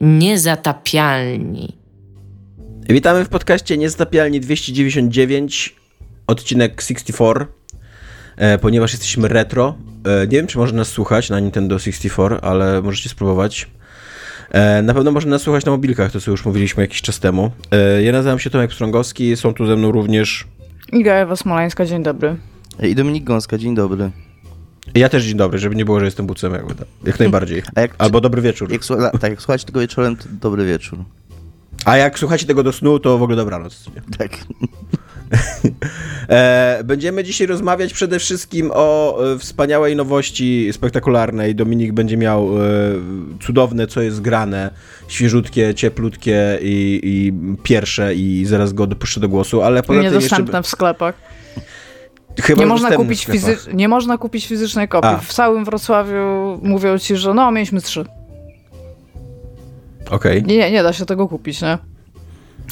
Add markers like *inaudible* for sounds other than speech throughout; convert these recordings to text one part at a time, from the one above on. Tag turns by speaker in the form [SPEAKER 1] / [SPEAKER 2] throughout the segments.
[SPEAKER 1] Niezatapialni.
[SPEAKER 2] Witamy w podcaście Niezatapialni 299, odcinek 64, e, ponieważ jesteśmy retro. E, nie wiem, czy można nas słuchać na Nintendo 64, ale możecie spróbować. E, na pewno można nas słuchać na mobilkach, to co już mówiliśmy jakiś czas temu. Ja nazywam się Tomek Pstrągowski, są tu ze mną również...
[SPEAKER 3] Iga Ewa Smoleńska, dzień dobry.
[SPEAKER 4] I Dominik Gąska, dzień dobry.
[SPEAKER 2] Ja też dzień dobry, żeby nie było, że jestem bucem, jakby, tak. jak najbardziej.
[SPEAKER 4] Jak,
[SPEAKER 2] Albo dobry wieczór.
[SPEAKER 4] Jak, tak, jak słuchacie tego wieczorem, to dobry wieczór.
[SPEAKER 2] A jak słuchacie tego do snu, to w ogóle dobranoc. Nie?
[SPEAKER 4] Tak. *laughs*
[SPEAKER 2] e, będziemy dzisiaj rozmawiać przede wszystkim o e, wspaniałej nowości spektakularnej. Dominik będzie miał e, cudowne, co jest grane, świeżutkie, cieplutkie i, i pierwsze i zaraz go dopuszczę do głosu, ale poza
[SPEAKER 3] Niedostępne
[SPEAKER 2] jeszcze...
[SPEAKER 3] w sklepach.
[SPEAKER 2] Chyba
[SPEAKER 3] nie, można kupić fizy- nie można kupić fizycznej kopii. A. W całym Wrocławiu mówią ci, że no, mieliśmy trzy.
[SPEAKER 2] Okej. Okay.
[SPEAKER 3] Nie, nie da się tego kupić, nie?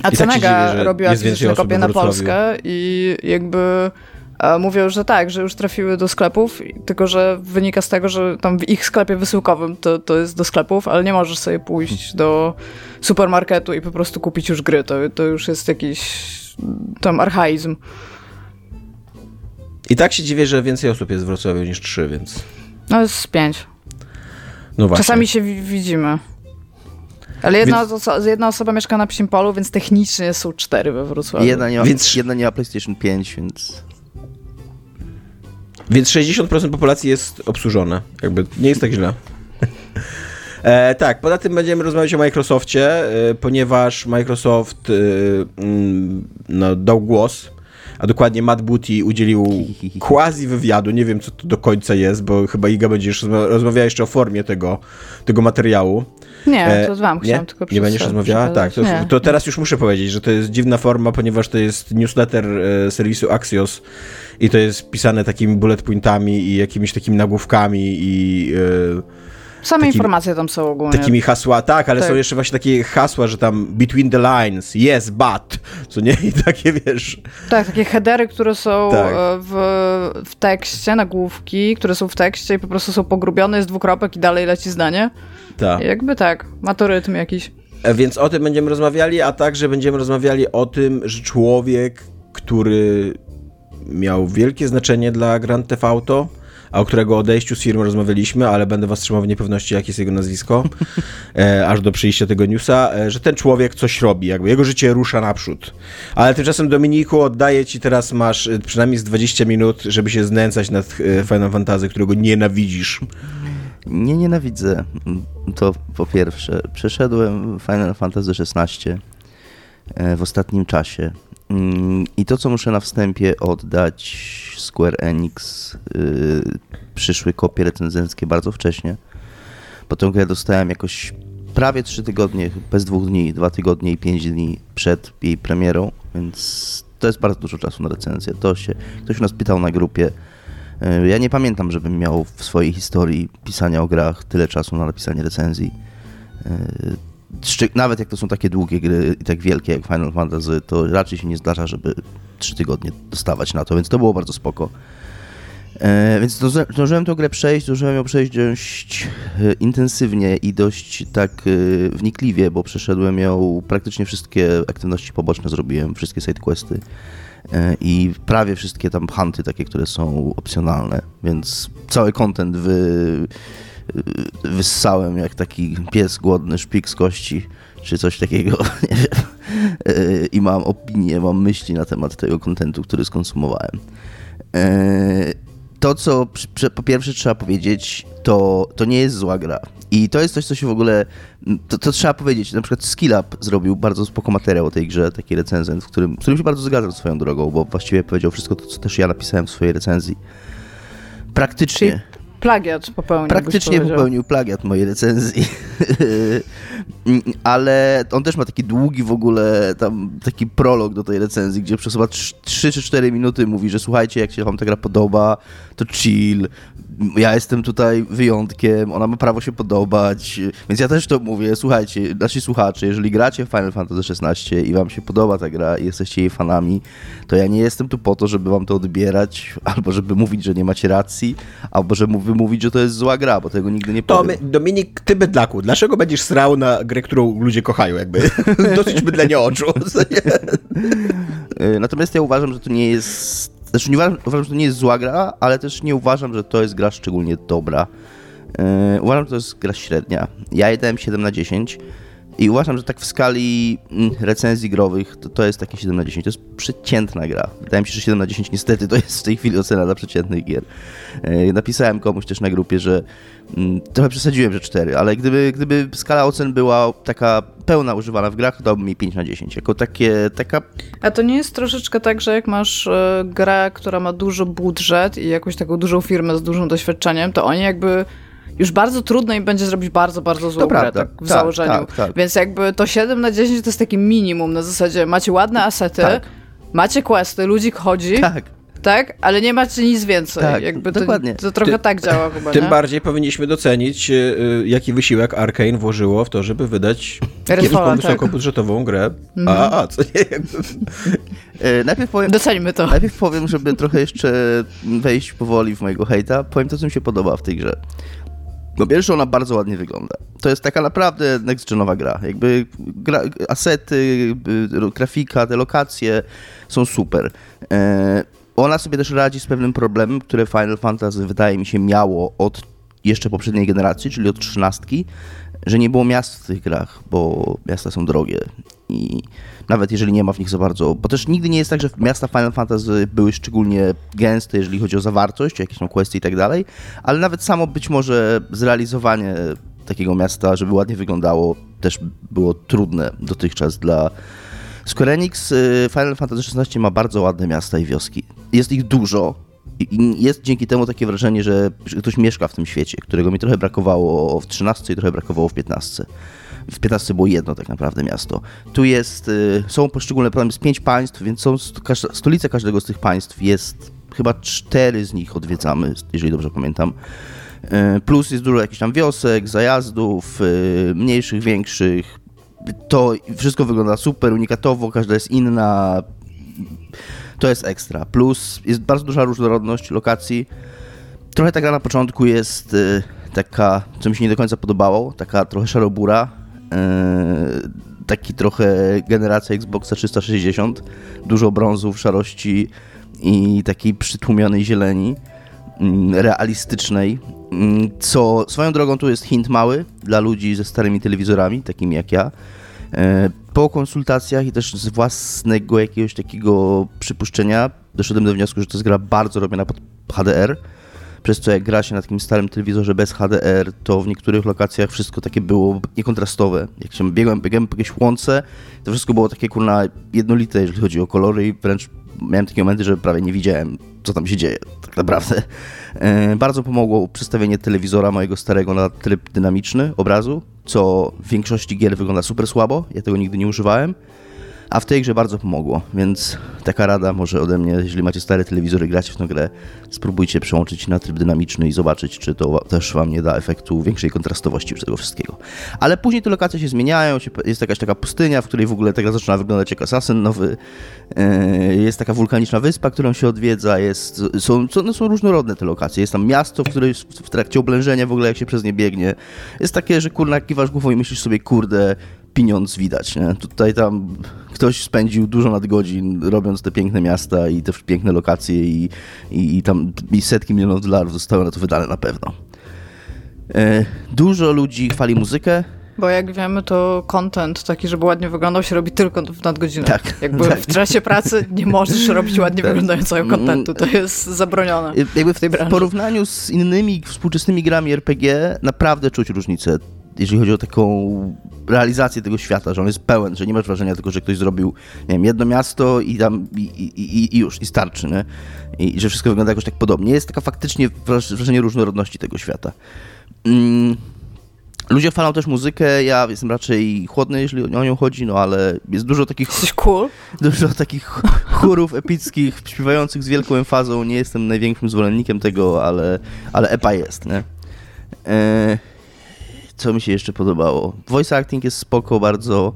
[SPEAKER 3] A I Cenega tak robiła fizyczne kopie na Polskę i jakby e, mówią, że tak, że już trafiły do sklepów, tylko że wynika z tego, że tam w ich sklepie wysyłkowym to, to jest do sklepów, ale nie możesz sobie pójść do supermarketu i po prostu kupić już gry. To, to już jest jakiś tam archaizm.
[SPEAKER 2] I tak się dziwię, że więcej osób jest w Wrocławiu niż trzy, więc...
[SPEAKER 3] No jest pięć.
[SPEAKER 2] No właśnie.
[SPEAKER 3] Czasami się widzimy. Ale jedna, więc... oso jedna osoba mieszka na Psim Polu, więc technicznie są cztery we Wrocławiu.
[SPEAKER 4] Jedna nie ma, więc... jedna nie ma PlayStation 5, więc...
[SPEAKER 2] Więc 60% populacji jest obsłużone. Jakby nie jest tak źle. *laughs* E, tak, poza tym będziemy rozmawiać o Microsoftie, e, ponieważ Microsoft e, mm, no, dał głos a dokładnie Matt Booty udzielił quasi wywiadu, nie wiem co to do końca jest, bo chyba Iga będzie jeszcze rozmawiała jeszcze o formie tego, tego materiału.
[SPEAKER 3] Nie, e, to wam chciałam tylko
[SPEAKER 2] Nie będziesz rozmawiała? Tak, to, to, teraz już muszę powiedzieć, że to jest dziwna forma, ponieważ to jest newsletter e, serwisu Axios i to jest pisane takimi bullet pointami i jakimiś takimi nagłówkami i...
[SPEAKER 3] E, Same takimi, informacje tam są ogólnie.
[SPEAKER 2] Takimi hasła, tak, ale tak. są jeszcze właśnie takie hasła, że tam between the lines, yes, but, co nie? I takie, wiesz...
[SPEAKER 3] Tak, takie headery, które są tak. E, w, w tekście, nagłówki, które są w tekście i po prostu są pogrubione, jest dwukropek i dalej leci zdanie. Tak. Jakby tak, ma to rytm jakiś.
[SPEAKER 2] E, więc o tym będziemy rozmawiali, a także będziemy rozmawiali o tym, że człowiek, który miał wielkie znaczenie dla Grand Theft Auto, a o którego odejściu z firmy rozmawialiśmy, ale będę was trzymał w niepewności, jakie jest jego nazwisko, *laughs* e, aż do przyjścia tego newsa, e, że ten człowiek coś robi, jakby jego życie rusza naprzód. Ale tymczasem Dominiku oddaję ci teraz, masz e, przynajmniej z 20 minut, żeby się znęcać nad e, Final Fantasy, którego nienawidzisz.
[SPEAKER 4] Nie nienawidzę. To po pierwsze. Przeszedłem Final Fantasy XVI e, w ostatnim czasie. Mm, I to, co muszę na wstępie oddać Square Enix, yy, przyszły kopie recenzenckie bardzo wcześnie. Potem grę dostałem jakoś prawie 3 tygodnie, bez dwóch dni, dwa tygodnie i pięć dni przed jej premierą, więc to jest bardzo dużo czasu na recenzję. To się, ktoś nas pytał na grupie. Yy, ja nie pamiętam, żebym miał w swojej historii pisania o grach tyle czasu na napisanie recenzji. Yy, nawet jak to są takie długie gry i tak wielkie jak Final Fantasy, to raczej się nie zdarza, żeby trzy tygodnie dostawać na to, więc to było bardzo spoko. E, więc zdążyłem tę grę przejść, zdążyłem ją przejść dość e, intensywnie i dość tak e, wnikliwie, bo przeszedłem ją, praktycznie wszystkie aktywności poboczne zrobiłem, wszystkie sidequesty e, i prawie wszystkie tam hunty takie, które są opcjonalne, więc cały content wy wyssałem jak taki pies głodny, szpik z kości, czy coś takiego, *laughs* nie wiem. E, I mam opinię, mam myśli na temat tego kontentu, który skonsumowałem. E, to, co po pierwsze trzeba powiedzieć, to, to nie jest zła gra. I to jest coś, co się w ogóle. To, to trzeba powiedzieć. Na przykład Skillup zrobił bardzo spoko materiał o tej grze, taki recenzent, w którym, w którym się bardzo zgadzam swoją drogą, bo właściwie powiedział wszystko to, co też ja napisałem w swojej recenzji. Praktycznie.
[SPEAKER 3] Plagiat popełnił.
[SPEAKER 4] Praktycznie popełnił plagiat mojej recenzji. *laughs* Ale on też ma taki długi w ogóle tam taki prolog do tej recenzji, gdzie przez chyba 3 czy 4 minuty mówi, że słuchajcie, jak się wam ta gra podoba, to chill, ja jestem tutaj wyjątkiem, ona ma prawo się podobać, więc ja też to mówię, słuchajcie, nasi słuchacze, jeżeli gracie w Final Fantasy XVI i wam się podoba ta gra i jesteście jej fanami, to ja nie jestem tu po to, żeby wam to odbierać, *laughs* albo żeby mówić, że nie macie racji, albo żeby mówić, że to jest zła gra, bo tego nigdy nie powiem.
[SPEAKER 2] Dominik, ty bydlaku, dlaczego będziesz srał na grę, którą ludzie kochają, jakby *laughs* dosyć bydlenie oczu. *laughs*
[SPEAKER 4] Natomiast ja uważam, że to nie jest znaczy, nie uważam, uważam, że to nie jest zła gra, ale też nie uważam, że to jest gra szczególnie dobra. Yy, uważam, że to jest gra średnia. Ja jej dałem 7 na 10 i uważam, że tak w skali mm, recenzji growych to, to jest takie 7 na 10. To jest przeciętna gra. Wydaje mi się, że 7 na 10 niestety to jest w tej chwili ocena dla przeciętnych gier. Yy, napisałem komuś też na grupie, że mm, trochę przesadziłem, że 4, ale gdyby, gdyby skala ocen była taka pełna używana w grach, to dałbym mi 5 na 10. Jako takie, taka...
[SPEAKER 3] A to nie jest troszeczkę tak, że jak masz y, grę, która ma duży budżet i jakąś taką dużą firmę z dużym doświadczeniem, to oni jakby już bardzo trudno im będzie zrobić bardzo, bardzo złą to grę prawda. tak, w tak, założeniu. Tak, tak. Więc jakby to 7 na 10 to jest taki minimum na zasadzie macie ładne asety, tak. macie questy, ludzik chodzi. Tak tak? Ale nie macie nic więcej. Tak, Jakby to, dokładnie. To trochę Ty, tak działa chyba,
[SPEAKER 2] Tym nie? bardziej powinniśmy docenić, yy, jaki wysiłek Arkane włożyło w to, żeby wydać *laughs* kiepską, tak. wysokobudżetową grę. Mm. A, a, co nie?
[SPEAKER 4] Yy, *laughs* najpierw powiem,
[SPEAKER 3] Docenimy to.
[SPEAKER 4] Najpierw powiem, żeby trochę jeszcze wejść powoli w mojego hejta, powiem to, co mi się podoba w tej grze. No pierwsze, ona bardzo ładnie wygląda. To jest taka naprawdę next-genowa gra. Jakby gra, asety, grafika, te lokacje są super. E, ona sobie też radzi z pewnym problemem, które Final Fantasy wydaje mi się miało od jeszcze poprzedniej generacji, czyli od trzynastki, że nie było miast w tych grach, bo miasta są drogie i nawet jeżeli nie ma w nich za bardzo, bo też nigdy nie jest tak, że miasta Final Fantasy były szczególnie gęste, jeżeli chodzi o zawartość, jakieś tam questy i tak dalej, ale nawet samo być może zrealizowanie takiego miasta, żeby ładnie wyglądało, też było trudne dotychczas dla Square Enix y, Final Fantasy XVI ma bardzo ładne miasta i wioski. Jest ich dużo, jest dzięki temu takie wrażenie, że ktoś mieszka w tym świecie, którego mi trochę brakowało w 13 i trochę brakowało w 15. W 15 było jedno tak naprawdę miasto. Tu jest, y, są poszczególne problemy, z pięć państw, więc są stolice każdego z tych państw jest, chyba cztery z nich odwiedzamy, jeżeli dobrze pamiętam. Y, plus jest dużo jakichś tam wiosek, zajazdów, mniejszych, większych, to wszystko wygląda super, unikatowo, każda jest inna. To jest ekstra. Plus jest bardzo duża różnorodność lokacji. Trochę taka na początku jest y, taka, co mi się nie do końca podobało, taka trochę szarobura. Y, taki trochę generacja Xboxa 360. Dużo brązów, szarości i takiej przytłumionej zieleni mm, realistycznej, mm, co swoją drogą tu jest hint mały dla ludzi ze starymi telewizorami, takimi jak ja, po konsultacjach i też z własnego jakiegoś takiego przypuszczenia doszedłem do wniosku, że to jest gra bardzo robiona pod HDR, przez co jak gra się na takim starym telewizorze bez HDR, to w niektórych lokacjach wszystko takie było niekontrastowe. Jak się biegłem, biegłem po jakieś łące, to wszystko było takie kurna jednolite, jeżeli chodzi o kolory i wręcz miałem takie momenty, że prawie nie widziałem, co tam się dzieje, tak naprawdę. E, bardzo pomogło przestawienie telewizora mojego starego na tryb dynamiczny obrazu, co w większości gier wygląda super słabo, ja tego nigdy nie używałem. A w tej grze bardzo pomogło, więc taka rada może ode mnie, jeżeli macie stare telewizory i gracie w tę grę, spróbujcie przełączyć na tryb dynamiczny i zobaczyć, czy to też wam nie da efektu większej kontrastowości tego wszystkiego. Ale później te lokacje się zmieniają, jest jakaś taka pustynia, w której w ogóle gra zaczyna wyglądać jak Assassin nowy, e, jest taka wulkaniczna wyspa, którą się odwiedza, jest, są, no są różnorodne te lokacje, jest tam miasto, w którym w trakcie oblężenia w ogóle jak się przez nie biegnie, jest takie, że kurna kiwasz głową i myślisz sobie, kurde, pieniądz widać. Nie? Tutaj tam ktoś spędził dużo nadgodzin robiąc te piękne miasta i te piękne lokacje i, i, i tam i setki milionów dolarów zostały na to wydane na pewno. E, dużo ludzi chwali muzykę.
[SPEAKER 3] Bo jak wiemy, to content taki, żeby ładnie wyglądał, się robi tylko w nadgodzinach. Tak, Jakby tak. w czasie pracy nie możesz robić ładnie tak. wyglądającego contentu. To jest zabronione
[SPEAKER 4] Jakby w tej branży. W porównaniu z innymi współczesnymi grami RPG naprawdę czuć różnicę jeżeli chodzi o taką realizację tego świata, że on jest pełen, że nie masz wrażenia tylko, że ktoś zrobił nie wiem, jedno miasto i tam i, i, i już, i starczy, nie? I że wszystko wygląda jakoś tak podobnie. Jest taka faktycznie wrażenie różnorodności tego świata. Mm. Ludzie chwalą też muzykę, ja jestem raczej chłodny, jeśli o nią chodzi, no ale jest dużo takich...
[SPEAKER 3] Jesteś cool.
[SPEAKER 4] Dużo takich chórów epickich, śpiewających z wielką emfazą. Nie jestem największym zwolennikiem tego, ale, ale epa jest, nie? E, co mi się jeszcze podobało? Voice acting jest spoko bardzo.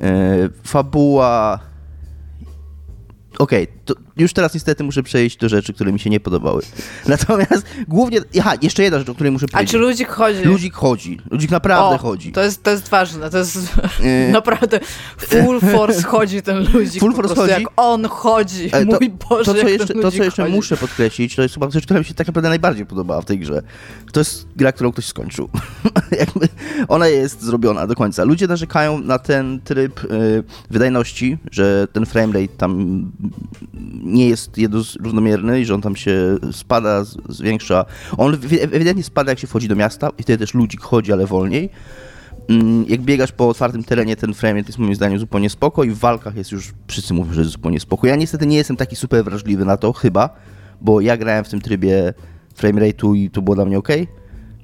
[SPEAKER 4] E, fabuła okej, okay, już teraz niestety muszę przejść do rzeczy, które mi się nie podobały. *laughs* Natomiast głównie, aha, jeszcze jedna rzecz, o której muszę powiedzieć.
[SPEAKER 3] A czy ludzik chodzi?
[SPEAKER 4] Ludzik chodzi, ludzik naprawdę o, chodzi.
[SPEAKER 3] To jest, to jest ważne, to jest e... *laughs* *laughs* naprawdę full force chodzi ten ludzik. Full force chodzi? Jak on chodzi, e, to, mój Boże,
[SPEAKER 4] to, co jeszcze,
[SPEAKER 3] To,
[SPEAKER 4] co jeszcze
[SPEAKER 3] chodzi.
[SPEAKER 4] muszę podkreślić, to jest chyba rzecz, która mi się tak naprawdę najbardziej podobała w tej grze. To jest gra, którą ktoś skończył. Jakby ona jest zrobiona do końca. Ludzie narzekają na ten tryb y, wydajności, że ten framerate tam nie jest równomierny i że on tam się spada, zwiększa. On ewidentnie spada, jak się wchodzi do miasta i wtedy też ludzik chodzi, ale wolniej. Mm, jak biegasz po otwartym terenie, ten frame jest moim zdaniem zupełnie spoko i w walkach jest już, wszyscy mówią, że jest zupełnie spoko. Ja niestety nie jestem taki super wrażliwy na to, chyba, bo ja grałem w tym trybie frame rate'u i to było dla mnie ok.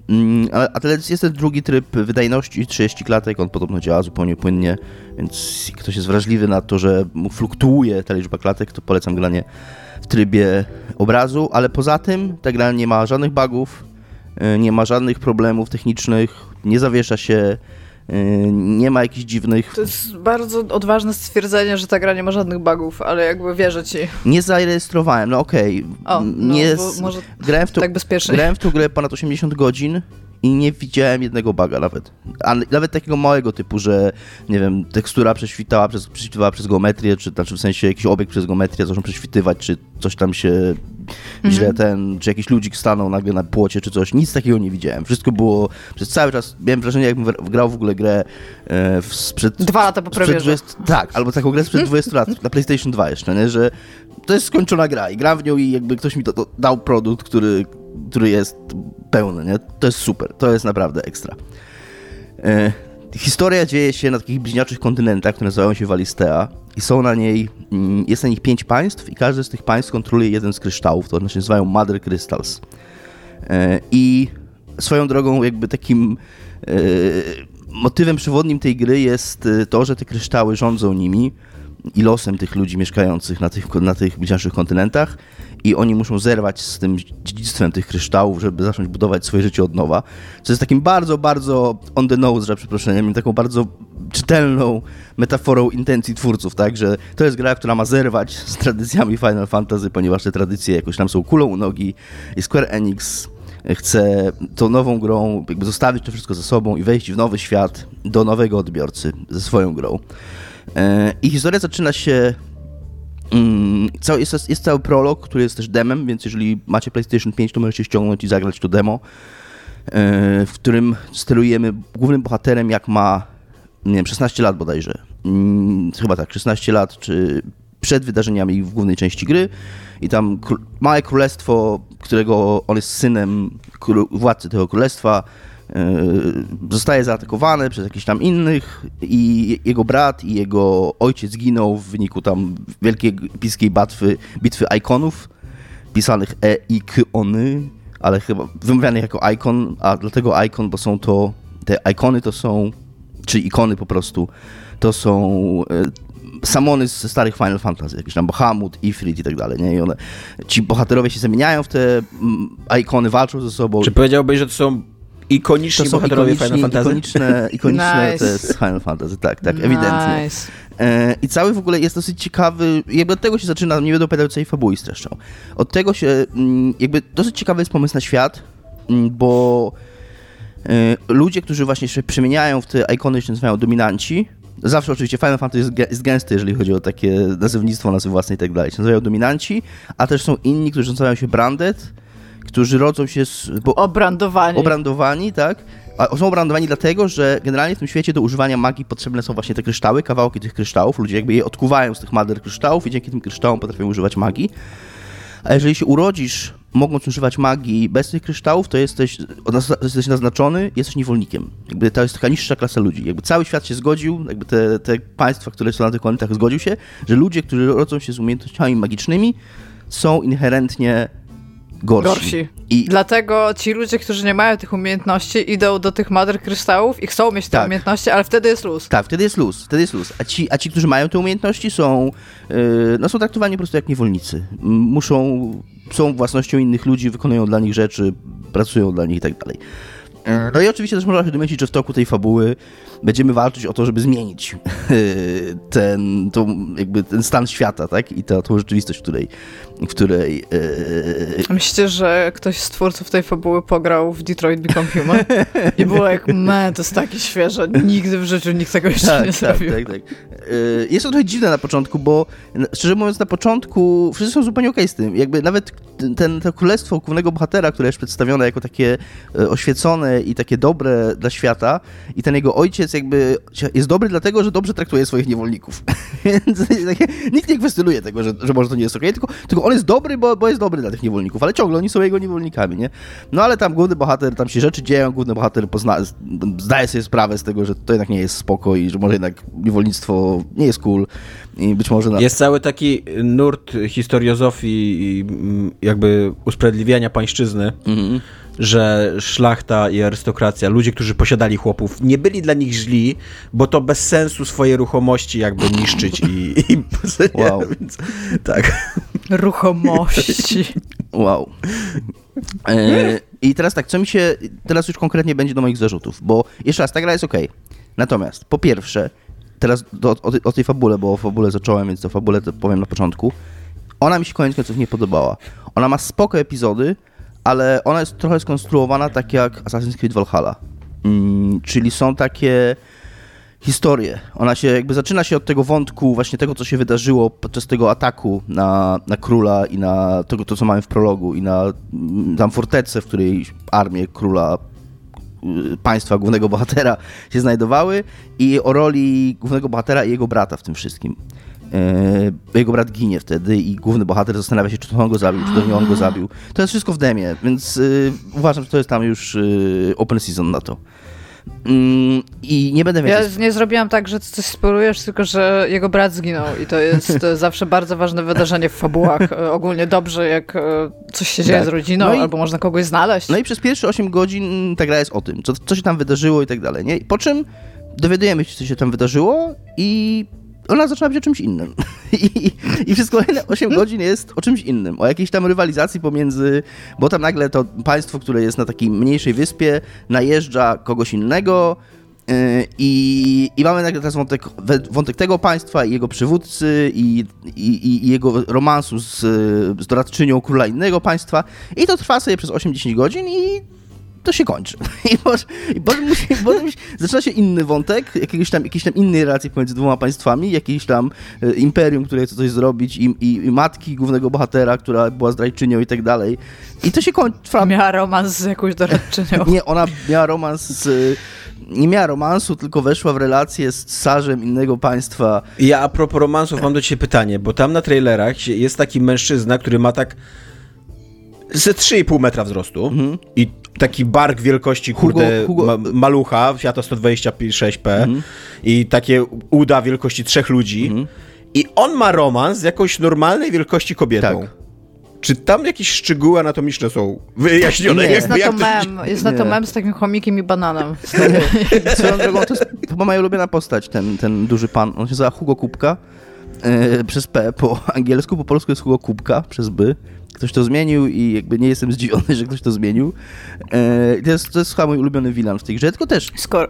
[SPEAKER 4] Mm, a, a jest ten drugi tryb wydajności, 30 klatek, on podobno działa zupełnie płynnie, więc ktoś jest wrażliwy na to, że mu fluktuuje ta liczba klatek, to polecam granie w trybie obrazu, ale poza tym ta gra nie ma żadnych bugów, y, nie ma żadnych problemów technicznych, nie zawiesza się, nie ma jakichś dziwnych...
[SPEAKER 3] To jest bardzo odważne stwierdzenie, że ta gra nie ma żadnych bugów, ale jakby wierzę ci.
[SPEAKER 4] Nie zarejestrowałem, no okej. Okay. No, nie
[SPEAKER 3] może grałem w to, tak bezpiecznie.
[SPEAKER 4] Grałem w tą grę ponad 80 godzin i nie widziałem jednego baga nawet. A nawet takiego małego typu, że nie wiem, tekstura prześwitała przez, prześwitywała przez geometrię, czy znaczy w sensie jakiś obiekt przez geometrię zaczął prześwitywać, czy coś tam się mhm. źle ten, czy jakiś ludzik stanął nagle na płocie, czy coś. Nic takiego nie widziałem. Wszystko było przez cały czas, miałem wrażenie, jakbym grał w ogóle grę e, sprzed...
[SPEAKER 3] Dwa lata po premierze.
[SPEAKER 4] 20, tak, albo taką grę sprzed *laughs* 20 lat, na PlayStation 2 jeszcze, nie? Że to jest skończona gra i gram w nią i jakby ktoś mi to, to dał produkt, który który jest pełny, nie? To jest super, to jest naprawdę ekstra. Historia dzieje się na takich bliźniaczych kontynentach, które nazywają się Walistea i są na niej, mm, jest na nich pięć państw i każdy z tych państw kontroluje jeden z kryształów, to znaczy nazywają Mother Crystals. E, I swoją drogą jakby takim e, motywem przewodnim tej gry jest e, to, że te kryształy rządzą nimi i losem tych ludzi mieszkających na tych, na tych bliźniaczych kontynentach i oni muszą zerwać z tym dziedzictwem tych kryształów, żeby zacząć budować swoje życie od nowa. Co jest takim bardzo, bardzo on the nose, że przeproszeniem, taką bardzo czytelną metaforą intencji twórców, tak, że to jest gra, która ma zerwać z tradycjami Final Fantasy, ponieważ te tradycje jakoś tam są kulą u nogi i Square Enix chce tą nową grą jakby zostawić to wszystko ze sobą i wejść w nowy świat do nowego odbiorcy ze swoją grą. E, I historia zaczyna się Mm, jest, jest cały prolog, który jest też demem, więc jeżeli macie PlayStation 5, to możecie ściągnąć i zagrać to demo, e, w którym sterujemy głównym bohaterem, jak ma nie wiem, 16 lat bodajże. Mm, chyba tak, 16 lat, czy przed wydarzeniami w głównej części gry i tam małe królestwo, którego on jest synem władcy tego królestwa, zostaje zaatakowany przez jakichś tam innych i jego brat i jego ojciec zginął w wyniku tam wielkiej epickiej bitwy, bitwy ikonów, pisanych e i k ony, ale chyba wymawianych jako ikon, a dlatego ikon, bo są to, te ikony to są, czy ikony po prostu, to są e, samony ze starych Final Fantasy, jakieś tam Bahamut, Ifrit i tak dalej, nie? I one, ci bohaterowie się zamieniają w te ikony, walczą ze sobą.
[SPEAKER 2] Czy powiedziałbyś, że to są Ikoniczni to są bohaterowie Final Fantasy?
[SPEAKER 4] Ikoniczne, ikoniczne nice. to jest Final Fantasy, tak, tak, nice. ewidentnie. I cały w ogóle jest dosyć ciekawy, jakby od tego się zaczyna, nie będę opowiadał całej fabuły streszczą. Od tego się, mm, jakby dosyć ciekawy jest pomysł na świat, mm, bo e, ludzie, którzy właśnie się przemieniają w te ikony, się nazywają dominanci, Zawsze oczywiście Final Fantasy jest gęsty, jeżeli chodzi o takie nazewnictwo nazwy własne i tak dalej. Się nazywają dominanci, a też są inni, którzy nazywają się branded, którzy rodzą się z...
[SPEAKER 3] Bo, obrandowani.
[SPEAKER 4] Obrandowani, tak. A są obrandowani dlatego, że generalnie w tym świecie do używania magii potrzebne są właśnie te kryształy, kawałki tych kryształów. Ludzie jakby je odkuwają z tych mader kryształów i dzięki tym kryształom potrafią używać magii. A jeżeli się urodzisz, mogąc używać magii bez tych kryształów, to jesteś, jesteś naznaczony, jesteś niewolnikiem. Jakby to jest taka niższa klasa ludzi. Jakby cały świat się zgodził, jakby te, te państwa, które są na tych planetach, zgodził się, że ludzie, którzy rodzą się z umiejętnościami magicznymi, są inherentnie gorsi.
[SPEAKER 3] gorsi. I dlatego ci ludzie, którzy nie mają tych umiejętności, idą do tych Mother Kryształów i chcą mieć te tak. umiejętności, ale wtedy jest luz.
[SPEAKER 4] Tak, wtedy jest luz, wtedy jest luz. A ci, a ci którzy mają te umiejętności są, yy, no są traktowani po prostu jak niewolnicy. Muszą, są własnością innych ludzi, wykonują dla nich rzeczy, pracują dla nich i tak dalej. E, no i oczywiście też można się domyślić, że w toku tej fabuły będziemy walczyć o to, żeby zmienić *laughs* ten, to, jakby ten stan świata, tak? I ta, tą rzeczywistość, w której... W której
[SPEAKER 3] e... Myślicie, że ktoś z twórców tej fabuły pograł w Detroit Become Human? I było jak, man, to jest takie świeże, nigdy w życiu nikt tego jeszcze tak, nie tak, zrobił. Tak, tak.
[SPEAKER 4] E, jest to trochę dziwne na początku, bo szczerze mówiąc na początku wszyscy są zupełnie okej okay z tym. Jakby nawet ten, to królestwo głównego bohatera, które jest przedstawione jako takie e, oświecone i takie dobre dla świata i ten jego ojciec jakby jest dobry dlatego, że dobrze traktuje swoich niewolników. *laughs* Więc *laughs* nikt nie kwestionuje tego, że, że może to nie jest okej, okay, tylko, tylko on jest dobry, bo, bo jest dobry dla tych niewolników, ale ciągle oni są jego niewolnikami, nie? No ale tam główny bohater, tam się rzeczy dzieją, główny bohater pozna, zdaje sobie sprawę z tego, że to jednak nie jest spoko i że może jednak niewolnictwo nie jest cool i być może... Na...
[SPEAKER 2] Jest cały taki nurt historiozofii i mm, jakby usprawiedliwiania pańszczyzny, mm -hmm że szlachta i arystokracja, ludzie, którzy posiadali chłopów, nie byli dla nich źli, bo to bez sensu swoje ruchomości jakby niszczyć i... i wow. *laughs* Więc, tak.
[SPEAKER 3] Ruchomości. *laughs*
[SPEAKER 4] Wow. E, I teraz tak, co mi się... Teraz już konkretnie będzie do moich zarzutów, bo jeszcze raz, ta gra jest ok. Natomiast, po pierwsze, teraz do, o, o, tej fabule, bo o fabule zacząłem, więc o fabule to powiem na początku. Ona mi się koniec końców nie podobała. Ona ma spoko epizody, ale ona jest trochę skonstruowana tak jak Assassin's Creed Valhalla. Mm, czyli są takie historie. Ona się jakby zaczyna się od tego wątku właśnie tego, co się wydarzyło podczas tego ataku na, na króla i na tego, to, co mamy w prologu i na mm, tam fortecę, w której armię króla y, państwa głównego bohatera się znajdowały i o roli głównego bohatera i jego brata w tym wszystkim. Yy, jego brat ginie wtedy i główny bohater zastanawia się, czy to on go zabił, czy to nie on go zabił. To jest wszystko w demie, więc yy, uważam, że to jest tam już yy, open season na to. Mm, I nie będę
[SPEAKER 3] wiedzieć. Ja nie zrobiłam tak, że coś sporujesz, tylko że jego brat zginął i to jest zawsze bardzo ważne wydarzenie w fabułach. E, ogólnie dobrze, jak e, coś się dzieje tak. z rodziną, no i, albo można kogoś znaleźć.
[SPEAKER 4] No i przez pierwsze 8 godzin ta gra jest o tym, co, co się tam wydarzyło i tak dalej. Nie? Po czym dowiadujemy się, co się tam wydarzyło i ona zaczyna być o czymś innym. *laughs* I, I przez kolejne 8 godzin jest o czymś innym. O jakiejś tam rywalizacji pomiędzy, bo tam nagle to państwo, które jest na takiej mniejszej wyspie, najeżdża kogoś innego. Yy, I, I mamy nagle teraz wątek, wątek tego państwa i jego przywódcy i, i, i jego romansu z, z doradczynią króla innego państwa. I to trwa sobie przez 8-10 godzin i to się kończy. *laughs* I, potem, i potem, musi, potem zaczyna się inny wątek, jakiegoś tam, jakiejś tam innej relacji pomiędzy dwoma państwami, jakieś tam e, imperium, które chce coś zrobić i, i, i, matki głównego bohatera, która była zdrajczynią i tak dalej. I to się kończy.
[SPEAKER 3] Miała romans z jakąś doradczynią. *laughs*
[SPEAKER 4] Nie, ona miała romans z nie miała romansu, tylko weszła w relację z carzem innego państwa.
[SPEAKER 2] Ja a propos romansów mam do ciebie pytanie, bo tam na trailerach jest taki mężczyzna, który ma tak ze 3,5 metra wzrostu mhm. i taki bark wielkości, kurde, Hugo, Hugo. Ma, malucha, Fiata 126P mhm. i takie uda wielkości trzech ludzi mhm. i on ma romans z jakąś normalnej wielkości kobietą. Tak. Czy tam jakieś szczegóły anatomiczne są wyjaśnione?
[SPEAKER 3] Nie, jest, na to mem, jest na to mem z takim chomikiem i bananem. *laughs*
[SPEAKER 4] Swoją drogą, to jest chyba moja ulubiona postać, ten, ten duży pan. On się nazywa Hugo Kubka. Yy, przez P po angielsku, po polsku jest Hugo Kubka przez by ktoś to zmienił i jakby nie jestem zdziwiony, że ktoś to zmienił. E, to, jest, to jest chyba mój ulubiony wilan w tej grze, tylko też...
[SPEAKER 3] Skoro,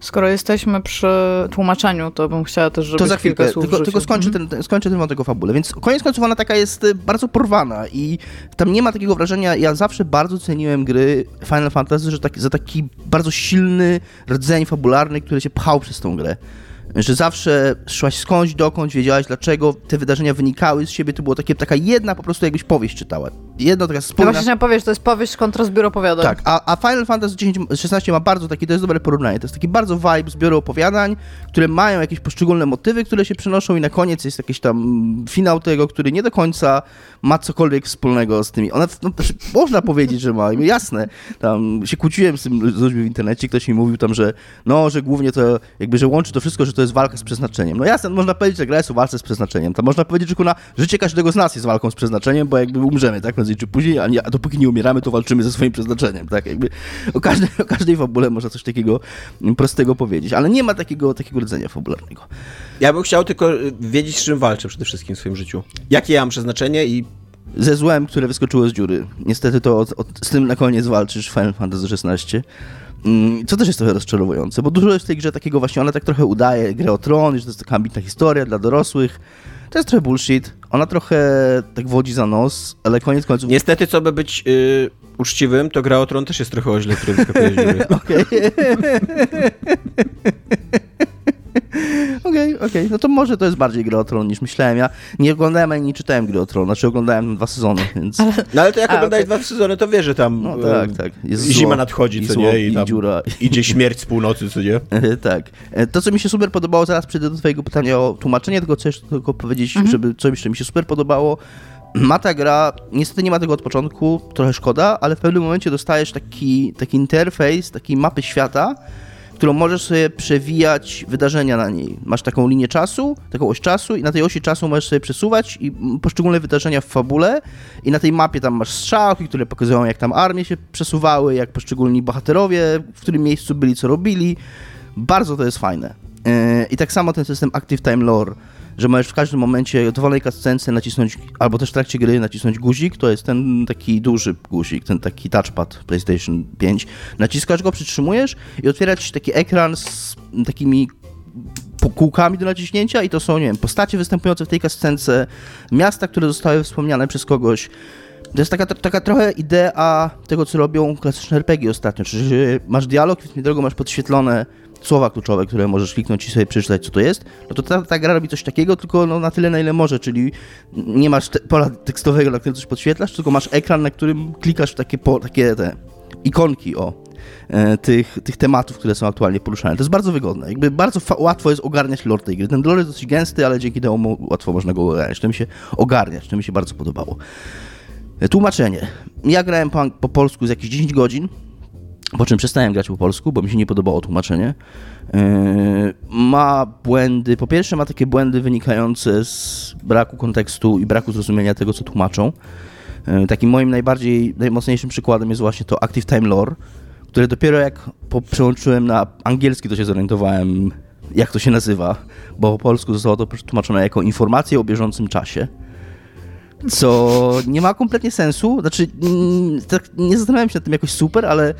[SPEAKER 3] skoro jesteśmy przy tłumaczeniu, to bym chciała też, żebyś
[SPEAKER 4] To za chwilkę, tylko, tylko skończę, mhm. ten, skończę ten wątek o fabule. Więc koniec końców ona taka jest e, bardzo porwana i tam nie ma takiego wrażenia, ja zawsze bardzo ceniłem gry Final Fantasy, że za taki bardzo silny rdzeń fabularny, który się pchał przez tą grę że zawsze szłaś skądś, dokądś, wiedziałaś dlaczego te wydarzenia wynikały z siebie, to było takie, taka jedna po prostu jakbyś powieść czytała. Jedna taka
[SPEAKER 3] wspólna... Ja właśnie powieść, to jest powieść kontra zbiór opowiadań.
[SPEAKER 4] Tak, a, a Final Fantasy X, 16 ma bardzo taki, to jest dobre porównanie, to jest taki bardzo vibe zbioru opowiadań, które mają jakieś poszczególne motywy, które się przenoszą i na koniec jest jakiś tam finał tego, który nie do końca ma cokolwiek wspólnego z tymi. One, no, znaczy, można powiedzieć, że ma, *laughs* jasne. Tam się kłóciłem z tym z ludźmi w internecie, ktoś mi mówił tam, że no, że głównie to jakby, że łączy to wszystko, że to jest walka z przeznaczeniem. No jasne, można powiedzieć, że gra jest o walce z przeznaczeniem. To można powiedzieć, że kuna, życie każdego z nas jest walką z przeznaczeniem, bo jakby umrzemy, tak? Prędzej czy później, a, nie, a dopóki nie umieramy, to walczymy ze swoim przeznaczeniem, tak? Jakby o każdej, o każdej fabule można coś takiego prostego powiedzieć, ale nie ma takiego, takiego rdzenia fabularnego.
[SPEAKER 2] Ja bym chciał tylko wiedzieć, z czym walczę przede wszystkim w swoim życiu. Jakie ja mam przeznaczenie i
[SPEAKER 4] ze złem, które wyskoczyło z dziury. Niestety to od, od, z tym na koniec walczysz w Final Fantasy XVI. Mm, co też jest trochę rozczarowujące, bo dużo jest w tej grze takiego właśnie, ona tak trochę udaje grę o tron, że to jest taka ambitna historia dla dorosłych. To jest trochę bullshit. Ona trochę tak wodzi za nos, ale koniec końców...
[SPEAKER 2] Niestety, co by być yy, uczciwym, to gra o tron też jest trochę o źle, który wyskakuje z dziury.
[SPEAKER 4] Okej. Okej, okej. Okay, No to może to jest bardziej gra o Tron niż myślałem. Ja nie oglądałem ani nie czytałem gry o Tron, znaczy oglądałem dwa sezony, więc... Ale...
[SPEAKER 2] No ale to jak oglądałeś okay. dwa sezony, to wiesz, że tam no, tak, tak. Jest zima zło, nadchodzi, co zło, nie? I, tam dziura. idzie śmierć z północy, co nie? *laughs*
[SPEAKER 4] tak. E, to, co mi się super podobało, zaraz przejdę do twojego pytania o tłumaczenie, tylko chcesz tylko powiedzieć, mhm. żeby co jeszcze mi się super podobało, ma ta gra, niestety nie ma tego od początku, trochę szkoda, ale w pewnym momencie dostajesz taki, taki interfejs, takiej mapy świata, którą możesz sobie przewijać wydarzenia na niej. Masz taką linię czasu, taką oś czasu i na tej osi czasu możesz sobie przesuwać i poszczególne wydarzenia w fabule i na tej mapie tam masz strzałki, które pokazują jak tam armie się przesuwały, jak poszczególni bohaterowie w którym miejscu byli, co robili. Bardzo to jest fajne. Yy, I tak samo ten system Active Time Lore że możesz w każdym momencie dowolnej cutscence nacisnąć, albo też w trakcie gry nacisnąć guzik, to jest ten taki duży guzik, ten taki touchpad PlayStation 5. Naciskasz go, przytrzymujesz i otwierać taki ekran z takimi kółkami do naciśnięcia i to są, nie wiem, postacie występujące w tej cutscence, miasta, które zostały wspomniane przez kogoś. To jest taka, taka trochę idea tego, co robią klasyczne RPG ostatnio, czyli masz dialog, więc drogo masz podświetlone słowa kluczowe, które możesz kliknąć i sobie przeczytać, co to jest, no to ta, ta gra robi coś takiego, tylko no, na tyle, na ile może, czyli nie masz te, pola tekstowego, na którym coś podświetlasz, tylko masz ekran, na którym klikasz w takie, po, takie te ikonki, o, e, tych, tych tematów, które są aktualnie poruszane. To jest bardzo wygodne. Jakby bardzo łatwo jest ogarniać lore tej gry. Ten lore jest dosyć gęsty, ale dzięki temu łatwo można go ogarniać. To mi się ogarniać, to mi się bardzo podobało. E, tłumaczenie. Ja grałem po, po polsku z jakieś 10 godzin. Po czym przestałem grać po polsku, bo mi się nie podobało tłumaczenie. Yy, ma błędy, po pierwsze ma takie błędy wynikające z braku kontekstu i braku zrozumienia tego, co tłumaczą. Yy, takim moim najbardziej, najmocniejszym przykładem jest właśnie to Active Time Lore, które dopiero jak przełączyłem na angielski, to się zorientowałem, jak to się nazywa, bo po polsku zostało to tłumaczone jako informacje o bieżącym czasie co nie ma kompletnie sensu. Znaczy, tak nie zastanawiałem się nad tym jakoś super, ale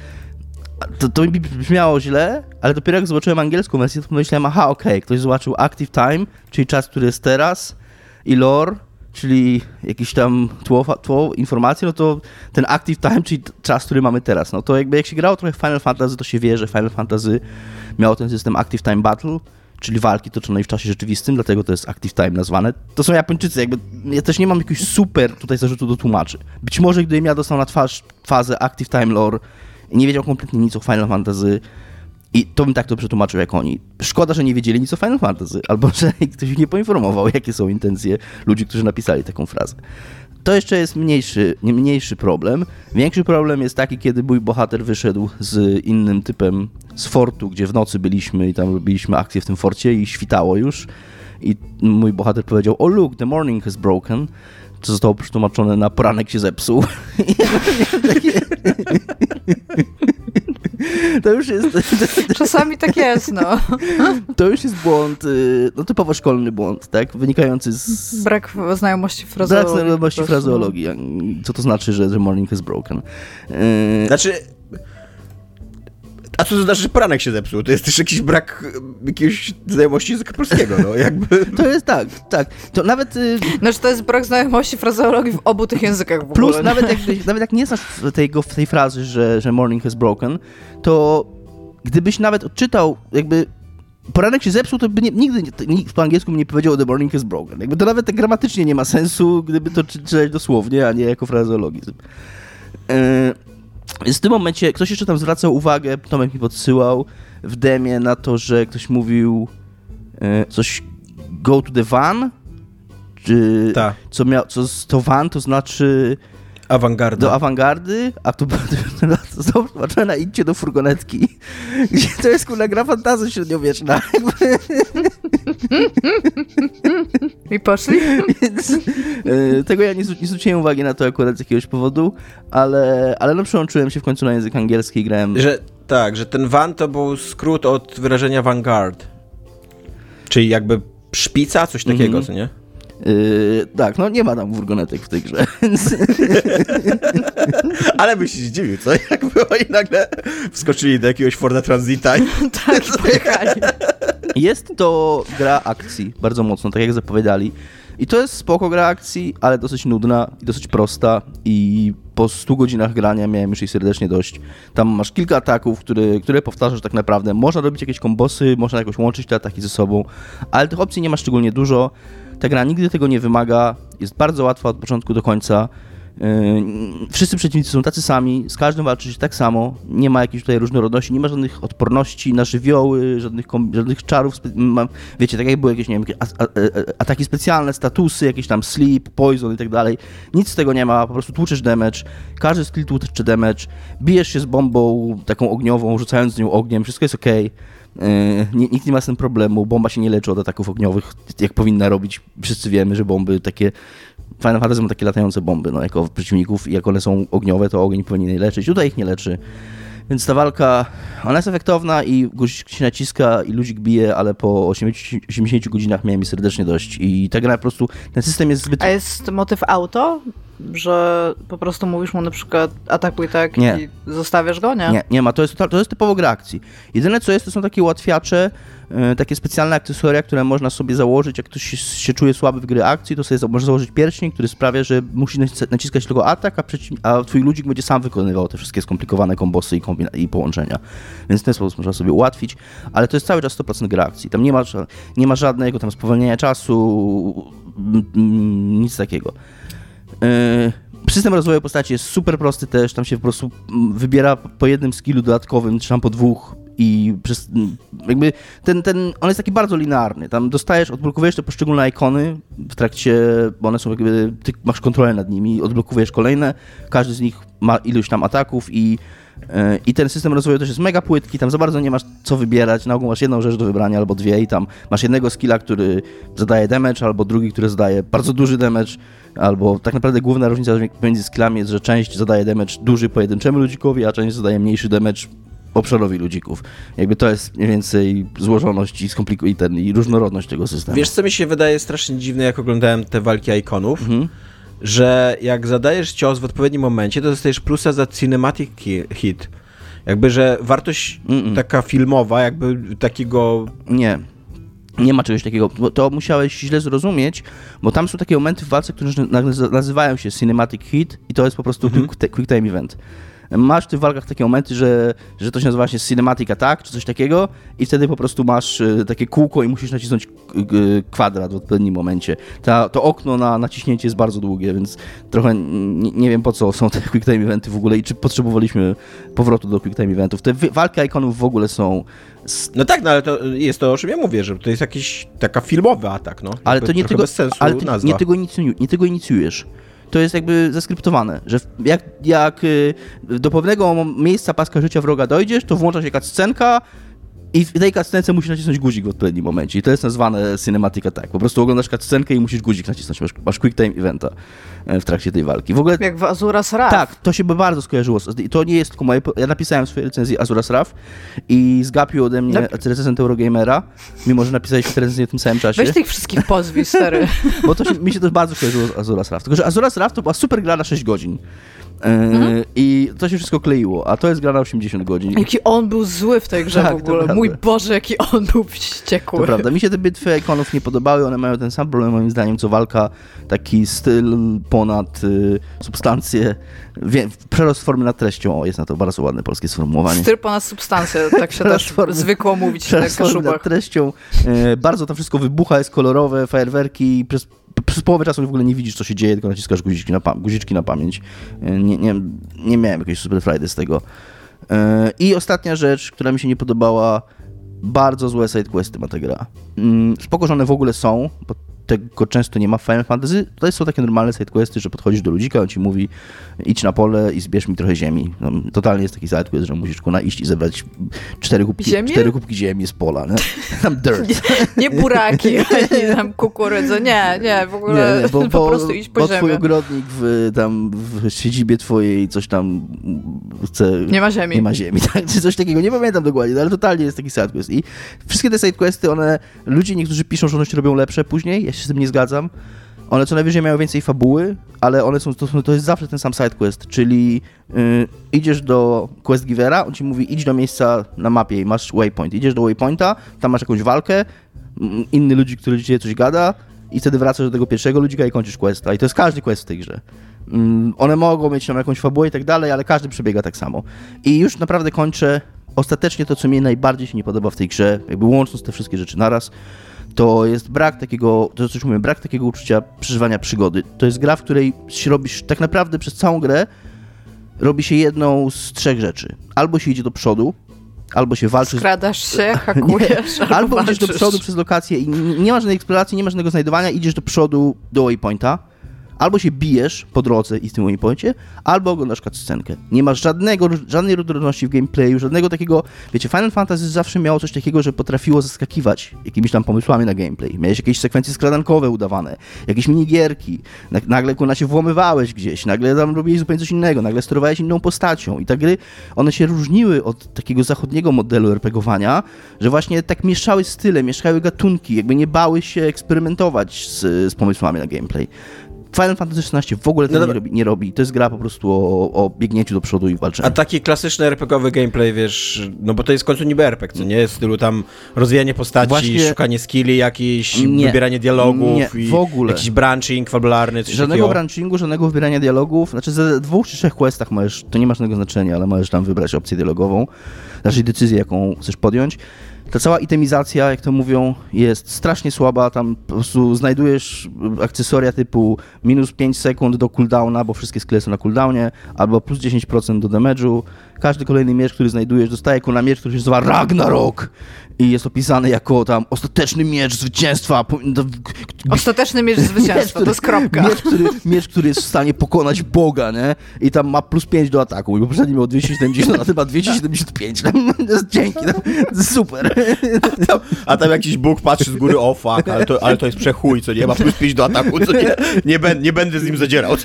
[SPEAKER 4] to, to mi brzmiało źle, ale dopiero jak zobaczyłem angielską wersję, to pomyślałem, aha, okej, okay, ktoś zobaczył Active Time, czyli czas, który jest teraz, i lore, czyli jakiś tam tło, tło no to ten Active Time, czyli czas, który mamy teraz. No to jakby jak się grało trochę w Final Fantasy, to się wie, że Final Fantasy miało ten system Active Time Battle, czyli walki toczonej w czasie rzeczywistym, dlatego to jest Active Time nazwane. To są Japończycy, jakby ja też nie mam jakiegoś super tutaj zarzutu do tłumaczy. Być może gdybym ja dostał na twarz fazę Active Time Lore, nie wiedział kompletnie nic o Final Fantasy i to bym tak to przetłumaczył jak oni. Szkoda, że nie wiedzieli nic o Final Fantasy, albo że *laughs* ktoś ich nie poinformował, jakie są intencje ludzi, którzy napisali taką frazę. To jeszcze jest mniejszy, mniejszy problem. Większy problem jest taki, kiedy mój bohater wyszedł z innym typem z fortu, gdzie w nocy byliśmy i tam robiliśmy akcję w tym forcie i świtało już. I mój bohater powiedział, oh look, the morning has broken co zostało przetłumaczone na poranek się zepsuł. *laughs* To już jest...
[SPEAKER 3] Czasami tak jest, no.
[SPEAKER 4] To już jest błąd, y, no typowo szkolny błąd, tak? Wynikający z...
[SPEAKER 3] Brak znajomości frazeologii.
[SPEAKER 4] Brak znajomości frazeologii. Co to znaczy, że the morning is broken?
[SPEAKER 2] Y, znaczy, a co to znaczy, że poranek się zepsuł? To jest też jakiś brak e, jakiejś znajomości języka polskiego, no jakby.
[SPEAKER 4] To jest tak, tak. To nawet... Y...
[SPEAKER 3] Znaczy to jest brak znajomości frazeologii w obu tych językach w ogóle.
[SPEAKER 4] Plus nawet jak, nawet jak nie znasz tej, tej frazy, że, że morning has broken, to gdybyś nawet odczytał jakby poranek się zepsuł, to by nie, nigdy nikt po angielsku mi nie powiedział the morning is broken. Jakby to nawet tak gramatycznie nie ma sensu, gdyby to czytać dosłownie, a nie jako frazeologizm. Yy, więc w tym momencie ktoś jeszcze tam zwracał uwagę, Tomek mi podsyłał w demie na to, że ktoś mówił e, coś go to the van, czy
[SPEAKER 2] Ta.
[SPEAKER 4] co miał, co to van to znaczy
[SPEAKER 2] Awangarda.
[SPEAKER 4] Do awangardy, a tu *laughs* znowu zobaczyłem na idźcie do furgonetki, *laughs* gdzie to jest kurna gra fantazy średniowieczna. *laughs*
[SPEAKER 3] I poszli?
[SPEAKER 4] Więc, e, tego ja nie, nie zwróciłem uwagi na to akurat z jakiegoś powodu, ale, ale no przełączyłem się w końcu na język angielski i grałem...
[SPEAKER 2] Że, tak, że ten van to był skrót od wyrażenia vanguard. Czyli jakby szpica, coś takiego, mm -hmm. co nie?
[SPEAKER 4] Yy, tak, no nie ma tam furgonetek w tej grze. *laughs*
[SPEAKER 2] Ale byś się zdziwił, co? Jakby oni nagle wskoczyli do jakiegoś Forda Transita i... *laughs*
[SPEAKER 3] tak, pojechali.
[SPEAKER 4] Jest to gra akcji, bardzo mocno, tak jak zapowiadali. I to jest spoko gra akcji, ale dosyć nudna i dosyć prosta i po 100 godzinach grania miałem już jej serdecznie dość. Tam masz kilka ataków, które, które powtarzasz tak naprawdę. Można robić jakieś kombosy, można jakoś łączyć te ataki ze sobą, ale tych opcji nie ma szczególnie dużo. Ta gra nigdy tego nie wymaga, jest bardzo łatwa od początku do końca. Yy, wszyscy przeciwnicy są tacy sami, z każdym walczyć tak samo, nie ma jakiejś tutaj różnorodności, nie ma żadnych odporności na żywioły, żadnych, żadnych czarów, wiecie, tak jak były jakieś, nie wiem, ataki specjalne, statusy, jakieś tam sleep, poison i tak dalej, nic z tego nie ma, po prostu tłuczesz damage, każdy skill tłucze damage, bijesz się z bombą taką ogniową, rzucając z nią ogniem, wszystko jest ok. Yy, nikt nie ma z tym problemu, bomba się nie leczy od ataków ogniowych, jak powinna robić. Wszyscy wiemy, że bomby takie. Final Fantasy ma takie latające bomby, no, jako przeciwników, i jak one są ogniowe, to ogień powinien je leczyć. Tutaj ich nie leczy. Więc ta walka, ona jest efektowna i guzik się naciska i ludzik bije, ale po 80, 80 godzinach miałem mi serdecznie dość. I ta gra po prostu, ten system jest zbyt...
[SPEAKER 3] A jest motyw auto? Że po prostu mówisz mu na przykład atakuj tak nie. i zostawiasz go, nie?
[SPEAKER 4] Nie, nie ma. To jest, to jest typowo gra akcji. Jedyne co jest, to są takie ułatwiacze, E, takie specjalne akcesoria, które można sobie założyć, jak ktoś się, się czuje słaby w gry akcji, to sobie można założyć pierścień, który sprawia, że musi naciskać tylko atak, a, a twój ludzik będzie sam wykonywał te wszystkie skomplikowane kombosy i, i połączenia. Więc w ten sposób można sobie ułatwić, ale to jest cały czas 100% gry akcji. Tam nie ma, nie ma żadnego tam spowolnienia czasu, nic takiego. Yy, System rozwoju postaci jest super prosty też, tam się po prostu wybiera po jednym skillu dodatkowym, czy tam po dwóch i przez, jakby ten, ten, on jest taki bardzo linearny. Tam dostajesz, odblokowujesz te poszczególne ikony w trakcie, bo one są jakby, ty masz kontrolę nad nimi, odblokowujesz kolejne, każdy z nich ma ilość tam ataków i e, i ten system rozwoju też jest mega płytki, tam za bardzo nie masz co wybierać. Na ogół masz jedną rzecz do wybrania albo dwie, i tam masz jednego skilla, który zadaje damage, albo drugi, który zadaje bardzo duży damage, albo tak naprawdę główna różnica między skillami jest, że część zadaje damage duży pojedynczemu ludzikowi, a część zadaje mniejszy damage obszarowi ludzików. Jakby to jest mniej więcej złożoność i, i, ten, i różnorodność tego systemu.
[SPEAKER 2] Wiesz, co mi się wydaje strasznie dziwne, jak oglądałem te walki ikonów? Mhm. Że jak zadajesz cios w odpowiednim momencie, to dostajesz plusa za cinematic hit. Jakby, że wartość mm -mm. taka filmowa, jakby takiego...
[SPEAKER 4] Nie. Nie ma czegoś takiego. To musiałeś źle zrozumieć, bo tam są takie momenty w walce, które nazywają się Cinematic Hit i to jest po prostu mm -hmm. quick time event masz w tych walkach takie momenty, że, że to się nazywa się Cinematic Attack, czy coś takiego i wtedy po prostu masz e, takie kółko i musisz nacisnąć kwadrat w odpowiednim momencie. Ta, to okno na naciśnięcie jest bardzo długie, więc trochę nie, wiem po co są te *laughs* quick time eventy w ogóle i czy potrzebowaliśmy powrotu do quick time eventów. Te walki ikonów w ogóle są
[SPEAKER 2] no tak, no ale to jest to, o czym ja mówię, że to jest jakiś taka filmowy atak, no.
[SPEAKER 4] Ale to nie tego, bez sensu ale ty, nie tego, nie tego inicjujesz to jest jakby zeskryptowane, że jak, jak y, do pewnego miejsca paska życia wroga dojdziesz, to włącza się jakaś scenka, i w tej cutscence musisz nacisnąć guzik w odpowiednim momencie. I to jest nazwane cinematic attack. Po prostu oglądasz cutscenkę i musisz guzik nacisnąć. Masz, masz quick time eventa e, w trakcie tej walki. W ogóle...
[SPEAKER 3] Jak w Azuras Wrath.
[SPEAKER 4] Tak, to się by bardzo skojarzyło. I to nie jest tylko moje... Ja napisałem w swojej recenzji Azuras Wrath i zgapił ode mnie Nap... recenzent Eurogamera, mimo że napisaliśmy tę recenzję w tym samym czasie.
[SPEAKER 3] Weź tych wszystkich pozwij, stary. *laughs*
[SPEAKER 4] Bo to się, mi się to bardzo skojarzyło z Azuras Wrath. Tylko, że Azuras Wrath to była super gra na 6 godzin. Mhm. I to się wszystko kleiło, a to jest gra na 80 godzin.
[SPEAKER 3] Jaki on był zły w tej grze tak, w ogóle. Mój Boże, jaki on był wściekły.
[SPEAKER 4] To prawda. Mi się te bitwy ikonów nie podobały, one mają ten sam problem moim zdaniem, co walka, taki styl ponad y, substancje, wie, przerost formy nad treścią. O, jest na to bardzo ładne polskie sformułowanie.
[SPEAKER 3] Styl ponad substancje, tak się *laughs* też formy, zwykło mówić na kaszubach. nad
[SPEAKER 4] treścią. Y, bardzo to wszystko wybucha, jest kolorowe, fajerwerki, przez przez połowę czasu w ogóle nie widzisz, co się dzieje, tylko naciskasz guziczki na, guziczki na pamięć. E, nie, nie, nie miałem jakiejś super frajdy z tego. E, I ostatnia rzecz, która mi się nie podobała, bardzo złe sidequesty ma ta gra. Mm, spoko, że one w ogóle są, bo tego często nie ma w Final Fantasy. To są takie normalne sidequesty, że podchodzisz do ludzika, on ci mówi idź na pole i zbierz mi trochę ziemi. No, totalnie jest taki sidequest, że musisz na iść i zebrać cztery kubki, cztery kubki ziemi z pola. Nie? *laughs* Tam dirt.
[SPEAKER 3] Nie, nie buraki, *laughs* ani *laughs* tam kukurydzę. Nie, nie, w ogóle nie, nie, bo, po prostu iść po
[SPEAKER 4] bo
[SPEAKER 3] ziemię.
[SPEAKER 4] twój ogrodnik w, tam w siedzibie twojej coś tam chce...
[SPEAKER 3] Nie ma ziemi.
[SPEAKER 4] Nie ma ziemi, tak? Czy coś takiego. Nie pamiętam dokładnie, no, ale totalnie jest taki sidequest. I wszystkie te sidequesty, one... Ludzie niektórzy piszą, że one się robią lepsze później. Ja się z tym nie zgadzam. One co najwyżej mają więcej fabuły, ale one są, to, to jest zawsze ten sam sidequest, czyli yy, idziesz do quest givera, on ci mówi idź do miejsca na mapie i masz waypoint. Idziesz do waypointa, tam masz jakąś walkę, mm, inny ludzi, który ci coś gada i wtedy wracasz do tego pierwszego ludzika i kończysz questa. I to jest każdy quest w tej grze. Yy, one mogą mieć tam jakąś fabułę i tak dalej, ale każdy przebiega tak samo. I już naprawdę kończę ostatecznie to, co mi najbardziej się nie podoba w tej grze, jakby łącząc te wszystkie rzeczy naraz, to jest brak takiego, to coś mówię, brak takiego uczucia przeżywania przygody. To jest gra, w której się robisz tak naprawdę przez całą grę robi się jedną z trzech rzeczy. Albo się idzie do przodu, albo się walczy.
[SPEAKER 3] Skradasz się, *laughs* hakujesz. *laughs*
[SPEAKER 4] albo, albo idziesz do przodu przez lokację i nie ma żadnej eksploracji, nie ma żadnego znajdowania, idziesz do przodu do waypointa albo się bijesz po drodze i w tym waypoincie, albo oglądasz scenkę. Nie masz żadnego, żadnej różnorodności w gameplayu, żadnego takiego, wiecie, Final Fantasy zawsze miało coś takiego, że potrafiło zaskakiwać jakimiś tam pomysłami na gameplay. Miałeś jakieś sekwencje skradankowe udawane, jakieś minigierki, nagle kuna się włamywałeś gdzieś, nagle tam robiłeś zupełnie coś innego, nagle sterowałeś inną postacią i te gry, one się różniły od takiego zachodniego modelu RPGowania, że właśnie tak mieszały style, mieszały gatunki, jakby nie bały się eksperymentować z, z pomysłami na gameplay. Final Fantasy XVI w ogóle tego no nie, robi, nie, robi, To jest gra po prostu o, o biegnięciu do przodu i walczeniu.
[SPEAKER 2] A taki klasyczny RPGowy gameplay, wiesz, no bo to jest w końcu niby RPG, co nie? W stylu tam rozwijanie postaci, Właśnie... szukanie skilli jakichś, nie, wybieranie dialogów nie, w ogóle. jakiś branching fabularny, coś
[SPEAKER 4] Żadnego
[SPEAKER 2] takiego.
[SPEAKER 4] branchingu, żadnego wybierania dialogów. Znaczy ze dwóch czy trzech questach możesz, to nie ma żadnego znaczenia, ale możesz tam wybrać opcję dialogową, znaczy decyzję, jaką chcesz podjąć. Ta cała itemizacja, jak to mówią, jest strasznie słaba. Tam po prostu znajdujesz akcesoria typu minus 5 sekund do cooldowna, bo wszystkie skille są na cooldownie, albo plus 10% do damage'u. Każdy kolejny miecz, który znajdujesz, dostaje jako na miecz, który się nazywa Ragnarok i jest opisany jako tam ostateczny miecz zwycięstwa. *laughs*
[SPEAKER 3] Ostateczny miecz zwycięstwa, miecz, który, to jest kropka.
[SPEAKER 4] Miecz który, miecz, który jest w stanie pokonać Boga, nie? I tam ma plus 5 do ataku. I poprzedni miał 270, a ten ma 275. *laughs* Dzięki, super.
[SPEAKER 2] A tam, a tam, jakiś Bóg patrzy z góry, o fuck, ale to, ale to jest przechuj, co nie? Ma plus 5 do ataku, co nie? Nie, ben, nie będę z nim zadzierał. Y,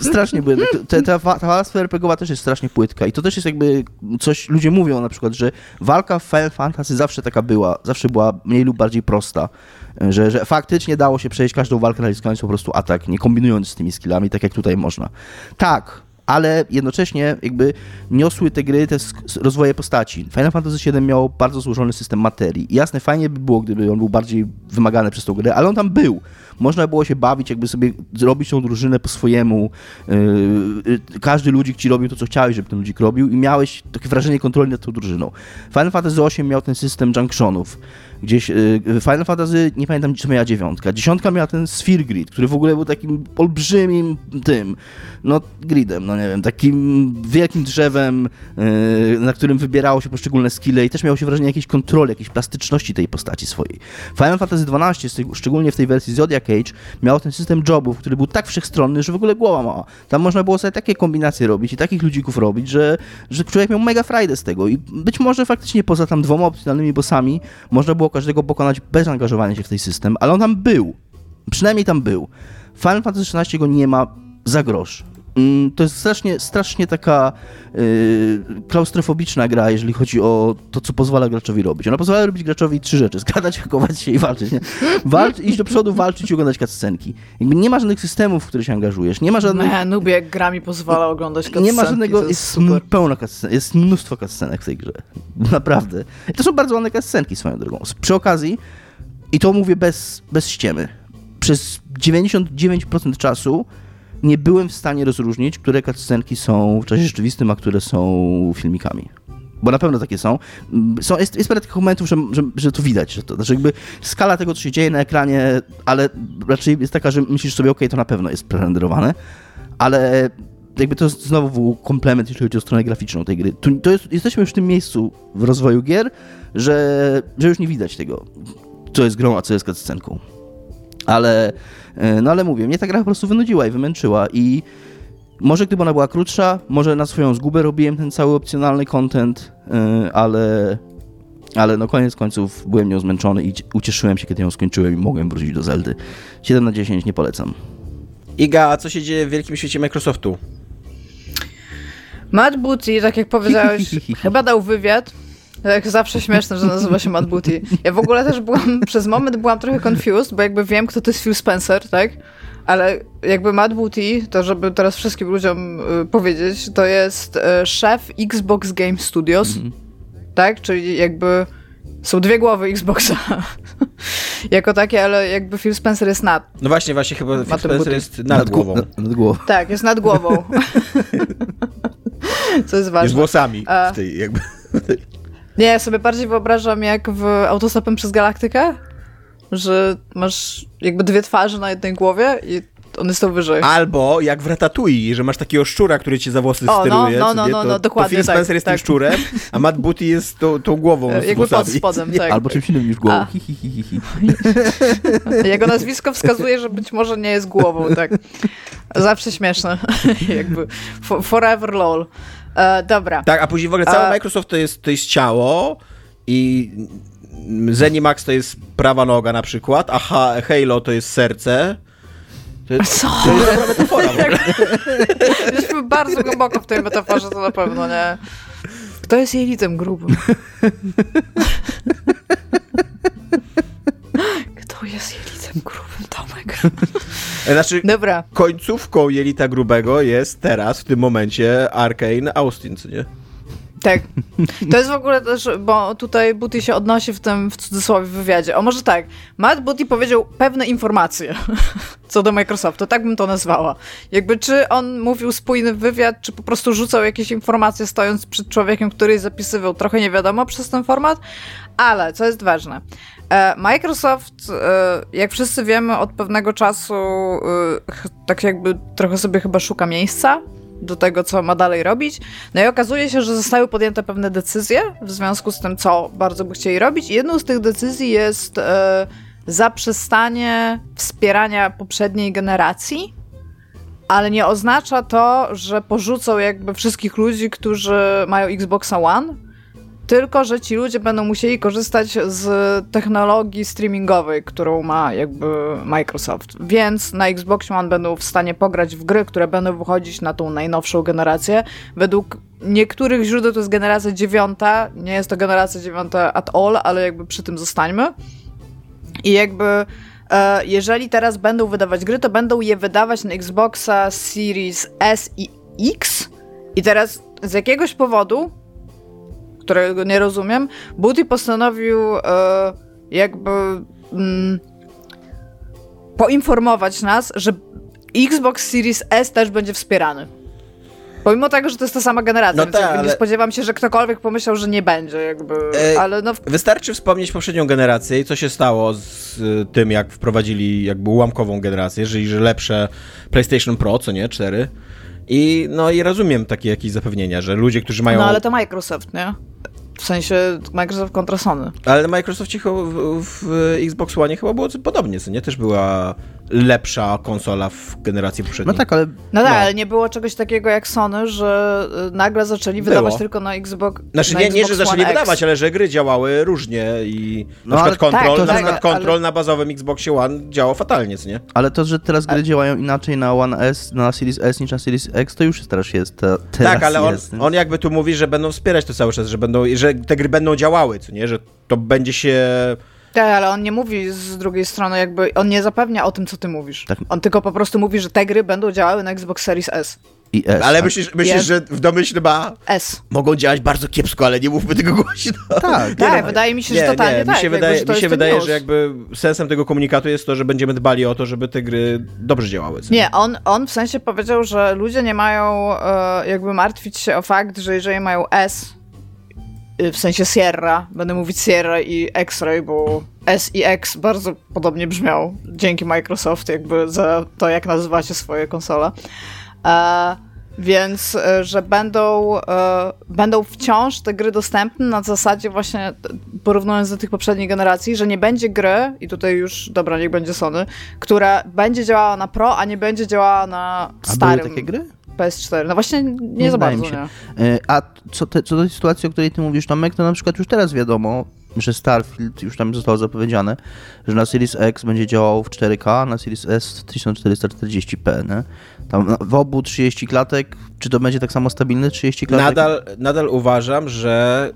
[SPEAKER 4] strasznie błędny. Ta, ta, ta warstwa RPGowa też jest strasznie płytka i to też jest jakby coś, ludzie mówią na przykład, że walka w Final Fantasy zawsze taka była, zawsze była mniej lub bardziej prosta, że, że faktycznie dało się przejść każdą walkę naciskając po prostu atak, nie kombinując z tymi skillami, tak jak tutaj można. Tak, ale jednocześnie jakby niosły te gry te rozwoje postaci. Final Fantasy VII miał bardzo złożony system materii. Jasne, fajnie by było, gdyby on był bardziej wymagany przez tą grę, ale on tam był. Można było się bawić, jakby sobie zrobić tą drużynę po swojemu. Yy, każdy ludzik ci robił to, co chciałeś, żeby ten ludzik robił i miałeś takie wrażenie kontroli nad tą drużyną. Final Fantasy VIII miał ten system junctionów. Gdzieś yy, Final Fantasy, nie pamiętam, czy miała dziewiątka. Dziesiątka miała ten Sphere Grid, który w ogóle był takim olbrzymim tym, no gridem, no nie wiem, takim wielkim drzewem, yy, na którym wybierało się poszczególne skille i też miało się wrażenie jakiejś kontroli, jakiejś plastyczności tej postaci swojej. Final Fantasy XII, szczególnie w tej wersji Zodiac Cage miał ten system jobów, który był tak wszechstronny, że w ogóle głowa mała. Tam można było sobie takie kombinacje robić i takich ludzików robić, że, że człowiek miał mega frajdę z tego i być może faktycznie poza tam dwoma opcjonalnymi bossami można było każdego pokonać bez angażowania się w ten system, ale on tam był. Przynajmniej tam był. Final Fantasy XVI go nie ma za grosz. Mm, to jest strasznie, strasznie taka yy, klaustrofobiczna gra, jeżeli chodzi o to, co pozwala graczowi robić. Ona pozwala robić graczowi trzy rzeczy. *laughs* Skradać, hakować się i walczyć. Nie? Walcz, iść do przodu, walczyć i oglądać cutscenki. Jakby nie ma żadnych systemów, w które się angażujesz. Nie ma żadnych...
[SPEAKER 3] Nie, nubie jak gra mi pozwala oglądać cutscenki.
[SPEAKER 4] Nie ma żadnego... Jest, jest super. pełno cutscenek. Jest mnóstwo cutscenek w tej grze. *laughs* Naprawdę. I to są bardzo ładne cutscenki swoją drogą. Przy okazji, i to mówię bez, bez ściemy, przez 99% czasu nie byłem w stanie rozróżnić, które cutscenki są w czasie rzeczywistym, a które są filmikami. Bo na pewno takie są. są jest, jest parę takich momentów, że, że, że to widać, że to znaczy jakby skala tego, co się dzieje na ekranie, ale raczej jest taka, że myślisz sobie, ok, to na pewno jest prerenderowane, ale jakby to jest znowu komplement, jeśli chodzi o stronę graficzną tej gry. To jest, jesteśmy już w tym miejscu w rozwoju gier, że, że już nie widać tego co jest grą, a co jest cutscenką. Ale, e, no ale mówię, mnie ta gra po prostu wynudziła i wymęczyła i może gdyby ona była krótsza, może na swoją zgubę robiłem ten cały opcjonalny content, e, ale, ale no koniec końców byłem nią zmęczony i ucieszyłem się, kiedy ją skończyłem i mogłem wrócić do Zeldy. 7 na 10 nie polecam.
[SPEAKER 2] Iga, a co się dzieje w wielkim świecie Microsoftu?
[SPEAKER 3] Matt Booty, tak jak powiedziałeś, *laughs* chyba dał wywiad. Jak zawsze śmieszne, że nazywa się Matt Booty. Ja w ogóle też byłam, przez moment byłam trochę confused, bo jakby wiem, kto to jest Phil Spencer, tak? Ale jakby Matt Booty, to żeby teraz wszystkim ludziom y, powiedzieć, to jest y, szef Xbox Game Studios, mm -hmm. tak? Czyli jakby są dwie głowy Xboxa *laughs* jako takie, ale jakby Phil Spencer jest nad.
[SPEAKER 2] No właśnie, właśnie chyba Phil Spencer jest nad, nad głową. Nad,
[SPEAKER 4] nad głową.
[SPEAKER 3] Tak, jest nad głową. *laughs* Co jest ważne.
[SPEAKER 2] Jest włosami A... w tej jakby...
[SPEAKER 3] Nie, ja sobie bardziej wyobrażam jak w Autostopem przez Galaktykę, że masz jakby dwie twarze na jednej głowie i on jest to wyżej.
[SPEAKER 2] Albo jak w Ratatouille, że masz takiego szczura, który ci za włosy o, no, steruje.
[SPEAKER 3] No, no, no, no, dokładnie. To
[SPEAKER 2] Phil Spencer tak, jest tak. tym szczurem, a Matt Booty jest tą, tą głową z Jakby
[SPEAKER 3] pod spodem, tak.
[SPEAKER 4] Albo czymś innym niż głową. *laughs*
[SPEAKER 3] Jego nazwisko wskazuje, że być może nie jest głową, tak. Zawsze śmieszne. *laughs* jakby forever lol. E, dobra.
[SPEAKER 2] Tak, a później w ogóle cały e... Microsoft to jest, to jest ciało i Zenimax to jest prawa noga na przykład, a Halo to jest serce.
[SPEAKER 3] To Co? To jest metafora. *laughs* Jesteśmy bardzo głęboko w tej metaforze, to na pewno, nie? Kto jest jelitem grubym? Kto jest jelitem grubym, Tomek? *laughs*
[SPEAKER 2] Znaczy, Dobra. końcówką jelita grubego jest teraz, w tym momencie, Arkane Austin, co nie?
[SPEAKER 3] Tak. To jest w ogóle też, bo tutaj Booty się odnosi w tym w cudzysłowie wywiadzie. O może tak, Matt Booty powiedział pewne informacje *laughs* co do Microsoftu, tak bym to nazwała. Jakby czy on mówił spójny wywiad, czy po prostu rzucał jakieś informacje stojąc przed człowiekiem, który zapisywał, trochę nie wiadomo przez ten format, ale co jest ważne, e, Microsoft, e, jak wszyscy wiemy, od pewnego czasu e, tak jakby trochę sobie chyba szuka miejsca do tego, co ma dalej robić. No i okazuje się, że zostały podjęte pewne decyzje w związku z tym, co bardzo by chcieli robić. I jedną z tych decyzji jest zaprzestanie wspierania poprzedniej generacji, ale nie oznacza to, że porzucą jakby wszystkich ludzi, którzy mają Xboxa One tylko, że ci ludzie będą musieli korzystać z technologii streamingowej, którą ma jakby Microsoft. Więc na Xbox One będą w stanie pograć w gry, które będą wychodzić na tą najnowszą generację. Według niektórych źródeł to jest generacja dziewiąta. Nie jest to generacja dziewiąta at all, ale jakby przy tym zostańmy. I jakby e, jeżeli teraz będą wydawać gry, to będą je wydawać na Xboxa Series S i X. I teraz z jakiegoś powodu którego nie rozumiem, Booty postanowił e, jakby mm, poinformować nas, że Xbox Series S też będzie wspierany. Pomimo tego, że to jest ta sama generacja, no więc tak, ale... nie spodziewam się, że ktokolwiek pomyślał, że nie będzie, jakby, e, ale no...
[SPEAKER 2] Wystarczy wspomnieć poprzednią generację i co się stało z tym, jak wprowadzili jakby ułamkową generację, czyli że lepsze PlayStation Pro, co nie, 4. I no i rozumiem takie jakieś zapewnienia, że ludzie, którzy mają...
[SPEAKER 3] No ale to Microsoft, nie? W sensie Microsoft kontra Sony.
[SPEAKER 2] Ale na Microsoftie w, w Xbox One chyba było podobnie, co nie? Też była lepsza konsola w generacji poprzedniej.
[SPEAKER 4] No tak, ale...
[SPEAKER 3] No tak, no. ale nie było czegoś takiego jak Sony, że y, nagle zaczęli było. wydawać tylko na Xbox
[SPEAKER 2] Znaczy
[SPEAKER 3] na
[SPEAKER 2] nie,
[SPEAKER 3] Xbox
[SPEAKER 2] nie, że zaczęli
[SPEAKER 3] One
[SPEAKER 2] wydawać, ale że gry działały różnie i no, na przykład Control, tak, na, tak, przykład control ale... na bazowym Xboxie One działał fatalnie, co nie?
[SPEAKER 4] Ale to, że teraz gry działają inaczej na One S, na Series S niż na Series X, to już teraz jest. Teraz
[SPEAKER 2] tak, ale on, on jakby tu mówi, że będą wspierać to cały czas, że, będą, że te gry będą działały, co nie? Że to będzie się
[SPEAKER 3] tak, ale on nie mówi z drugiej strony, jakby on nie zapewnia o tym, co ty mówisz. Tak. On tylko po prostu mówi, że te gry będą działały na Xbox Series S.
[SPEAKER 2] I S. Ale myślisz, myślisz że w domyśle ma
[SPEAKER 3] S.
[SPEAKER 2] Mogą działać bardzo kiepsko, ale nie mówmy tego głośno.
[SPEAKER 3] Tak, tak, wydaje mi się, że nie, totalnie nie. tak.
[SPEAKER 2] Mi się wydaje, jakby, mi się wydaje że jakby sensem tego komunikatu jest to, że będziemy dbali o to, żeby te gry dobrze działały.
[SPEAKER 3] Co? Nie, on, on w sensie powiedział, że ludzie nie mają e, jakby martwić się o fakt, że jeżeli mają S, w sensie Sierra, będę mówić Sierra i X-Ray, bo S i X bardzo podobnie brzmiał dzięki Microsoft, jakby za to, jak nazywacie swoje konsole. E, Więc, e, że będą, e, będą wciąż te gry dostępne na zasadzie właśnie, porównując do tych poprzednich generacji, że nie będzie gry, i tutaj już, dobra, niech będzie Sony, która będzie działała na Pro, a nie będzie działała na starym.
[SPEAKER 4] A były takie gry?
[SPEAKER 3] PS4. No właśnie nie, nie za bardzo, nie.
[SPEAKER 4] A co, te, co do tej sytuacji, o której ty mówisz, Tomek, to na przykład już teraz wiadomo, że Starfield już tam zostało zapowiedziane, że na Series X będzie działał w 4K, na Series S 1440p, nie? Tam w obu 30 klatek, czy to będzie tak samo stabilne 30 klatek?
[SPEAKER 2] Nadal, nadal uważam, że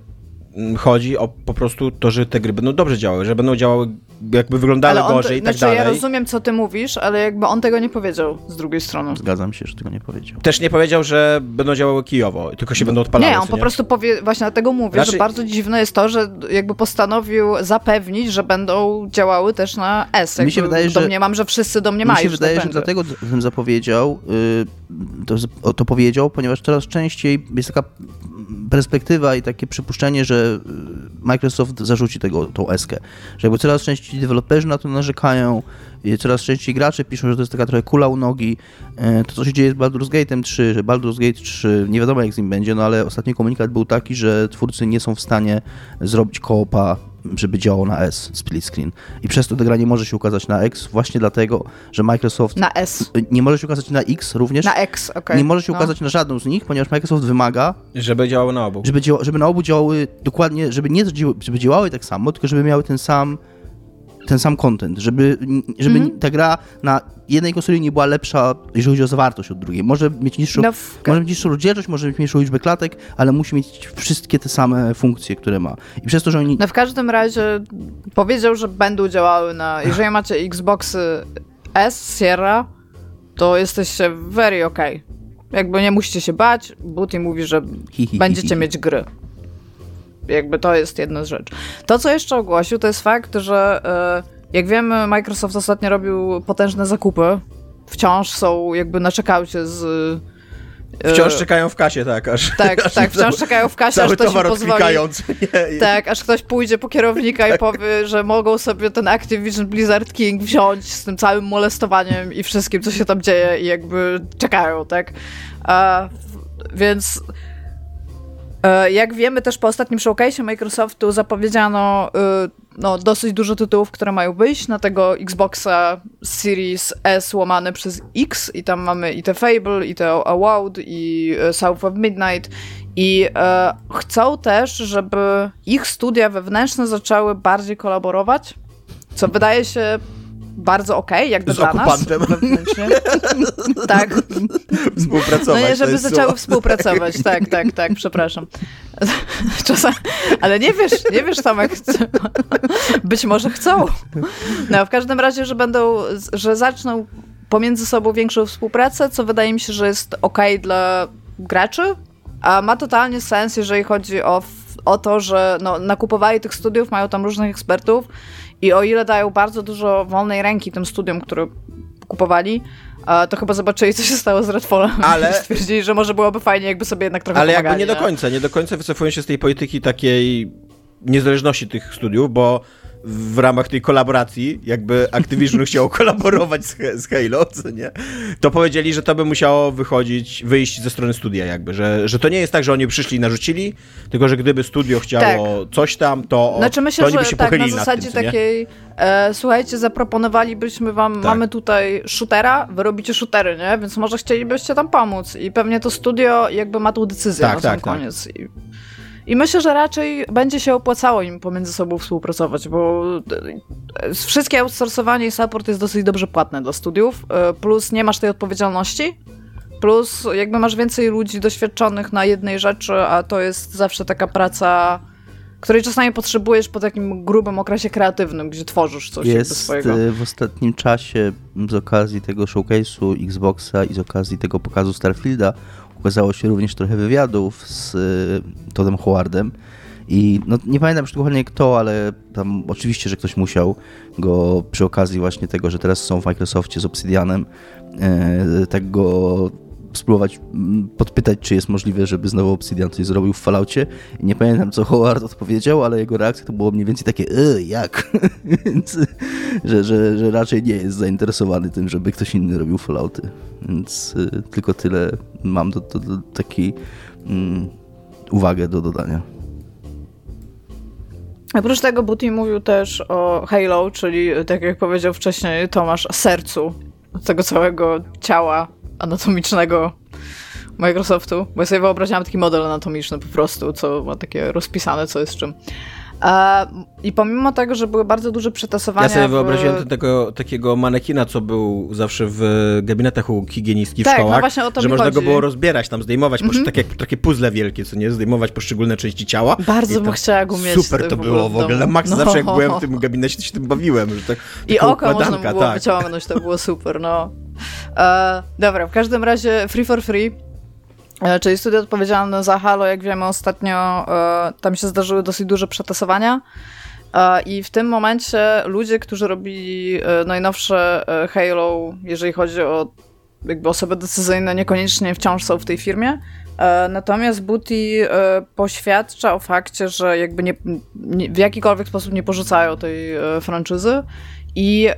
[SPEAKER 2] chodzi o po prostu to, że te gry będą dobrze działały, że będą działały jakby wyglądały on, gorzej i tak
[SPEAKER 3] znaczy,
[SPEAKER 2] dalej.
[SPEAKER 3] Ja rozumiem, co ty mówisz, ale jakby on tego nie powiedział z drugiej strony.
[SPEAKER 4] Zgadzam się, że tego nie powiedział.
[SPEAKER 2] Też nie powiedział, że będą działały kijowo, tylko się będą odpalały.
[SPEAKER 3] Nie, on po nie? prostu powie, właśnie dlatego mówię, znaczy... że bardzo dziwne jest to, że jakby postanowił zapewnić, że będą działały też na S. Jakby mi się wydaje, że domniemam, że wszyscy domniemają.
[SPEAKER 4] Mi się wydaje, że dlatego ten zapowiedział, yy, to, to powiedział, ponieważ coraz częściej jest taka perspektywa i takie przypuszczenie, że Microsoft zarzuci tego, tą eskę. Że jakby coraz częściej deweloperzy na to narzekają, coraz częściej gracze piszą, że to jest taka trochę kula u nogi. E, to, co się dzieje z Baldur's Gate'em 3, że Baldur's Gate 3, nie wiadomo jak z nim będzie, no ale ostatni komunikat był taki, że twórcy nie są w stanie zrobić koopa żeby działał na S, split screen. I przez to ta gra nie może się ukazać na X, właśnie dlatego, że Microsoft...
[SPEAKER 3] Na S.
[SPEAKER 4] Nie może się ukazać na X również.
[SPEAKER 3] Na X, okej. Okay.
[SPEAKER 4] Nie może się no. ukazać na żadną z nich, ponieważ Microsoft wymaga...
[SPEAKER 2] Żeby działały na obu.
[SPEAKER 4] Żeby, dzia żeby na obu działały dokładnie, żeby nie żeby działały tak samo, tylko żeby miały ten sam ten sam content, żeby, żeby mm. ta gra na jednej konsoli nie była lepsza, jeżeli chodzi o zawartość od drugiej. Może mieć niższą, no, może mieć niższą rozdzielczość, może mieć mniejszą liczbę klatek, ale musi mieć wszystkie te same funkcje, które ma. I przez to, że oni...
[SPEAKER 3] No w każdym razie powiedział, że będą działały na... Jeżeli macie Xboxy S, Sierra, to jesteście very okay. Jakby nie musicie się bać, Booty mówi, że hi, hi, będziecie hi, mieć gry jakby to jest jedna z rzeczy. To, co jeszcze ogłosił, to jest fakt, że e, jak wiemy, Microsoft ostatnio robił potężne zakupy. Wciąż są jakby na czekaucie z
[SPEAKER 2] e, Wciąż czekają w kasie, tak, aż.
[SPEAKER 3] Tak,
[SPEAKER 2] aż
[SPEAKER 3] tak, wciąż czekają w kasie, aż ktoś pozwoli. *laughs*
[SPEAKER 2] Nie,
[SPEAKER 3] tak, aż ktoś pójdzie po kierownika tak. i powie, że mogą sobie ten Activision Blizzard King wziąć z tym całym molestowaniem i wszystkim, co się tam dzieje i jakby czekają, tak. A, więc E, jak wiemy też po ostatnim showcase Microsoftu zapowiedziano e, no, dosyć dużo tytułów, które mają wyjść na tego Xboxa Series S łamane przez X i tam mamy i te Fable, i te Award, i e, South of Midnight. I e, chcą też, żeby ich studia wewnętrzne zaczęły bardziej kolaborować, co wydaje się bardzo okej, okay, jakby
[SPEAKER 2] z
[SPEAKER 3] dla
[SPEAKER 2] okupantem.
[SPEAKER 3] nas. *laughs* tak.
[SPEAKER 2] Współpracować.
[SPEAKER 3] No nie, żeby zaczęły współpracować, tak, tak, tak, przepraszam. *laughs* Czasem, ale nie wiesz, nie wiesz Tomek, być może chcą. No, w każdym razie, że będą, że zaczną pomiędzy sobą większą współpracę, co wydaje mi się, że jest okej okay dla graczy, a ma totalnie sens, jeżeli chodzi o, o to, że no, nakupowali tych studiów, mają tam różnych ekspertów i o ile dają bardzo dużo wolnej ręki tym studiom, które kupowali, to chyba zobaczyli, co się stało z Redfallem. *laughs* Ale... Stwierdzili, że może byłoby fajnie, jakby sobie jednak trochę
[SPEAKER 2] Ale
[SPEAKER 3] pomagali,
[SPEAKER 2] jakby nie, nie do końca, nie do końca wycofują się z tej polityki takiej niezależności tych studiów, bo w ramach tej kolaboracji, jakby Activision *laughs* chciał kolaborować z, z Halo, co nie? To powiedzieli, że to by musiało wychodzić, wyjść ze strony studia jakby, że, że to nie jest tak, że oni przyszli i narzucili, tylko że gdyby studio chciało tak. coś tam, to,
[SPEAKER 3] znaczy myślę,
[SPEAKER 2] to oni by się
[SPEAKER 3] tak,
[SPEAKER 2] pochylili
[SPEAKER 3] na zasadzie
[SPEAKER 2] tym,
[SPEAKER 3] takiej e, słuchajcie, zaproponowalibyśmy wam, tak. mamy tutaj shootera, wy robicie shootery, nie? Więc może chcielibyście tam pomóc i pewnie to studio jakby ma tą decyzję tak, na sam tak, tak. koniec. I... I myślę, że raczej będzie się opłacało im pomiędzy sobą współpracować, bo e, wszystkie outsourcowanie i support jest dosyć dobrze płatne dla studiów, e, plus nie masz tej odpowiedzialności, plus jakby masz więcej ludzi doświadczonych na jednej rzeczy, a to jest zawsze taka praca której czasami potrzebujesz po takim grubym okresie kreatywnym, gdzie tworzysz coś
[SPEAKER 4] jest
[SPEAKER 3] swojego.
[SPEAKER 4] E, w ostatnim czasie z okazji tego showcase'u Xboxa i z okazji tego pokazu Starfielda ukazało się również trochę wywiadów z y, Todem Howardem. I no, nie pamiętam już dokładnie kto, ale tam oczywiście, że ktoś musiał go przy okazji właśnie tego, że teraz są w Microsoftie z Obsidianem, e, tak go spróbować mm, podpytać, czy jest możliwe, żeby znowu Obsidian coś zrobił w Falloutie. Nie pamiętam, co Howard odpowiedział, ale jego reakcja to było mniej więcej takie, e, jak? *laughs* Więc, że, że, że raczej nie jest zainteresowany tym, żeby ktoś inny robił Fallouty. Więc y, tylko tyle mam do, do, do taki mm, uwagę do dodania.
[SPEAKER 3] Oprócz tego Buti mówił też o Halo, czyli tak jak powiedział wcześniej Tomasz, sercu tego całego ciała anatomicznego Microsoftu, bo ja sobie wyobraziłam taki model anatomiczny po prostu, co ma takie rozpisane, co jest czym. I pomimo tego, że były bardzo duże przetasowania...
[SPEAKER 2] Ja sobie w... wyobraziłem tego, takiego manekina, co był zawsze w gabinetach u higienistki w tak, no szkołach, no właśnie o to że można chodzi. go było rozbierać, tam zdejmować, mm -hmm. takie, takie puzzle wielkie, co nie, zdejmować poszczególne części ciała.
[SPEAKER 3] Bardzo bym chciała go mieć.
[SPEAKER 2] Super to było w ogóle, na max no. zawsze jak byłem w tym gabinecie, to się tym bawiłem. Że tak,
[SPEAKER 3] I oko można było tak. wyciągnąć, to było super, no. E, dobra, w każdym razie Free for Free czyli studio odpowiedzialne za Halo, jak wiemy ostatnio, e, tam się zdarzyły dosyć duże przetasowania. E, I w tym momencie ludzie, którzy robili najnowsze Halo, jeżeli chodzi o jakby osoby decyzyjne, niekoniecznie wciąż są w tej firmie. Natomiast Booty poświadcza o fakcie, że jakby nie, nie, w jakikolwiek sposób nie porzucają tej franczyzy i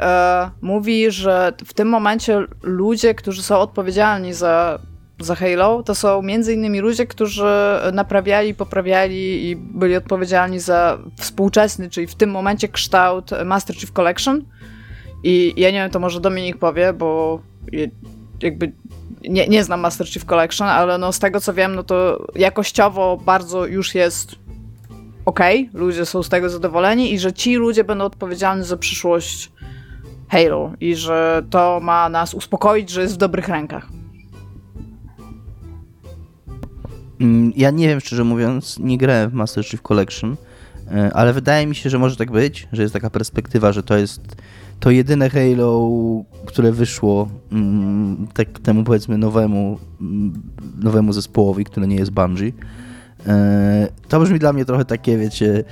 [SPEAKER 3] mówi, że w tym momencie ludzie, którzy są odpowiedzialni za za Halo, to są innymi ludzie, którzy naprawiali, poprawiali i byli odpowiedzialni za współczesny, czyli w tym momencie kształt Master Chief Collection. I ja nie wiem, to może Dominik powie, bo jakby nie, nie znam Master Chief Collection, ale no z tego co wiem, no to jakościowo bardzo już jest ok, ludzie są z tego zadowoleni i że ci ludzie będą odpowiedzialni za przyszłość Halo i że to ma nas uspokoić, że jest w dobrych rękach.
[SPEAKER 4] Ja nie wiem, szczerze mówiąc, nie grałem w Master Chief Collection, e, ale wydaje mi się, że może tak być, że jest taka perspektywa, że to jest to jedyne Halo, które wyszło mm, tak temu powiedzmy nowemu, mm, nowemu zespołowi, które nie jest Bungie. E, to brzmi dla mnie trochę takie, wiecie,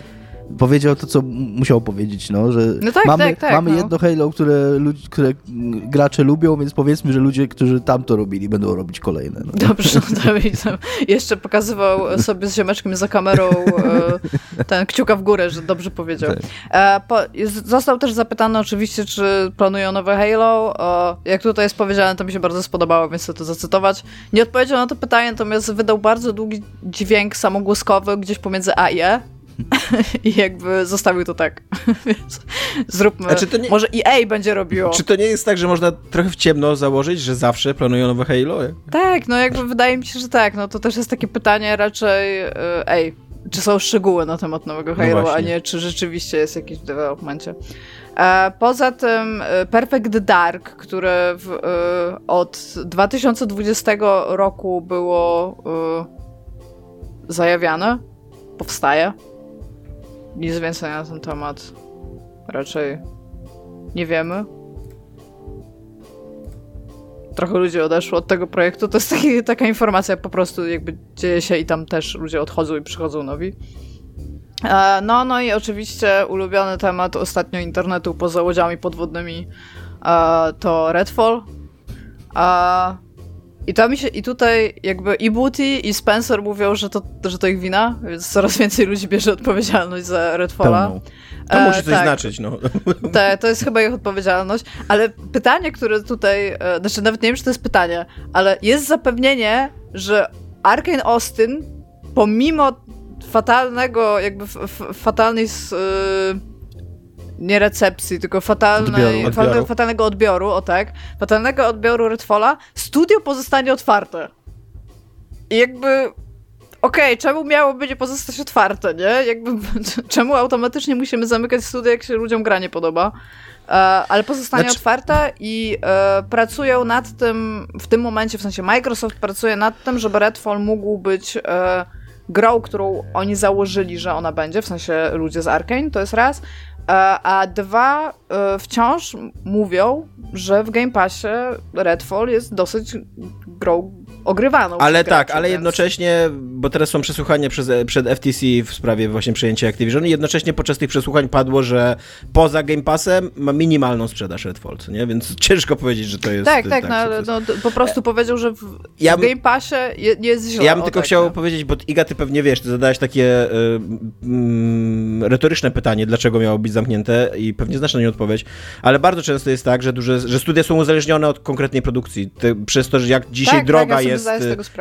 [SPEAKER 4] powiedział to, co musiał powiedzieć, no, że
[SPEAKER 3] no tak,
[SPEAKER 4] mamy,
[SPEAKER 3] tak, tak,
[SPEAKER 4] mamy
[SPEAKER 3] no.
[SPEAKER 4] jedno Halo, które, które gracze lubią, więc powiedzmy, że ludzie, którzy tam to robili, będą robić kolejne. No.
[SPEAKER 3] Dobrze, Dawid jeszcze pokazywał sobie z ziomeczkiem za kamerą e, ten kciuka w górę, że dobrze powiedział. Tak. E, został też zapytany oczywiście, czy planują nowe Halo. jak tutaj jest powiedziane, to mi się bardzo spodobało, więc chcę to zacytować. Nie odpowiedział na to pytanie, natomiast wydał bardzo długi dźwięk samogłoskowy gdzieś pomiędzy A i E *laughs* I jakby zostawił to tak. *laughs* Więc zróbmy. Nie... Może EA będzie robiło.
[SPEAKER 2] Czy to nie jest tak, że można trochę w ciemno założyć, że zawsze planują nowe Halo?
[SPEAKER 3] Tak, no jakby wydaje mi się, że tak. No to też jest takie pytanie raczej, e, ej, czy są szczegóły na temat nowego no Halo, no a nie czy rzeczywiście jest jakiś w developmencie. E, poza tym e, Perfect Dark, które w, od 2020 roku było zajawiane, powstaje nic więcej na ten temat raczej nie wiemy. Trochę ludzi odeszło od tego projektu. To jest taki, taka informacja po prostu jakby dzieje się i tam też ludzie odchodzą i przychodzą nowi. E, no, no i oczywiście ulubiony temat ostatnio internetu poza łodziami podwodnymi e, to Redfall. E, i to mi się, i tutaj jakby i Booty i Spencer mówią, że to, że to ich wina, więc coraz więcej ludzi bierze odpowiedzialność za Redfalla. Pełną.
[SPEAKER 2] To e, musi coś tak. znaczyć, no. *laughs*
[SPEAKER 3] Tak, to jest chyba ich odpowiedzialność, ale pytanie, które tutaj, e, znaczy nawet nie wiem, czy to jest pytanie, ale jest zapewnienie, że Arkane Austin, pomimo fatalnego, jakby fatalnej nie recepcji, tylko fatalnej, odbioru. fatalnego odbioru, o tak, fatalnego odbioru Redfalla, studio pozostanie otwarte. I jakby okej, okay, czemu miałoby nie pozostać otwarte, nie? Jakby, *laughs* czemu automatycznie musimy zamykać studio, jak się ludziom gra nie podoba? E, ale pozostanie znaczy... otwarte i e, pracują nad tym, w tym momencie, w sensie Microsoft pracuje nad tym, żeby Redfall mógł być e, grą, którą oni założyli, że ona będzie, w sensie ludzie z Arkane, to jest raz. E, a dwa, e, wciąż mówią, że w Game Passie Redfall jest dosyć grą ogrywaną.
[SPEAKER 2] Ale tak, ale więc... jednocześnie, bo teraz są przesłuchania przez, przed FTC w sprawie właśnie przejęcia Activision i jednocześnie podczas tych przesłuchań padło, że poza Game Passem ma minimalną sprzedaż Redfall, nie? Więc *laughs* ciężko powiedzieć, że to jest...
[SPEAKER 3] Tak, tak, tak no, no, po prostu e... powiedział, że w, ja, w Game Passie nie jest źle.
[SPEAKER 2] Ja bym tylko tak, chciał no. powiedzieć, bo Iga, ty pewnie wiesz, ty zadałeś takie y, retoryczne pytanie, dlaczego miało być zamknięte i pewnie znasz na nie odpowiedź, ale bardzo często jest tak, że, duże, że studia są uzależnione od konkretnej produkcji. Ty, przez to, że jak dzisiaj tak, droga tak, ja jest,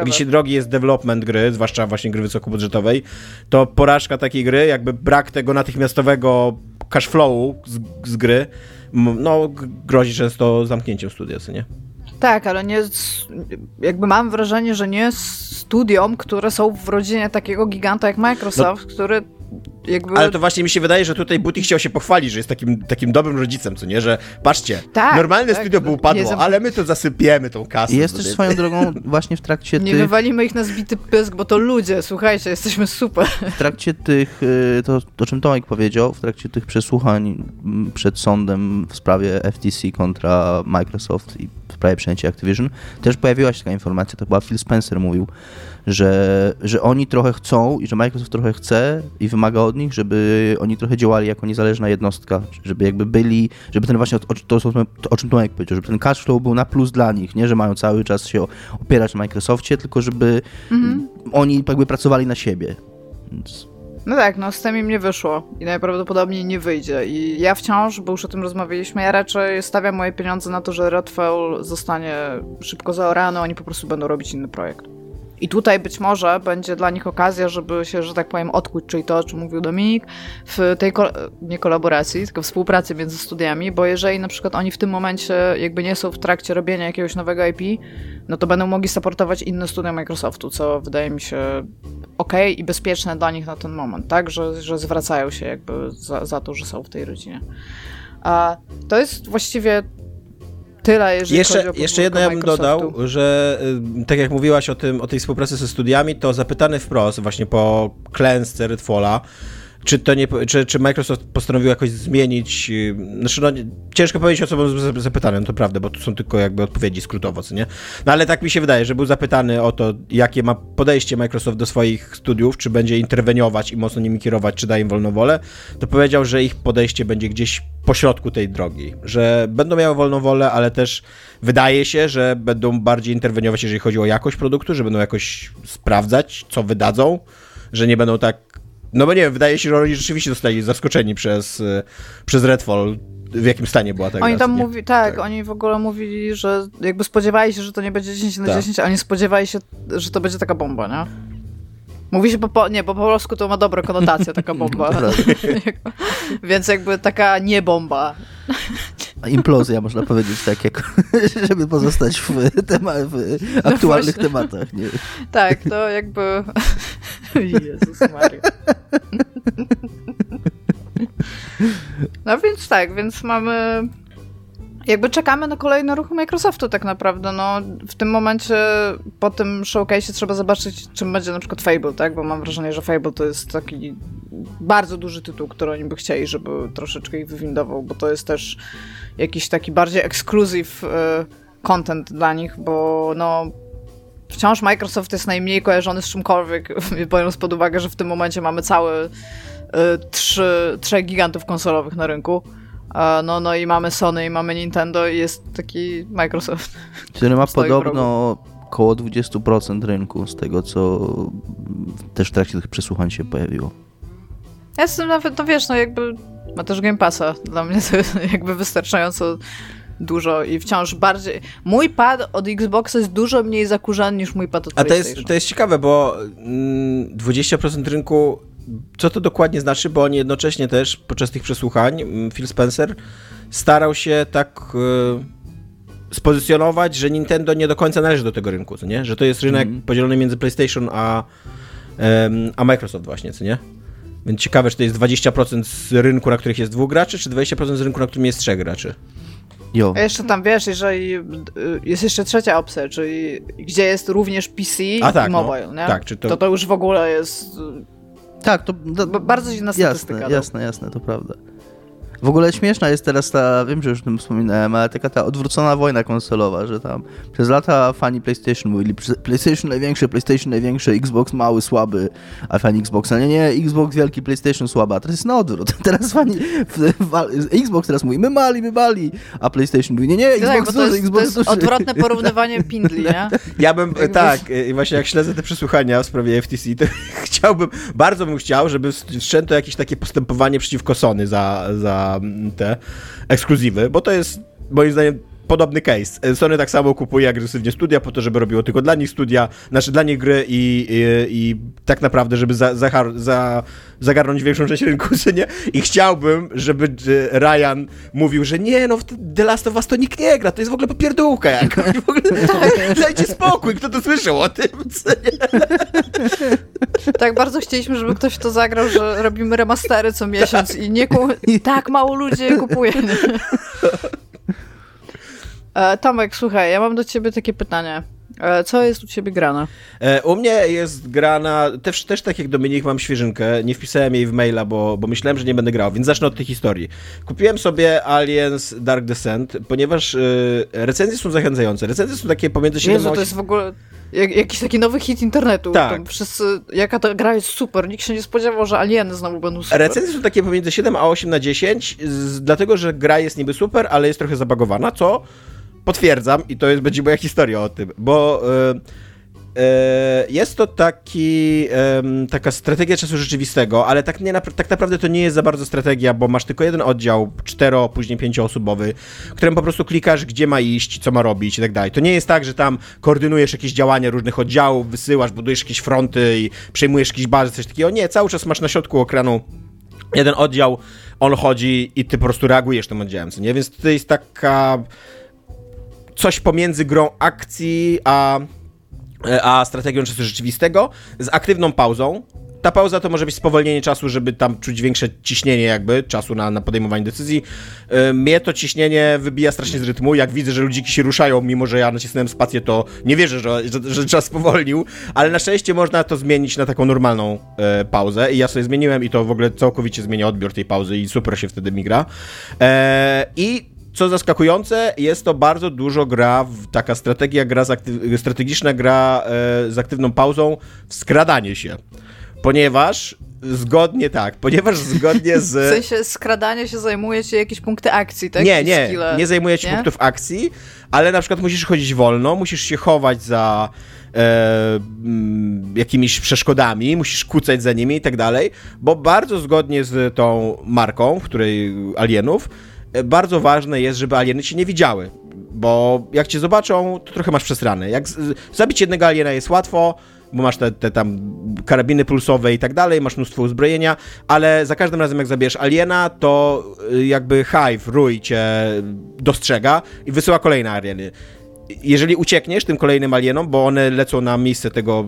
[SPEAKER 2] dzisiaj drogi jest development gry, zwłaszcza właśnie gry wysokobudżetowej, to porażka takiej gry, jakby brak tego natychmiastowego cashflowu z, z gry, no grozi często zamknięciem studia, nie?
[SPEAKER 3] Tak, ale nie. Jakby mam wrażenie, że nie studiom, które są w rodzinie takiego giganta jak Microsoft, no, który jakby...
[SPEAKER 2] Ale to właśnie mi się wydaje, że tutaj Buti chciał się pochwalić, że jest takim, takim dobrym rodzicem, co nie? Że patrzcie, tak, normalne tak, studio by upadło, za... ale my to zasypiemy tą kasę.
[SPEAKER 4] Jest też swoją drogą *laughs* właśnie w trakcie
[SPEAKER 3] nie
[SPEAKER 4] tych...
[SPEAKER 3] Nie wywalimy ich na zbity pysk, bo to ludzie, słuchajcie, jesteśmy super.
[SPEAKER 4] W trakcie tych, y, to o czym Tomek powiedział, w trakcie tych przesłuchań przed sądem w sprawie FTC kontra Microsoft i sprawie przejęcia Activision, też pojawiła się taka informacja, to chyba Phil Spencer mówił, że, że oni trochę chcą i że Microsoft trochę chce i wymaga od nich, żeby oni trochę działali jako niezależna jednostka, żeby jakby byli, żeby ten właśnie, to, to, o czym Tomek powiedział, żeby ten cash flow był na plus dla nich, nie, że mają cały czas się opierać na Microsoftie, tylko żeby mhm. oni jakby pracowali na siebie. Więc...
[SPEAKER 3] No tak, no z tym im nie wyszło i najprawdopodobniej nie wyjdzie. I ja wciąż, bo już o tym rozmawialiśmy, ja raczej stawiam moje pieniądze na to, że Redfall zostanie szybko zaorany, oni po prostu będą robić inny projekt. I tutaj być może będzie dla nich okazja, żeby się, że tak powiem, odkuć, czyli to, o czym mówił Dominik, w tej ko nie kolaboracji, tylko współpracy między studiami, bo jeżeli na przykład oni w tym momencie jakby nie są w trakcie robienia jakiegoś nowego IP, no to będą mogli supportować inne studia Microsoftu, co wydaje mi się ok i bezpieczne dla nich na ten moment, tak? Że, że zwracają się jakby za, za to, że są w tej rodzinie. A to jest właściwie tyle, jeżeli
[SPEAKER 2] jeszcze,
[SPEAKER 3] chodzi
[SPEAKER 2] o Jeszcze jedno ja bym dodał, że y, tak jak mówiłaś o, tym, o tej współpracy ze studiami, to zapytany wprost właśnie po klęsce Redfalla, czy, to nie, czy, czy Microsoft postanowił jakoś zmienić, y, znaczy no, ciężko powiedzieć osobom zapytanym, to prawda, bo tu są tylko jakby odpowiedzi skrótowo, co nie? No ale tak mi się wydaje, że był zapytany o to, jakie ma podejście Microsoft do swoich studiów, czy będzie interweniować i mocno nimi kierować, czy da im wolną wolę, to powiedział, że ich podejście będzie gdzieś po środku tej drogi, że będą miały wolną wolę, ale też wydaje się, że będą bardziej interweniować, jeżeli chodzi o jakość produktu, że będą jakoś sprawdzać, co wydadzą, że nie będą tak no bo nie wiem, wydaje się, że oni rzeczywiście zostali zaskoczeni przez, y, przez Redfall w jakim stanie była ta
[SPEAKER 3] Oni tam mówi, tak, tak, oni w ogóle mówili, że jakby spodziewali się, że to nie będzie 10 na tak. 10, a oni spodziewali się, że to będzie taka bomba, nie? Mówi się po, po nie, bo po polsku to ma dobrą konotację, taka bomba. *laughs* *laughs* Więc jakby taka nie bomba.
[SPEAKER 4] Implozja, można powiedzieć, tak, jak, *laughs* żeby pozostać w, tema, w aktualnych no tematach. Nie?
[SPEAKER 3] Tak, to jakby... Jezus Maria. No więc tak, więc mamy jakby czekamy na kolejne ruchy Microsoftu tak naprawdę. No, w tym momencie po tym showcase trzeba zobaczyć, czym będzie na przykład Fable, tak? Bo mam wrażenie, że Fable to jest taki bardzo duży tytuł, który oni by chcieli, żeby troszeczkę ich wywindował, bo to jest też jakiś taki bardziej ekskluzyw e, content dla nich, bo no wciąż Microsoft jest najmniej kojarzony z czymkolwiek, *laughs* biorąc pod uwagę, że w tym momencie mamy całe y, trzy, trzech gigantów konsolowych na rynku. No, no i mamy Sony, i mamy Nintendo, i jest taki Microsoft. *laughs*
[SPEAKER 4] Który ma podobno około 20% rynku, z tego co też w trakcie tych przesłuchań się pojawiło.
[SPEAKER 3] Ja jestem nawet, no wiesz, no jakby ma też Game Passa. Dla mnie to jest jakby wystarczająco dużo i wciąż bardziej. Mój pad od Xboxa jest dużo mniej zakurzany niż mój pad od A
[SPEAKER 2] to jest, to jest ciekawe, bo 20% mm, rynku co to dokładnie znaczy, bo oni jednocześnie też podczas tych przesłuchań, mm, Phil Spencer starał się tak y, spozycjonować, że Nintendo nie do końca należy do tego rynku, co nie? Że to jest rynek mm. podzielony między PlayStation a, a Microsoft właśnie, co nie? Więc ciekawe, czy to jest 20% z rynku, na których jest dwóch graczy, czy 20% z rynku, na którym jest trzech graczy.
[SPEAKER 3] Jo. A jeszcze tam wiesz, jeżeli y, jest jeszcze trzecia opcja, czyli gdzie jest również PC A, tak, i no. mobile, no. nie? Tak, czy to... to to już w ogóle jest
[SPEAKER 4] tak, to,
[SPEAKER 3] to bardzo dziwna statystyka.
[SPEAKER 4] Jasne, jasne, jasne, to prawda. W ogóle śmieszna jest teraz ta, wiem, że już o tym wspominałem, ale taka ta odwrócona wojna konsolowa, że tam przez lata fani PlayStation mówili PlayStation największy, PlayStation największy, Xbox mały, słaby, a fani Xboxa nie, nie, Xbox wielki, PlayStation słaba, teraz jest na odwrót. *laughs* Teraz fani Xbox teraz mówi, my mali, my mali, a PlayStation mówi, nie, nie, Xbox tak, duży,
[SPEAKER 3] to jest,
[SPEAKER 4] Xbox
[SPEAKER 3] to jest odwrotne *laughs* porównywanie pindli, nie?
[SPEAKER 2] Ja bym, tak, i właśnie jak śledzę te przesłuchania w sprawie FTC, to *laughs* chciałbym, bardzo bym chciał, żeby wszczęto jakieś takie postępowanie przeciwko Sony za, za te ekskluzywy, bo to jest moim zdaniem podobny case. E, Sony tak samo kupuje agresywnie studia po to, żeby robiło tylko dla nich studia, znaczy dla nich gry i, i, i tak naprawdę, żeby za, za, za, zagarnąć większą część rynku, *laughs* nie? I chciałbym, żeby e, Ryan mówił, że nie, no w The Last of Us to nikt nie gra, to jest w ogóle popierdółka jakaś. W ogóle, *laughs* *laughs* dajcie spokój, kto to słyszał o tym,
[SPEAKER 3] Tak, bardzo chcieliśmy, żeby ktoś to zagrał, że robimy remastery co miesiąc tak. i nie ku... tak mało ludzi je kupuje. E, Tomek, słuchaj, ja mam do ciebie takie pytanie. E, co jest u ciebie grana?
[SPEAKER 2] E, u mnie jest grana, też, też tak jak Dominik, mam świeżynkę. Nie wpisałem jej w maila, bo, bo myślałem, że nie będę grał, więc zacznę od tej historii. Kupiłem sobie Aliens Dark Descent, ponieważ y, recenzje są zachęcające. Recenzje są takie pomiędzy 7
[SPEAKER 3] Jezu, to jest w ogóle jak, jakiś taki nowy hit internetu. Tak. wszyscy, jaka ta gra jest super. Nikt się nie spodziewał, że Alieny znowu będą super.
[SPEAKER 2] Recenzje są takie pomiędzy 7 a 8 na 10, z, dlatego że gra jest niby super, ale jest trochę zabagowana, co potwierdzam i to jest, będzie moja historia o tym, bo e, e, jest to taki, taka strategia czasu rzeczywistego, ale tak, nie, tak naprawdę to nie jest za bardzo strategia, bo masz tylko jeden oddział, cztero, później pięcioosobowy, którym po prostu klikasz, gdzie ma iść, co ma robić i tak dalej. To nie jest tak, że tam koordynujesz jakieś działania różnych oddziałów, wysyłasz, budujesz jakieś fronty i przejmujesz jakieś bazy, coś takiego. Nie, cały czas masz na środku ekranu jeden oddział, on chodzi i ty po prostu reagujesz tym oddziałem, co nie? Więc to jest taka coś pomiędzy grą akcji a, a strategią czasu rzeczywistego z aktywną pauzą. Ta pauza to może być spowolnienie czasu, żeby tam czuć większe ciśnienie jakby, czasu na, na podejmowanie decyzji. Yy, mnie to ciśnienie wybija strasznie z rytmu. Jak widzę, że ludziki się ruszają, mimo że ja nacisnąłem spację, to nie wierzę, że, że, że czas powolnił, ale na szczęście można to zmienić na taką normalną yy, pauzę i ja sobie zmieniłem i to w ogóle całkowicie zmienia odbiór tej pauzy i super się wtedy mi gra. Yy, I co zaskakujące, jest to bardzo dużo gra, taka strategia, gra strategiczna gra e, z aktywną pauzą w skradanie się. Ponieważ Zgodnie tak, ponieważ zgodnie z. *laughs*
[SPEAKER 3] W sensie skradanie się zajmuje się jakieś punkty akcji, tak?
[SPEAKER 2] Nie, nie, skille. nie zajmuje się punktów akcji, ale na przykład musisz chodzić wolno, musisz się chować za e, m, jakimiś przeszkodami, musisz kucać za nimi i tak dalej, bo bardzo zgodnie z tą marką, w której alienów, bardzo ważne jest, żeby alieny cię nie widziały, bo jak cię zobaczą, to trochę masz przesrane. Jak zabić jednego aliena jest łatwo, bo masz te, te tam karabiny pulsowe i tak dalej, masz mnóstwo uzbrojenia, ale za każdym razem jak zabierz aliena, to y, jakby Hive, Rój cię dostrzega i wysyła kolejne alieny. Jeżeli uciekniesz tym kolejnym alienom, bo one lecą na miejsce tego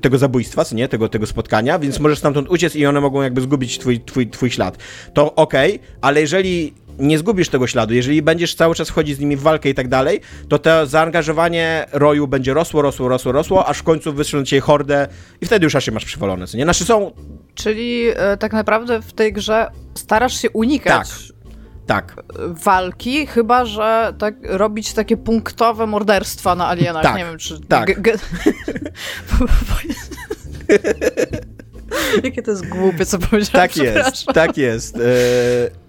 [SPEAKER 2] tego zabójstwa, co nie, tego, tego spotkania, więc możesz stamtąd uciec i one mogą jakby zgubić twój, twój, twój ślad. To okej, okay, ale jeżeli nie zgubisz tego śladu. Jeżeli będziesz cały czas wchodzić z nimi w walkę i tak dalej, to to zaangażowanie roju będzie rosło, rosło, rosło, rosło, aż w końcu wystrzelą cię hordę i wtedy już się masz przywalone, co nie? Nasze są...
[SPEAKER 3] Czyli e, tak naprawdę w tej grze starasz się unikać...
[SPEAKER 2] Tak. Tak.
[SPEAKER 3] Walki, chyba że tak robić takie punktowe morderstwa na alienach.
[SPEAKER 2] Tak,
[SPEAKER 3] nie wiem, czy.
[SPEAKER 2] Tak. *laughs* *laughs*
[SPEAKER 3] Jakie to jest głupie, co powiedziałem.
[SPEAKER 2] Tak jest, tak jest. E,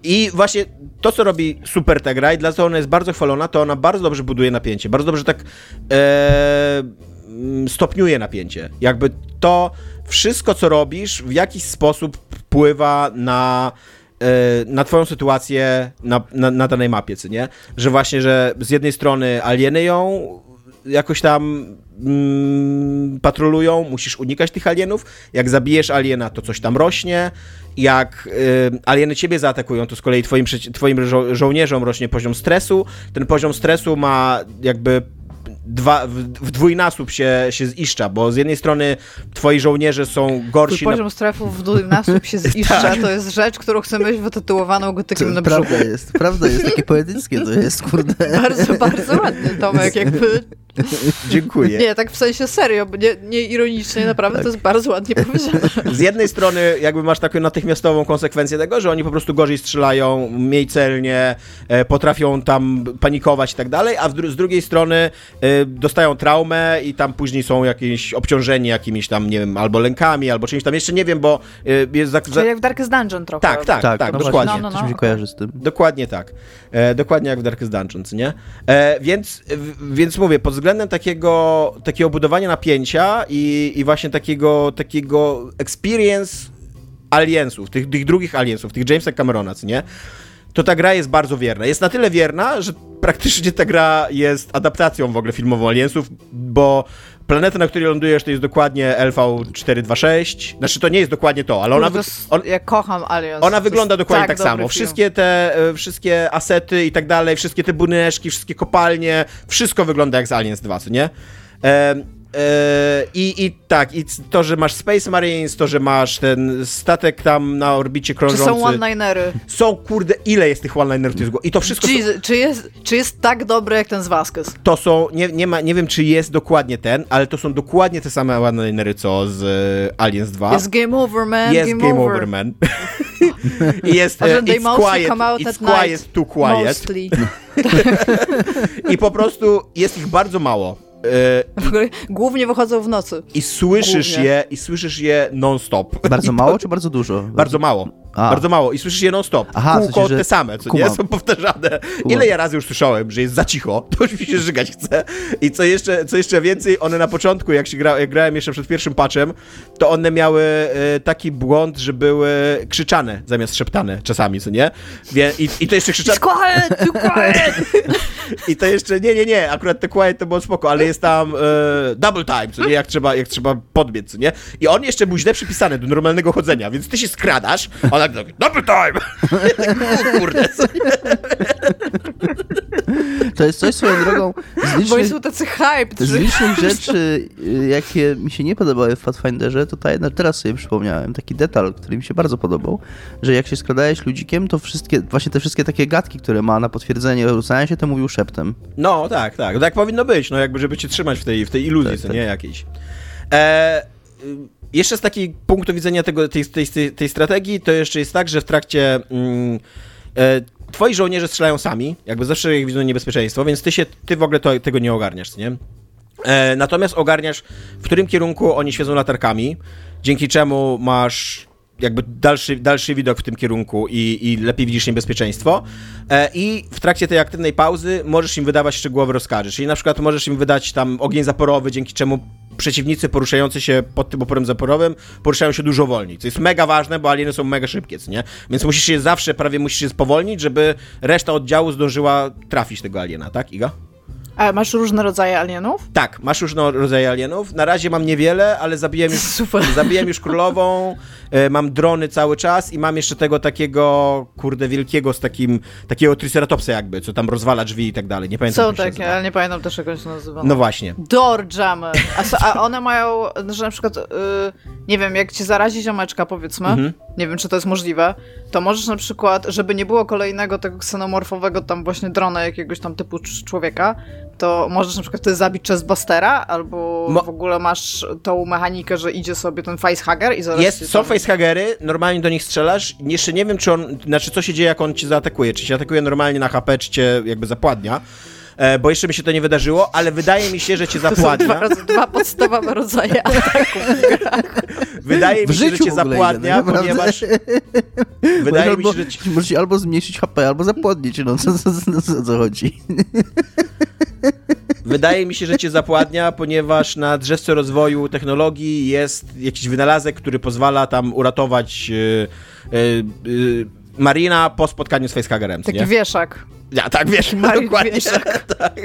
[SPEAKER 2] I właśnie to, co robi super ta gra i dla co ona jest bardzo chwalona, to ona bardzo dobrze buduje napięcie. Bardzo dobrze tak e, stopniuje napięcie. Jakby to wszystko, co robisz, w jakiś sposób wpływa na e, na twoją sytuację na, na, na, danej mapie, co nie? Że właśnie, że z jednej strony alieny ją jakoś tam mm, patrolują, musisz unikać tych alienów. Jak zabijesz aliena, to coś tam rośnie. Jak y, alieny ciebie zaatakują, to z kolei twoim, twoim żo żołnierzom rośnie poziom stresu. Ten poziom stresu ma jakby dwa, w, w dwójnasób się, się ziszcza, bo z jednej strony twoi żołnierze są gorsi...
[SPEAKER 3] Twój poziom na... strefu w dwójnasób się *laughs* ziszcza, tak. to jest rzecz, którą chcę mieć wytytułowaną gotykiem na brzuchu.
[SPEAKER 4] Prawda jest, prawda jest, takie poetyckie to jest, kurde. *laughs*
[SPEAKER 3] Bardzo, bardzo ładnie, Tomek, jakby *laughs*
[SPEAKER 2] Dziękuję.
[SPEAKER 3] Nie, tak w sensie serio, bo nie, nie ironicznie, naprawdę tak. to jest bardzo ładnie powiedziane.
[SPEAKER 2] Z jednej strony jakby masz taką natychmiastową konsekwencję tego, że oni po prostu gorzej strzelają, mniej celnie, e, potrafią tam panikować i tak dalej, a z drugiej strony e, dostają traumę i tam później są jakieś obciążeni jakimiś tam, nie wiem, albo lękami, albo czymś tam, jeszcze nie wiem, bo
[SPEAKER 3] e, jest... Za. Czyli jak w Darkest Dungeon trochę.
[SPEAKER 2] Tak, tak, tak, tak no dokładnie.
[SPEAKER 4] No, no, no, mi się kojarzy z tym.
[SPEAKER 2] Dokładnie tak. E, dokładnie jak w Darkest Dungeon, nie? E, więc, więc mówię, pod względem takiego, takiego budowania napięcia i, i właśnie takiego, takiego experience aliensów, tych, tych drugich aliensów, tych Jamesa Camerona, nie? To ta gra jest bardzo wierna. Jest na tyle wierna, że praktycznie ta gra jest adaptacją w ogóle filmową aliensów, bo planeta, na której lądujesz, to jest dokładnie LV426. Znaczy, to nie jest dokładnie to, ale ona... Wy...
[SPEAKER 3] On... Ja kocham Aliens.
[SPEAKER 2] Ona wygląda dokładnie tak, tak samo. Film. Wszystkie te, e, wszystkie asety i tak dalej, wszystkie te buneczki, wszystkie kopalnie, wszystko wygląda jak z Aliens 2, co nie? Yy, I, I tak, i to, że masz Space Marines, to, że masz ten statek tam na orbicie krążący.
[SPEAKER 3] Czy są one-linery?
[SPEAKER 2] Są, kurde, ile jest tych one-linerów? I to wszystko...
[SPEAKER 3] Czy, są... czy, jest, czy jest tak dobry jak ten z Vasquez?
[SPEAKER 2] To są, nie, nie, ma, nie wiem, czy jest dokładnie ten, ale to są dokładnie te same one-linery, co z e, Aliens 2.
[SPEAKER 3] Jest Game Over, man.
[SPEAKER 2] Jest Game, game over. over. man. *laughs* *laughs* I jest uh, it's quiet, it's quiet, too quiet. *laughs* I po prostu jest ich bardzo mało.
[SPEAKER 3] E, głównie wychodzą w nocy.
[SPEAKER 2] I słyszysz Głównie. je, i słyszysz je non-stop.
[SPEAKER 4] Bardzo *laughs* mało czy bardzo dużo?
[SPEAKER 2] Bardzo mało. A. Bardzo mało. I słyszysz je non-stop. Aha, Kółko w sensie, te same, co Kumam. nie? Są powtarzane. Ile ja razy już słyszałem, że jest za cicho, to już mi się żygać chce. I co jeszcze, co jeszcze więcej, one na początku, jak, się gra, jak grałem jeszcze przed pierwszym patchem, to one miały e, taki błąd, że były krzyczane zamiast szeptane czasami, co nie? Wie, i, I to jeszcze krzyczane...
[SPEAKER 3] Quiet, quiet! *laughs*
[SPEAKER 2] I to jeszcze, nie, nie, nie, akurat te quiet to było spoko, ale jest tam e, double time, co nie? Jak trzeba, jak trzeba podbiec, co nie? I on jeszcze był źle przypisany do normalnego chodzenia, więc ty się skradasz, a tak, tak, double time! *laughs* kurde,
[SPEAKER 4] To jest coś swoją drogą
[SPEAKER 3] z licznych, są tacy hype.
[SPEAKER 4] Z licznych rzeczy, y, jakie mi się nie podobały w Pathfinderze, to ta jedna, teraz sobie przypomniałem, taki detal, który mi się bardzo podobał, że jak się skradałeś ludzikiem, to wszystkie, właśnie te wszystkie takie gadki, które ma na potwierdzenie rzucania się, to mówił szeptem.
[SPEAKER 2] No, tak, tak. Tak powinno być, no jakby, żeby cię trzymać w tej, w tej iluzji, tak, co tak. nie, jakiejś. E, jeszcze z takiego punktu widzenia tego, tej, tej, tej, strategii, to jeszcze jest tak, że w trakcie. Mm, e, twoi żołnierze strzelają sami, jakby zawsze jak widzą niebezpieczeństwo, więc ty się, ty w ogóle to, tego nie ogarniasz, nie? E, natomiast ogarniasz, w którym kierunku oni świecą latarkami, dzięki czemu masz jakby dalszy, dalszy widok w tym kierunku i, i lepiej widzisz niebezpieczeństwo. E, I w trakcie tej aktywnej pauzy możesz im wydawać szczegółowe rozkazy. Czyli na przykład możesz im wydać tam ogień zaporowy, dzięki czemu przeciwnicy poruszający się pod tym oporem zaporowym poruszają się dużo wolniej, co jest mega ważne, bo alieny są mega szybkie, nie? Więc musisz się zawsze, prawie musisz się spowolnić, żeby reszta oddziału zdążyła trafić tego aliena, tak, Iga?
[SPEAKER 3] A masz różne rodzaje alienów?
[SPEAKER 2] Tak, masz różne rodzaje alienów. Na razie mam niewiele, ale zabiłem już, Super. już królową, e, mam drony cały czas i mam jeszcze tego takiego, kurde, wielkiego z takim, takiego triceratopsa jakby, co tam rozwala drzwi i tak dalej. Nie pamiętam,
[SPEAKER 3] Są takie, ale nie pamiętam też jak on się nazywa.
[SPEAKER 2] No właśnie.
[SPEAKER 3] Door jammer. A, a one mają, że na przykład, yy, nie wiem, jak cię zarazi ziomeczka, powiedzmy, mhm. Nie wiem, czy to jest możliwe, to możesz na przykład, żeby nie było kolejnego tego ksenomorfowego tam właśnie drona jakiegoś tam typu człowieka, to możesz na przykład wtedy zabić Chestbustera, albo Mo w ogóle masz tą mechanikę, że idzie sobie ten facehugger i zaraz...
[SPEAKER 2] Jest, są tam... facehagery, normalnie do nich strzelasz, jeszcze nie wiem, czy on, znaczy co się dzieje, jak on ci zaatakuje, czy się atakuje normalnie na HP, czy cię jakby zapładnia, bo jeszcze mi się to nie wydarzyło, ale wydaje mi się, że cię zapładnia.
[SPEAKER 3] To są dwa, dwa podstawowe rodzaje *laughs* ataków
[SPEAKER 2] Wydaje mi się, że cię zapładnia, no, ponieważ... *laughs*
[SPEAKER 4] Wydaje mi się, że... Ci... *laughs* Możesz albo zmniejszyć HP, albo zapładnić, no co, co, co, co chodzi?
[SPEAKER 2] Wydaje mi się, że cię zapładnia, ponieważ na drzewce rozwoju technologii jest jakiś wynalazek, który pozwala tam uratować yy, yy, Marina po spotkaniu z Facehagerem.
[SPEAKER 3] Taki nie? wieszak.
[SPEAKER 2] Ja, tak, wiesz, *laughs* dokładnie. Wieszak. tak.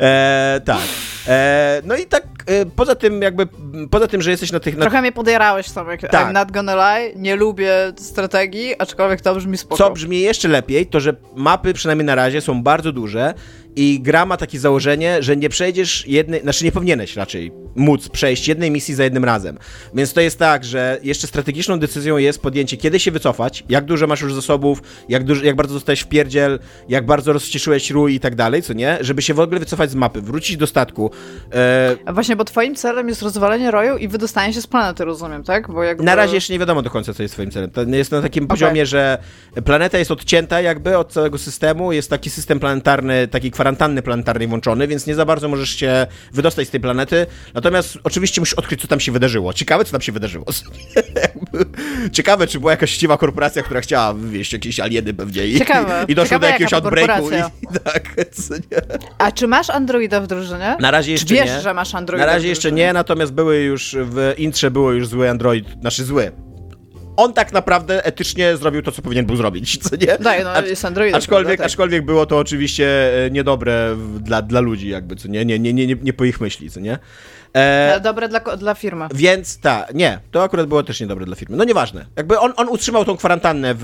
[SPEAKER 2] E, tak. E, no i tak, e, poza tym jakby, poza tym, że jesteś na tych... Na...
[SPEAKER 3] Trochę mnie podjarałeś jak tak. I'm not gonna lie, nie lubię strategii, aczkolwiek to brzmi spoko.
[SPEAKER 2] Co brzmi jeszcze lepiej, to że mapy, przynajmniej na razie, są bardzo duże i gra ma takie założenie, że nie przejdziesz jednej, znaczy nie powinieneś raczej móc przejść jednej misji za jednym razem. Więc to jest tak, że jeszcze strategiczną decyzją jest podjęcie, kiedy się wycofać, jak dużo masz już zasobów, jak, dużo, jak bardzo zostałeś w pierdziel, jak bardzo rozcieszyłeś rój i tak dalej, co nie? Żeby się w ogóle wycofać z mapy, wrócić do statku.
[SPEAKER 3] E... A właśnie, bo twoim celem jest rozwalenie roju i wydostanie się z planety, rozumiem, tak? Bo
[SPEAKER 2] jakby... Na razie jeszcze nie wiadomo do końca, co jest twoim celem. To jest na takim okay. poziomie, że planeta jest odcięta jakby od całego systemu, jest taki system planetarny, taki kwarantanny planetarnej włączony, więc nie za bardzo możesz się wydostać z tej planety. Natomiast oczywiście musisz odkryć, co tam się wydarzyło. Ciekawe, co tam się wydarzyło. *laughs* Ciekawe, czy była jakaś chciwa korporacja, która chciała wywieźć jakieś alieny pewnie i,
[SPEAKER 3] Ciekawe.
[SPEAKER 2] i doszło Ciekawe, do jakiegoś outbreaku. I, i *laughs* tak,
[SPEAKER 3] A czy masz Androida w drużynie?
[SPEAKER 2] Na razie jeszcze
[SPEAKER 3] czy wiesz,
[SPEAKER 2] nie.
[SPEAKER 3] że masz Androida
[SPEAKER 2] Na razie jeszcze nie, natomiast były już w intrze było już zły Android, znaczy zły on tak naprawdę etycznie zrobił to, co powinien był zrobić, *laughs* co nie?
[SPEAKER 3] Daj, no, jest Android.
[SPEAKER 2] Aczkolwiek, tak. aczkolwiek było to oczywiście e, niedobre dla, dla ludzi, jakby, co nie? Nie, nie, nie, nie po ich myśli, co nie?
[SPEAKER 3] E, dobre dla, dla firmy.
[SPEAKER 2] Więc tak, nie, to akurat było też niedobre dla firmy. No nieważne. Jakby on, on utrzymał tą kwarantannę w,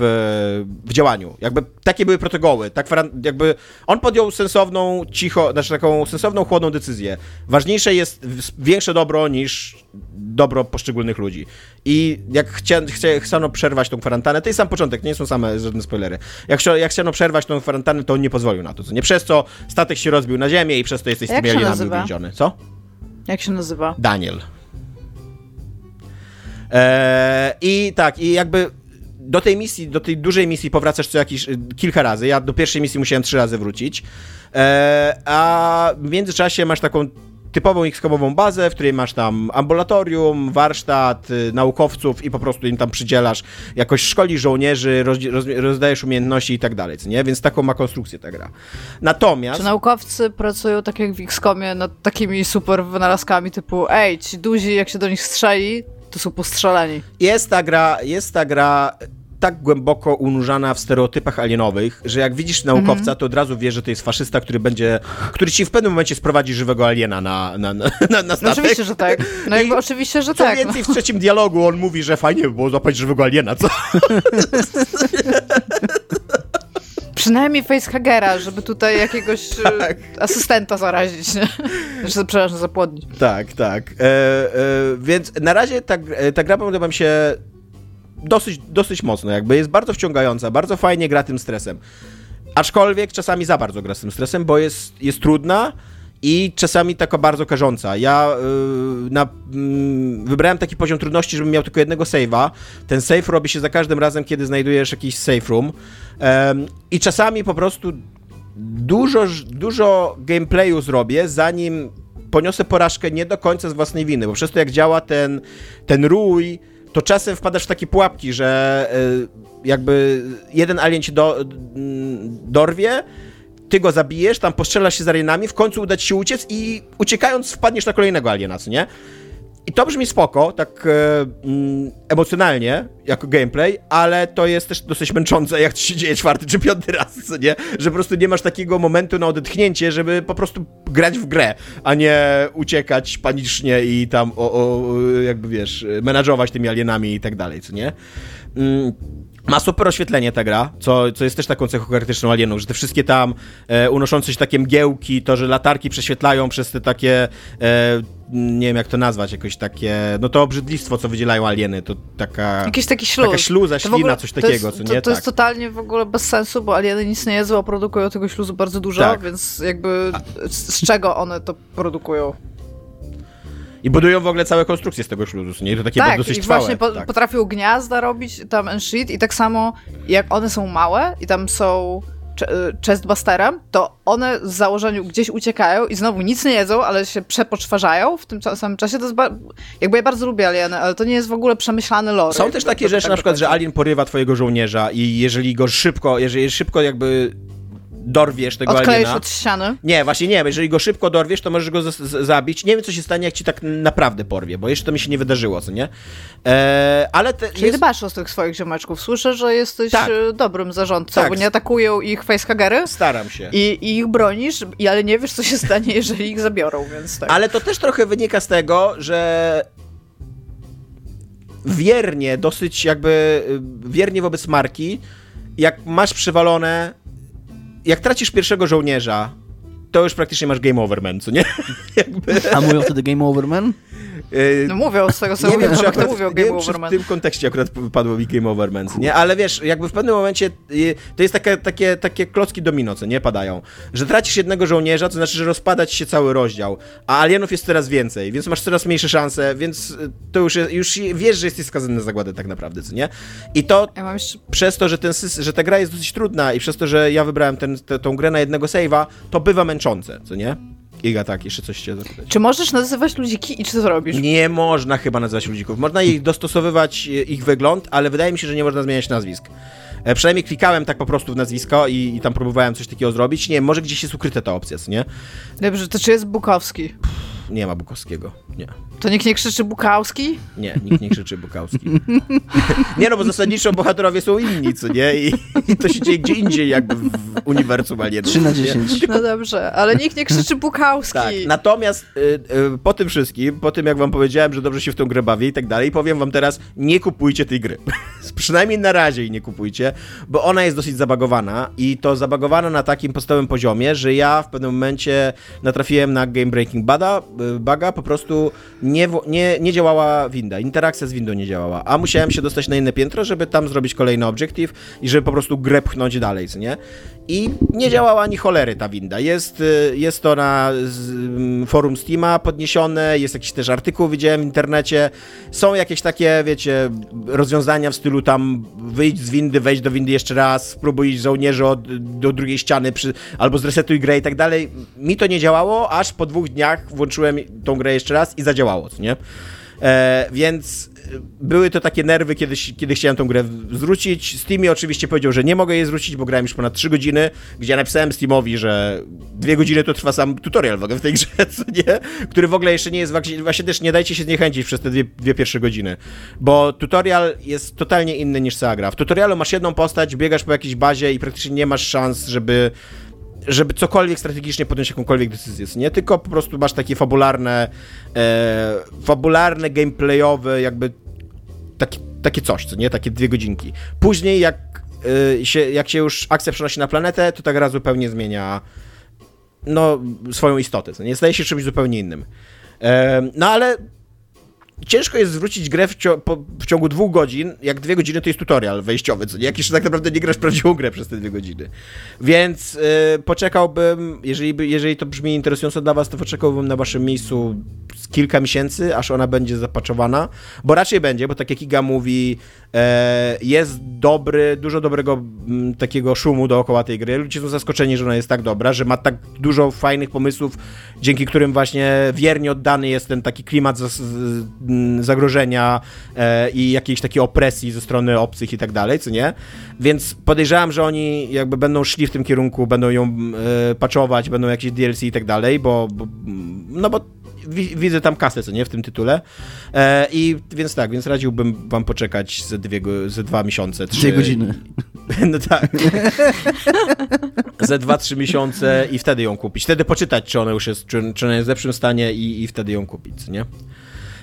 [SPEAKER 2] w działaniu. Jakby takie były protokoły. Tak jakby on podjął sensowną, cicho, znaczy taką sensowną, chłodną decyzję. Ważniejsze jest większe dobro niż dobro poszczególnych ludzi. I jak chcia, chcia, chciano przerwać tą kwarantannę, to jest sam początek, nie są same żadne spoilery. Jak, jak chciano przerwać tą kwarantannę, to on nie pozwolił na to. Co nie przez co statek się rozbił na ziemię i przez to jesteś z tymi alienami uwięziony. Co?
[SPEAKER 3] Jak się nazywa?
[SPEAKER 2] Daniel. Eee, I tak, i jakby do tej misji, do tej dużej misji powracasz co jakiś kilka razy. Ja do pierwszej misji musiałem trzy razy wrócić. Eee, a w międzyczasie masz taką typową XCOMową bazę, w której masz tam ambulatorium, warsztat, y, naukowców i po prostu im tam przydzielasz, jakoś szkoli żołnierzy, roz, roz, rozdajesz umiejętności i tak dalej, nie? Więc taką ma konstrukcję ta gra. Natomiast...
[SPEAKER 3] Czy naukowcy pracują tak jak w XCOMie nad takimi super wynalazkami typu ej, ci duzi, jak się do nich strzeli, to są postrzelani.
[SPEAKER 2] Jest ta gra, jest ta gra tak głęboko unurzana w stereotypach alienowych, że jak widzisz naukowca, mm -hmm. to od razu wiesz, że to jest faszysta, który będzie, który ci w pewnym momencie sprowadzi żywego aliena na, na, na, na, na statek.
[SPEAKER 3] No oczywiście, że tak. No jakby oczywiście, że tak.
[SPEAKER 2] Więcej, no. w trzecim dialogu on mówi, że fajnie by było złapać żywego aliena, co? *laughs*
[SPEAKER 3] Przynajmniej facehagera, żeby tutaj jakiegoś e, tak. asystenta zarazić, nie? Znaczy, przepraszam, zapłodnić.
[SPEAKER 2] Tak, tak. E, e, więc na razie ta, ta gra podoba mi się dosyć, dosyć mocno, jakby jest bardzo wciągająca, bardzo fajnie gra tym stresem. Aczkolwiek czasami za bardzo gra z tym stresem, bo jest, jest trudna i czasami taka bardzo karząca. Ja yy, na, yy, wybrałem taki poziom trudności, żebym miał tylko jednego save'a. Ten save robi się za każdym razem, kiedy znajdujesz jakiś save room. Yy, I czasami po prostu dużo, dużo gameplayu zrobię, zanim poniosę porażkę nie do końca z własnej winy, bo przez to jak działa ten, ten rój, to czasem wpadasz w takie pułapki, że e, jakby jeden alien ci do, dorwie, ty go zabijesz, tam postrzelasz się z alienami, w końcu uda ci się uciec i uciekając wpadniesz na kolejnego aliena, co nie? I to brzmi spoko, tak e, mm, emocjonalnie, jako gameplay, ale to jest też dosyć męczące, jak to się dzieje czwarty czy piąty raz, co nie? Że po prostu nie masz takiego momentu na odetchnięcie, żeby po prostu grać w grę, a nie uciekać panicznie i tam, o, o jakby wiesz, menadżować tymi alienami i tak dalej, co nie? Mm. Ma super oświetlenie ta gra, co, co jest też taką cechą charakterystyczną alienów, że te wszystkie tam e, unoszące się takie mgiełki, to, że latarki prześwietlają przez te takie e, nie wiem jak to nazwać, jakoś takie, no to obrzydlistwo, co wydzielają alieny, to taka...
[SPEAKER 3] Jakiś taki śluz.
[SPEAKER 2] Taka śluza, ślina, ogóle, coś takiego,
[SPEAKER 3] jest,
[SPEAKER 2] co
[SPEAKER 3] to,
[SPEAKER 2] nie?
[SPEAKER 3] To, jest tak. totalnie w ogóle bez sensu, bo alieny nic nie jedzą, a produkują tego śluzu bardzo dużo, tak. więc jakby z, z czego one to produkują?
[SPEAKER 2] I budują w ogóle całe konstrukcje z tego śluzu, nie? To takie
[SPEAKER 3] tak,
[SPEAKER 2] dosyć
[SPEAKER 3] i
[SPEAKER 2] trwałe.
[SPEAKER 3] właśnie po,
[SPEAKER 2] tak.
[SPEAKER 3] potrafią gniazda robić tam and shit i tak samo jak one są małe i tam są chestbusterem, to one z założeniu gdzieś uciekają i znowu nic nie jedzą, ale się przepoczwarzają w tym samym czasie. To jest jakby ja bardzo lubię alieny, ale to nie jest w ogóle przemyślany lore.
[SPEAKER 2] Są też takie rzeczy, na przykład, że alien porywa twojego żołnierza i jeżeli go szybko, jeżeli szybko jakby dorwiesz tego
[SPEAKER 3] Odkleisz
[SPEAKER 2] aliena...
[SPEAKER 3] od ściany?
[SPEAKER 2] Nie, właśnie nie. Jeżeli go szybko dorwiesz, to możesz go zabić. Nie wiem, co się stanie, jak ci tak naprawdę porwie, bo jeszcze to mi się nie wydarzyło, co nie? Eee, ale te,
[SPEAKER 3] Czyli jest... dbasz o tych swoich ziomeczków. Słyszę, że jesteś tak. E, dobrym zarządcą, tak. bo nie atakują ich facehagery.
[SPEAKER 2] Staram się.
[SPEAKER 3] I, I, ich bronisz, ale nie wiesz, co się stanie, *laughs* jeżeli ich zabiorą, więc tak.
[SPEAKER 2] Ale to też trochę wynika z tego, że wiernie, dosyć jakby wiernie wobec marki, jak masz przywalone jak tracisz pierwszego żołnierza to już praktycznie masz game over, man, co nie? *laughs*
[SPEAKER 4] Jakby... A mówią wtedy game over, man?
[SPEAKER 3] Y, no mówią z tego, co nie mówią, wiem, czy akurat, mówią Game Over
[SPEAKER 2] Man. w tym kontekście akurat padło mi Game Over Man, nie? Ale wiesz, jakby w pewnym momencie y, to jest takie, takie, takie klocki domino, co nie padają. Że tracisz jednego żołnierza, to znaczy, że rozpada ci się cały rozdział, a alienów jest coraz więcej, więc masz coraz mniejsze szanse, więc y, to już, jest, już wiesz, że jesteś skazany na zagładę tak naprawdę, co nie? I to ja jeszcze... przez to, że, ten, że ta gra jest dosyć trudna i przez to, że ja wybrałem ten, tą grę na jednego save'a, to bywa męczące, co nie? Iga, tak, jeszcze coś cię zapytać.
[SPEAKER 3] Czy możesz nazywać ludziki i czy to zrobisz?
[SPEAKER 2] Nie można chyba nazywać ludzików. Można ich dostosowywać, e, ich wygląd, ale wydaje mi się, że nie można zmieniać nazwisk. E, przynajmniej klikałem tak po prostu w nazwisko i, i, tam próbowałem coś takiego zrobić. Nie może gdzieś jest ukryte ta opcja, nie?
[SPEAKER 3] Dobrze, to czy jest Bukowski?
[SPEAKER 2] Nie ma Bukowskiego, nie.
[SPEAKER 3] To nikt nie krzyczy Bukowski?
[SPEAKER 2] Nie, nikt nie krzyczy Bukowski. nie no, bo zasadniczo bohaterowie są inni, co nie? I, i to się dzieje gdzie indziej jakby w uniwersum Alienów.
[SPEAKER 4] 3 na 10.
[SPEAKER 3] No dobrze, ale nikt nie krzyczy Bukowski.
[SPEAKER 2] Tak, natomiast y, y, po tym wszystkim, po tym jak wam powiedziałem, że dobrze się w tą grę bawię i tak dalej, powiem wam teraz, nie kupujcie tej gry. *laughs* Przynajmniej na razie jej nie kupujcie, bo ona jest dosyć zabagowana i to zabagowana na takim podstawowym poziomie, że ja w pewnym momencie natrafiłem na game breaking bada, y, baga, po prostu nie, nie, nie działała winda, interakcja z windą nie działała, a musiałem się dostać na inne piętro, żeby tam zrobić kolejny obiektyw i żeby po prostu grę pchnąć dalej, nie? I nie działała ani cholery ta winda. Jest, y, jest to na mm, forum Steama podniesione, jest jakiś też artykuł, widziałem w internecie. Są jakieś takie, wiecie, rozwiązania w stylu tam wyjdź z windy, wejdź do windy jeszcze raz, spróbuj żołnierzy od, do drugiej ściany, przy, albo zresetuj grę i tak dalej. Mi to nie działało, aż po dwóch dniach włączyłem tą grę jeszcze raz i zadziałało, nie? E, więc były to takie nerwy, kiedy, kiedy chciałem tą grę zwrócić. Steamie oczywiście powiedział, że nie mogę jej zwrócić, bo grałem już ponad 3 godziny, gdzie napisałem Steamowi, że dwie godziny to trwa sam tutorial w ogóle w tej grze, *laughs* co nie? Który w ogóle jeszcze nie jest, właśnie też nie dajcie się zniechęcić przez te dwie, dwie pierwsze godziny, bo tutorial jest totalnie inny niż cała gra. W tutorialu masz jedną postać, biegasz po jakiejś bazie i praktycznie nie masz szans, żeby żeby cokolwiek strategicznie podjąć jakąkolwiek decyzję, nie tylko po prostu masz takie fabularne, e, fabularne, gameplayowe, jakby taki, takie coś, co nie, takie dwie godzinki. Później jak, e, się, jak się już akcja przenosi na planetę, to ta gra zupełnie zmienia no, swoją istotę, co nie, staje się czymś zupełnie innym. E, no ale ciężko jest zwrócić grę w, po, w, ciągu dwóch godzin, jak dwie godziny to jest tutorial wejściowy, co nie? Jak jeszcze tak naprawdę nie grasz prawdziwą grę przez te dwie godziny. Więc yy, poczekałbym, jeżeli, jeżeli to brzmi interesująco dla was, to poczekałbym na waszym miejscu kilka miesięcy, aż ona będzie zapaczowana, bo raczej będzie, bo tak jak Iga mówi, jest dobry, dużo dobrego mm, takiego szumu dookoła tej gry. Ludzie są zaskoczeni, że ona jest tak dobra, że ma tak dużo fajnych pomysłów, dzięki którym właśnie wiernie oddany jest ten taki klimat mm, zagrożenia e, i jakiejś takiej opresji ze strony obcych i tak dalej, co nie? Więc podejrzewam, że oni jakby będą szli w tym kierunku, będą ją e, patchować, będą jakieś DLC i tak dalej, bo, bo no bo widzę tam kasę, co nie, w tym tytule. E, I więc tak, więc radziłbym wam poczekać ze, dwie, ze dwa miesiące.
[SPEAKER 4] Trzy Dwie godziny. *laughs*
[SPEAKER 2] No tak. ze dwa, trzy miesiące i wtedy ją kupić. Wtedy poczytać, czy ona już jest, czy, czy ona jest w lepszym stanie i, i wtedy ją kupić, nie?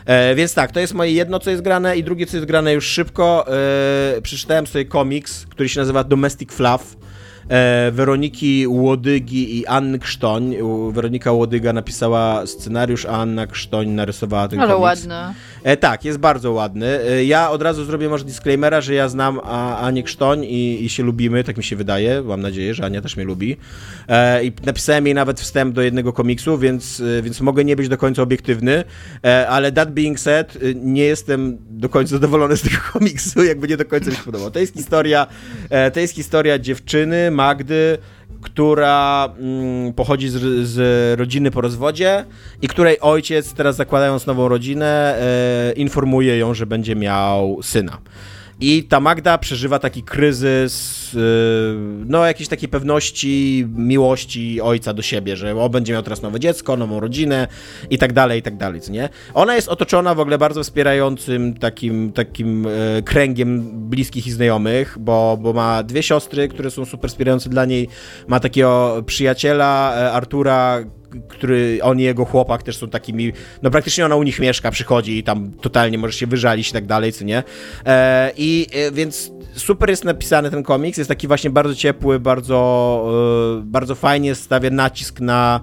[SPEAKER 2] E, więc tak, to jest moje jedno, co jest grane i drugie, co jest grane już szybko. E, przeczytałem sobie komiks, który się nazywa Domestic Fluff Weroniki Łodygi i Anny Krztoń. Weronika Łodyga napisała scenariusz, a Anna Krztoń narysowała ten
[SPEAKER 3] Ale
[SPEAKER 2] komiks.
[SPEAKER 3] ładny.
[SPEAKER 2] E, tak, jest bardzo ładny. E, ja od razu zrobię może disclaimera, że ja znam Anię Krztoń i, i się lubimy, tak mi się wydaje. Mam nadzieję, że Ania też mnie lubi. E, I napisałem jej nawet wstęp do jednego komiksu, więc, e, więc mogę nie być do końca obiektywny, e, ale that being said, e, nie jestem do końca zadowolony z tego komiksu, jakby nie do końca mi się podobał. To jest historia, to jest historia dziewczyny, Magdy, która mm, pochodzi z, z, rodziny po rozwodzie i której ojciec, teraz zakładając nową rodzinę, e, informuje ją, że będzie miał syna. I ta Magda przeżywa taki kryzys, yy, no jakiejś takiej pewności, miłości ojca do siebie, że on będzie miał teraz nowe dziecko, nową rodzinę i tak dalej, i tak dalej, co nie? Ona jest otoczona w ogóle bardzo wspierającym takim, takim yy, kręgiem bliskich i znajomych, bo, bo ma dwie siostry, które są super wspierające dla niej, ma takiego przyjaciela, yy, Artura, który on i jego chłopak też są takimi, no praktycznie ona u nich mieszka, przychodzi i tam totalnie możesz się wyżalić i tak dalej, co nie? E, I e, więc super jest napisany ten komiks, jest taki właśnie bardzo ciepły, bardzo, e, bardzo fajnie stawia nacisk na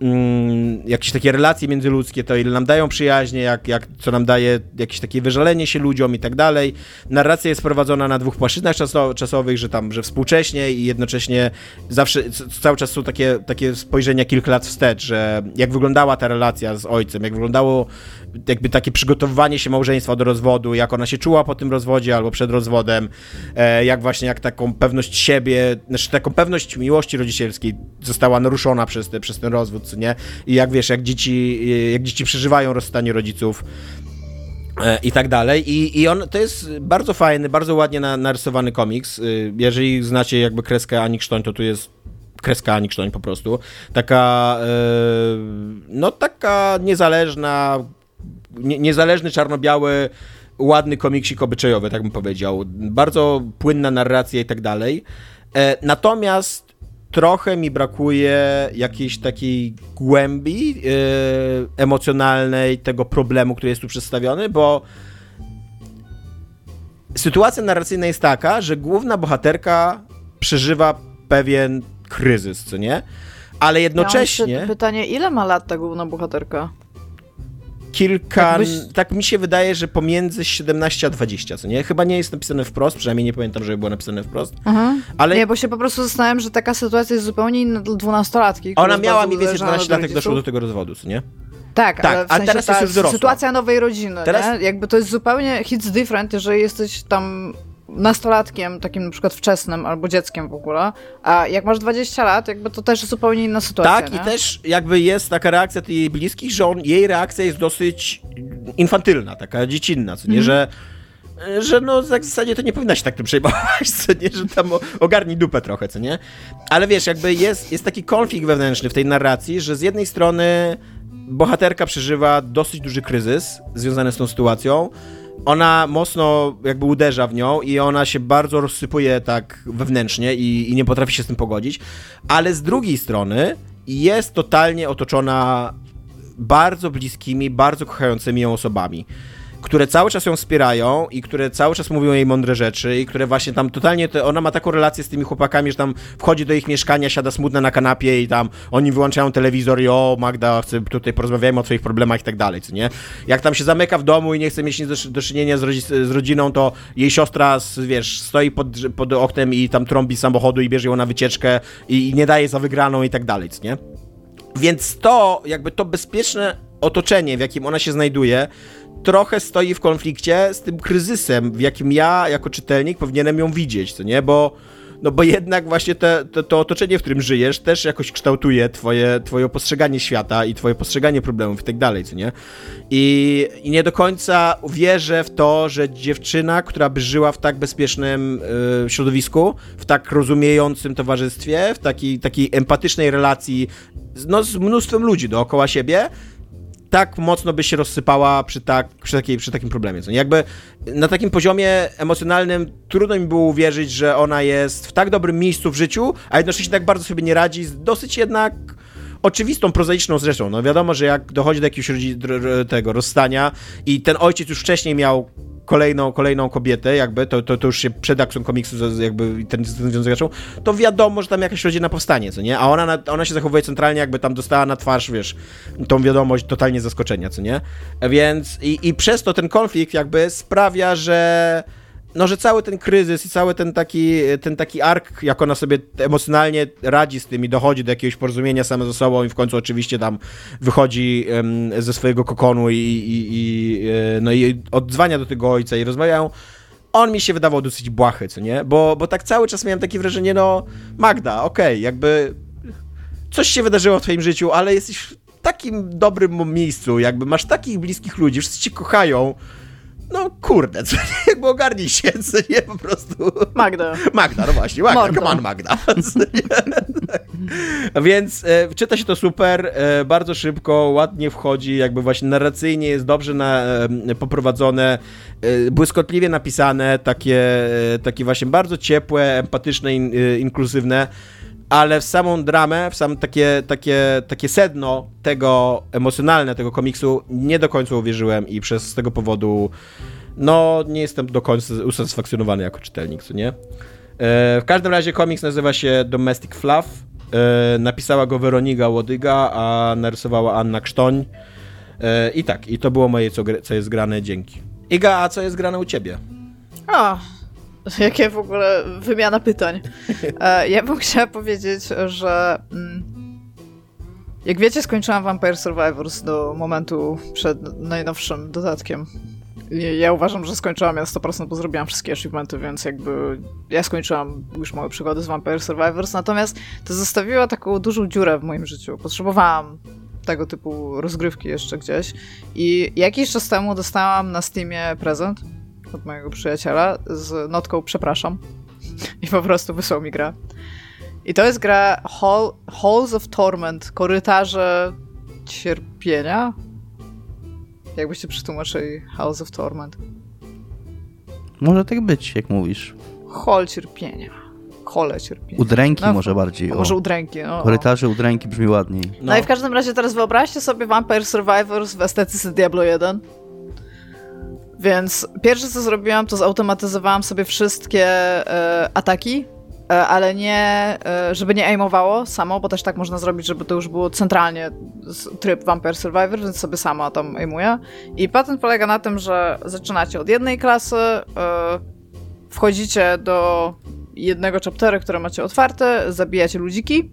[SPEAKER 2] mm, jakieś takie relacje międzyludzkie, to ile nam dają przyjaźnie, jak, jak, co nam daje jakieś takie wyżalenie się ludziom i tak dalej. Narracja jest prowadzona na dwóch płaszczyznach czasowych, że tam, że współcześnie i jednocześnie zawsze, cały czas są takie, takie spojrzenia kilka lat wstecz, że jak wyglądała ta relacja z ojcem, jak wyglądało jakby takie przygotowywanie się małżeństwa do rozwodu, jak ona się czuła po tym rozwodzie albo przed rozwodem, e, jak właśnie jak taką pewność siebie, znaczy taką pewność miłości rodzicielskiej została naruszona przez, te, przez ten rozwód, co nie? I jak wiesz, jak dzieci, jak dzieci przeżywają rozstanie rodziców e, i tak dalej. I, I on to jest bardzo fajny, bardzo ładnie na, narysowany komiks. Jeżeli znacie jakby kreskę Ani to tu jest kreska Ani Krztoń po prostu. Taka, e, no taka niezależna, niezależny, czarno-biały, ładny komiksik obyczajowy, tak bym powiedział. Bardzo płynna narracja i tak dalej. E, natomiast trochę mi brakuje jakiejś takiej głębi yy, emocjonalnej tego problemu, który jest tu przedstawiony, bo sytuacja narracyjna jest taka, że główna bohaterka przeżywa pewien kryzys, co nie? Ale jednocześnie... Ja
[SPEAKER 3] pytanie, ile ma lat ta główna bohaterka?
[SPEAKER 2] kilka, tak, byś... tak, mi się wydaje, że pomiędzy 17 a 20, co nie? Chyba nie jest napisane wprost, przynajmniej nie pamiętam, żeby było napisane wprost. Mhm.
[SPEAKER 3] Ale... Nie, bo się po prostu zastanawiam, że taka sytuacja jest zupełnie inna dla dwunastolatki.
[SPEAKER 2] Ona miała mniej więcej 12 lat, jak doszło do tego rozwodu, co nie?
[SPEAKER 3] Tak, tak ale w a sensie teraz jest już dorosła. sytuacja nowej rodziny, teraz... nie? Jakby to jest zupełnie hits different, jeżeli jesteś tam nastolatkiem, takim na przykład wczesnym, albo dzieckiem w ogóle, a jak masz 20 lat, jakby to też zupełnie inna sytuacja.
[SPEAKER 2] Tak, nie? i też jakby jest taka reakcja jej bliskich, że on, jej reakcja jest dosyć infantylna, taka dziecinna, co nie, mm. że że no w zasadzie to nie powinna się tak tym przejmować, *laughs* co nie, że tam ogarnij dupę trochę, co nie? Ale wiesz, jakby jest, jest taki konflikt wewnętrzny w tej narracji, że z jednej strony bohaterka przeżywa dosyć duży kryzys związany z tą sytuacją, ona mocno jakby uderza w nią i ona się bardzo rozsypuje tak wewnętrznie i, i nie potrafi się z tym pogodzić, ale z drugiej strony jest totalnie otoczona bardzo bliskimi, bardzo kochającymi ją osobami które cały czas ją wspierają i które cały czas mówią jej mądre rzeczy i które właśnie tam totalnie, te, ona ma taką relację z tymi chłopakami, że tam wchodzi do ich mieszkania, siada smutna na kanapie i tam oni wyłączają telewizor i o Magda, chcę tutaj porozmawiajmy o twoich problemach i tak dalej, co nie? Jak tam się zamyka w domu i nie chce mieć nic do, do czynienia z, z, rodziną, to jej siostra, wiesz, stoi pod, pod oknem i tam trąbi samochodu i bierze ją na wycieczkę i, i nie daje za wygraną i tak dalej, co nie? Więc to, jakby to bezpieczne otoczenie, w jakim ona się znajduje, trochę stoi w konflikcie z tym kryzysem, w jakim ja jako czytelnik powinienem ją widzieć, co nie? Bo no bo jednak właśnie te, te, to otoczenie, w którym żyjesz, też jakoś kształtuje twoje, twoje postrzeganie świata i twoje postrzeganie problemów i tak dalej, co nie? I, I nie do końca wierzę w to, że dziewczyna, która by żyła w tak bezpiecznym y, środowisku, w tak rozumiejącym towarzystwie, w takiej, takiej empatycznej relacji no, z mnóstwem ludzi dookoła siebie, tak mocno by się rozsypała przy, tak, przy, takiej, przy takim problemie. Co? Jakby na takim poziomie emocjonalnym trudno mi było uwierzyć, że ona jest w tak dobrym miejscu w życiu, a jednocześnie tak bardzo sobie nie radzi z dosyć jednak oczywistą, prozaiczną rzeczą. No wiadomo, że jak dochodzi do jakiegoś tego rozstania i ten ojciec już wcześniej miał kolejną, kolejną kobietę, jakby, to, to, to już się przed akcją komiksu jakby ten, ten związek zaczął, to wiadomo, że tam jakaś rodzina powstanie, co nie? A ona, ona się zachowuje centralnie, jakby tam dostała na twarz, wiesz, tą wiadomość totalnie zaskoczenia, co nie? Więc i, i przez to ten konflikt jakby sprawia, że no, że cały ten kryzys i cały ten taki, ten taki ark, jak ona sobie emocjonalnie radzi z tym i dochodzi do jakiegoś porozumienia same ze sobą i w końcu oczywiście tam wychodzi ze swojego kokonu i, i, i, e, no i odzwania do tego ojca i rozmawiają, on mi się wydawał dosyć błahy, co nie? Bo, bo tak cały czas miałem takie wrażenie, no Magda, okej, okay, jakby coś się wydarzyło w twoim życiu, ale jesteś w takim dobrym miejscu, jakby masz takich bliskich ludzi, wszyscy cię kochają, no kurde, co jakby *laughs* ogarnij się, co nie, po prostu...
[SPEAKER 3] Magda.
[SPEAKER 2] Magda, no właśnie, Magda, Mordo. come on Magda. *laughs* Więc e, czyta się to super, e, bardzo szybko, ładnie wchodzi, jakby właśnie narracyjnie jest dobrze na, e, poprowadzone, e, błyskotliwie napisane, takie, e, takie właśnie bardzo ciepłe, empatyczne, in, e, inkluzywne. Ale w samą dramę, w sam takie, takie, takie sedno tego emocjonalne tego komiksu nie do końca uwierzyłem i przez tego powodu no nie jestem do końca usatysfakcjonowany jako czytelnik, co nie? E, w każdym razie komiks nazywa się Domestic Fluff. E, napisała go Weronika Łodyga, a narysowała Anna Krztoń. E, I tak, i to było moje, co, co jest grane, dzięki. Iga, a co jest grane u ciebie?
[SPEAKER 3] O, *laughs* jakie w ogóle wymiana pytań. E, ja bym chciała powiedzieć, że mm, jak wiecie, skończyłam Vampire Survivors do momentu przed najnowszym dodatkiem. Ja uważam, że skończyłam ja 100%, bo zrobiłam wszystkie achievementy, więc jakby ja skończyłam już moje przygody z Vampire Survivors, natomiast to zostawiło taką dużą dziurę w moim życiu. Potrzebowałam tego typu rozgrywki jeszcze gdzieś i jakiś czas temu dostałam na Steamie prezent od mojego przyjaciela z notką przepraszam i po prostu wysłał mi grę. I to jest gra Hall, Halls of Torment, korytarze cierpienia. Jakbyście przetłumaczyli House of Torment.
[SPEAKER 4] Może tak być, jak mówisz.
[SPEAKER 3] Hall cierpienia. Hole cierpienia.
[SPEAKER 4] Udręki no, może bardziej.
[SPEAKER 3] Może udręki. No.
[SPEAKER 4] Korytarze udręki brzmi ładniej.
[SPEAKER 3] No. no. i w każdym razie teraz wyobraźcie sobie Vampire Survivors w estetyce Diablo 1. Więc pierwsze co zrobiłam, to zautomatyzowałam sobie wszystkie e, ataki, e, ale nie, e, żeby nie aimowało samo, bo też tak można zrobić, żeby to już było centralnie tryb Vampire Survivor, więc sobie sama tam aimuję. I patent polega na tym, że zaczynacie od jednej klasy, wchodzicie do jednego chaptera, które macie otwarte, zabijacie ludziki.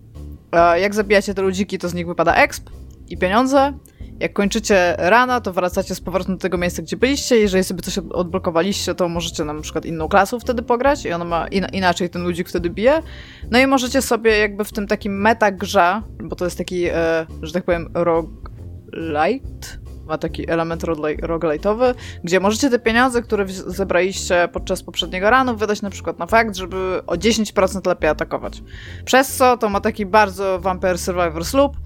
[SPEAKER 3] Jak zabijacie te ludziki, to z nich wypada exp i pieniądze. Jak kończycie rana, to wracacie z powrotem do tego miejsca, gdzie byliście. Jeżeli sobie coś odblokowaliście, to możecie na przykład inną klasą wtedy pograć i ona ma in inaczej ten ludzik wtedy bije. No i możecie sobie jakby w tym takim meta grze, bo to jest taki, e, że tak powiem, roguelite, ma taki element roguelite'owy, gdzie możecie te pieniądze, które zebraliście podczas poprzedniego ranu, wydać na przykład na fakt, żeby o 10% lepiej atakować. Przez co to ma taki bardzo Vampire Survivor loop,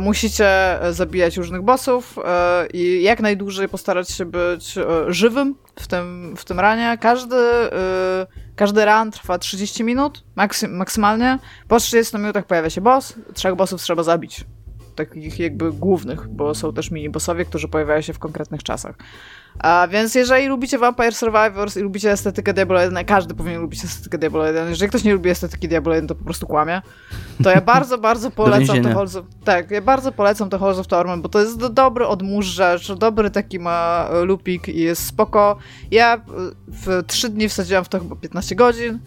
[SPEAKER 3] musicie zabijać różnych bossów e, i jak najdłużej postarać się być e, żywym w tym, w tym ranie. Każdy, każdy ran trwa 30 minut maksy, maksymalnie. Po 30 minutach pojawia się boss. Trzech bossów trzeba zabić. Takich jakby głównych, bo są też mini bossowie, którzy pojawiają się w konkretnych czasach. A więc jeżeli lubicie Vampire Survivors i lubicie estetykę Diablo 1, każdy powinien lubić estetykę Diablo 1. Jeżeli ktoś nie lubi estetyki Diablo 1, to po prostu kłamie. To ja bardzo, bardzo *laughs* polecam to Halls of... Tak, ja bardzo polecam to Halls of Torment, bo to jest dobry odmurzacz, dobry taki ma lupik i jest spoko. Ja w 3 dni wsadziłam w to chyba 15 godzin.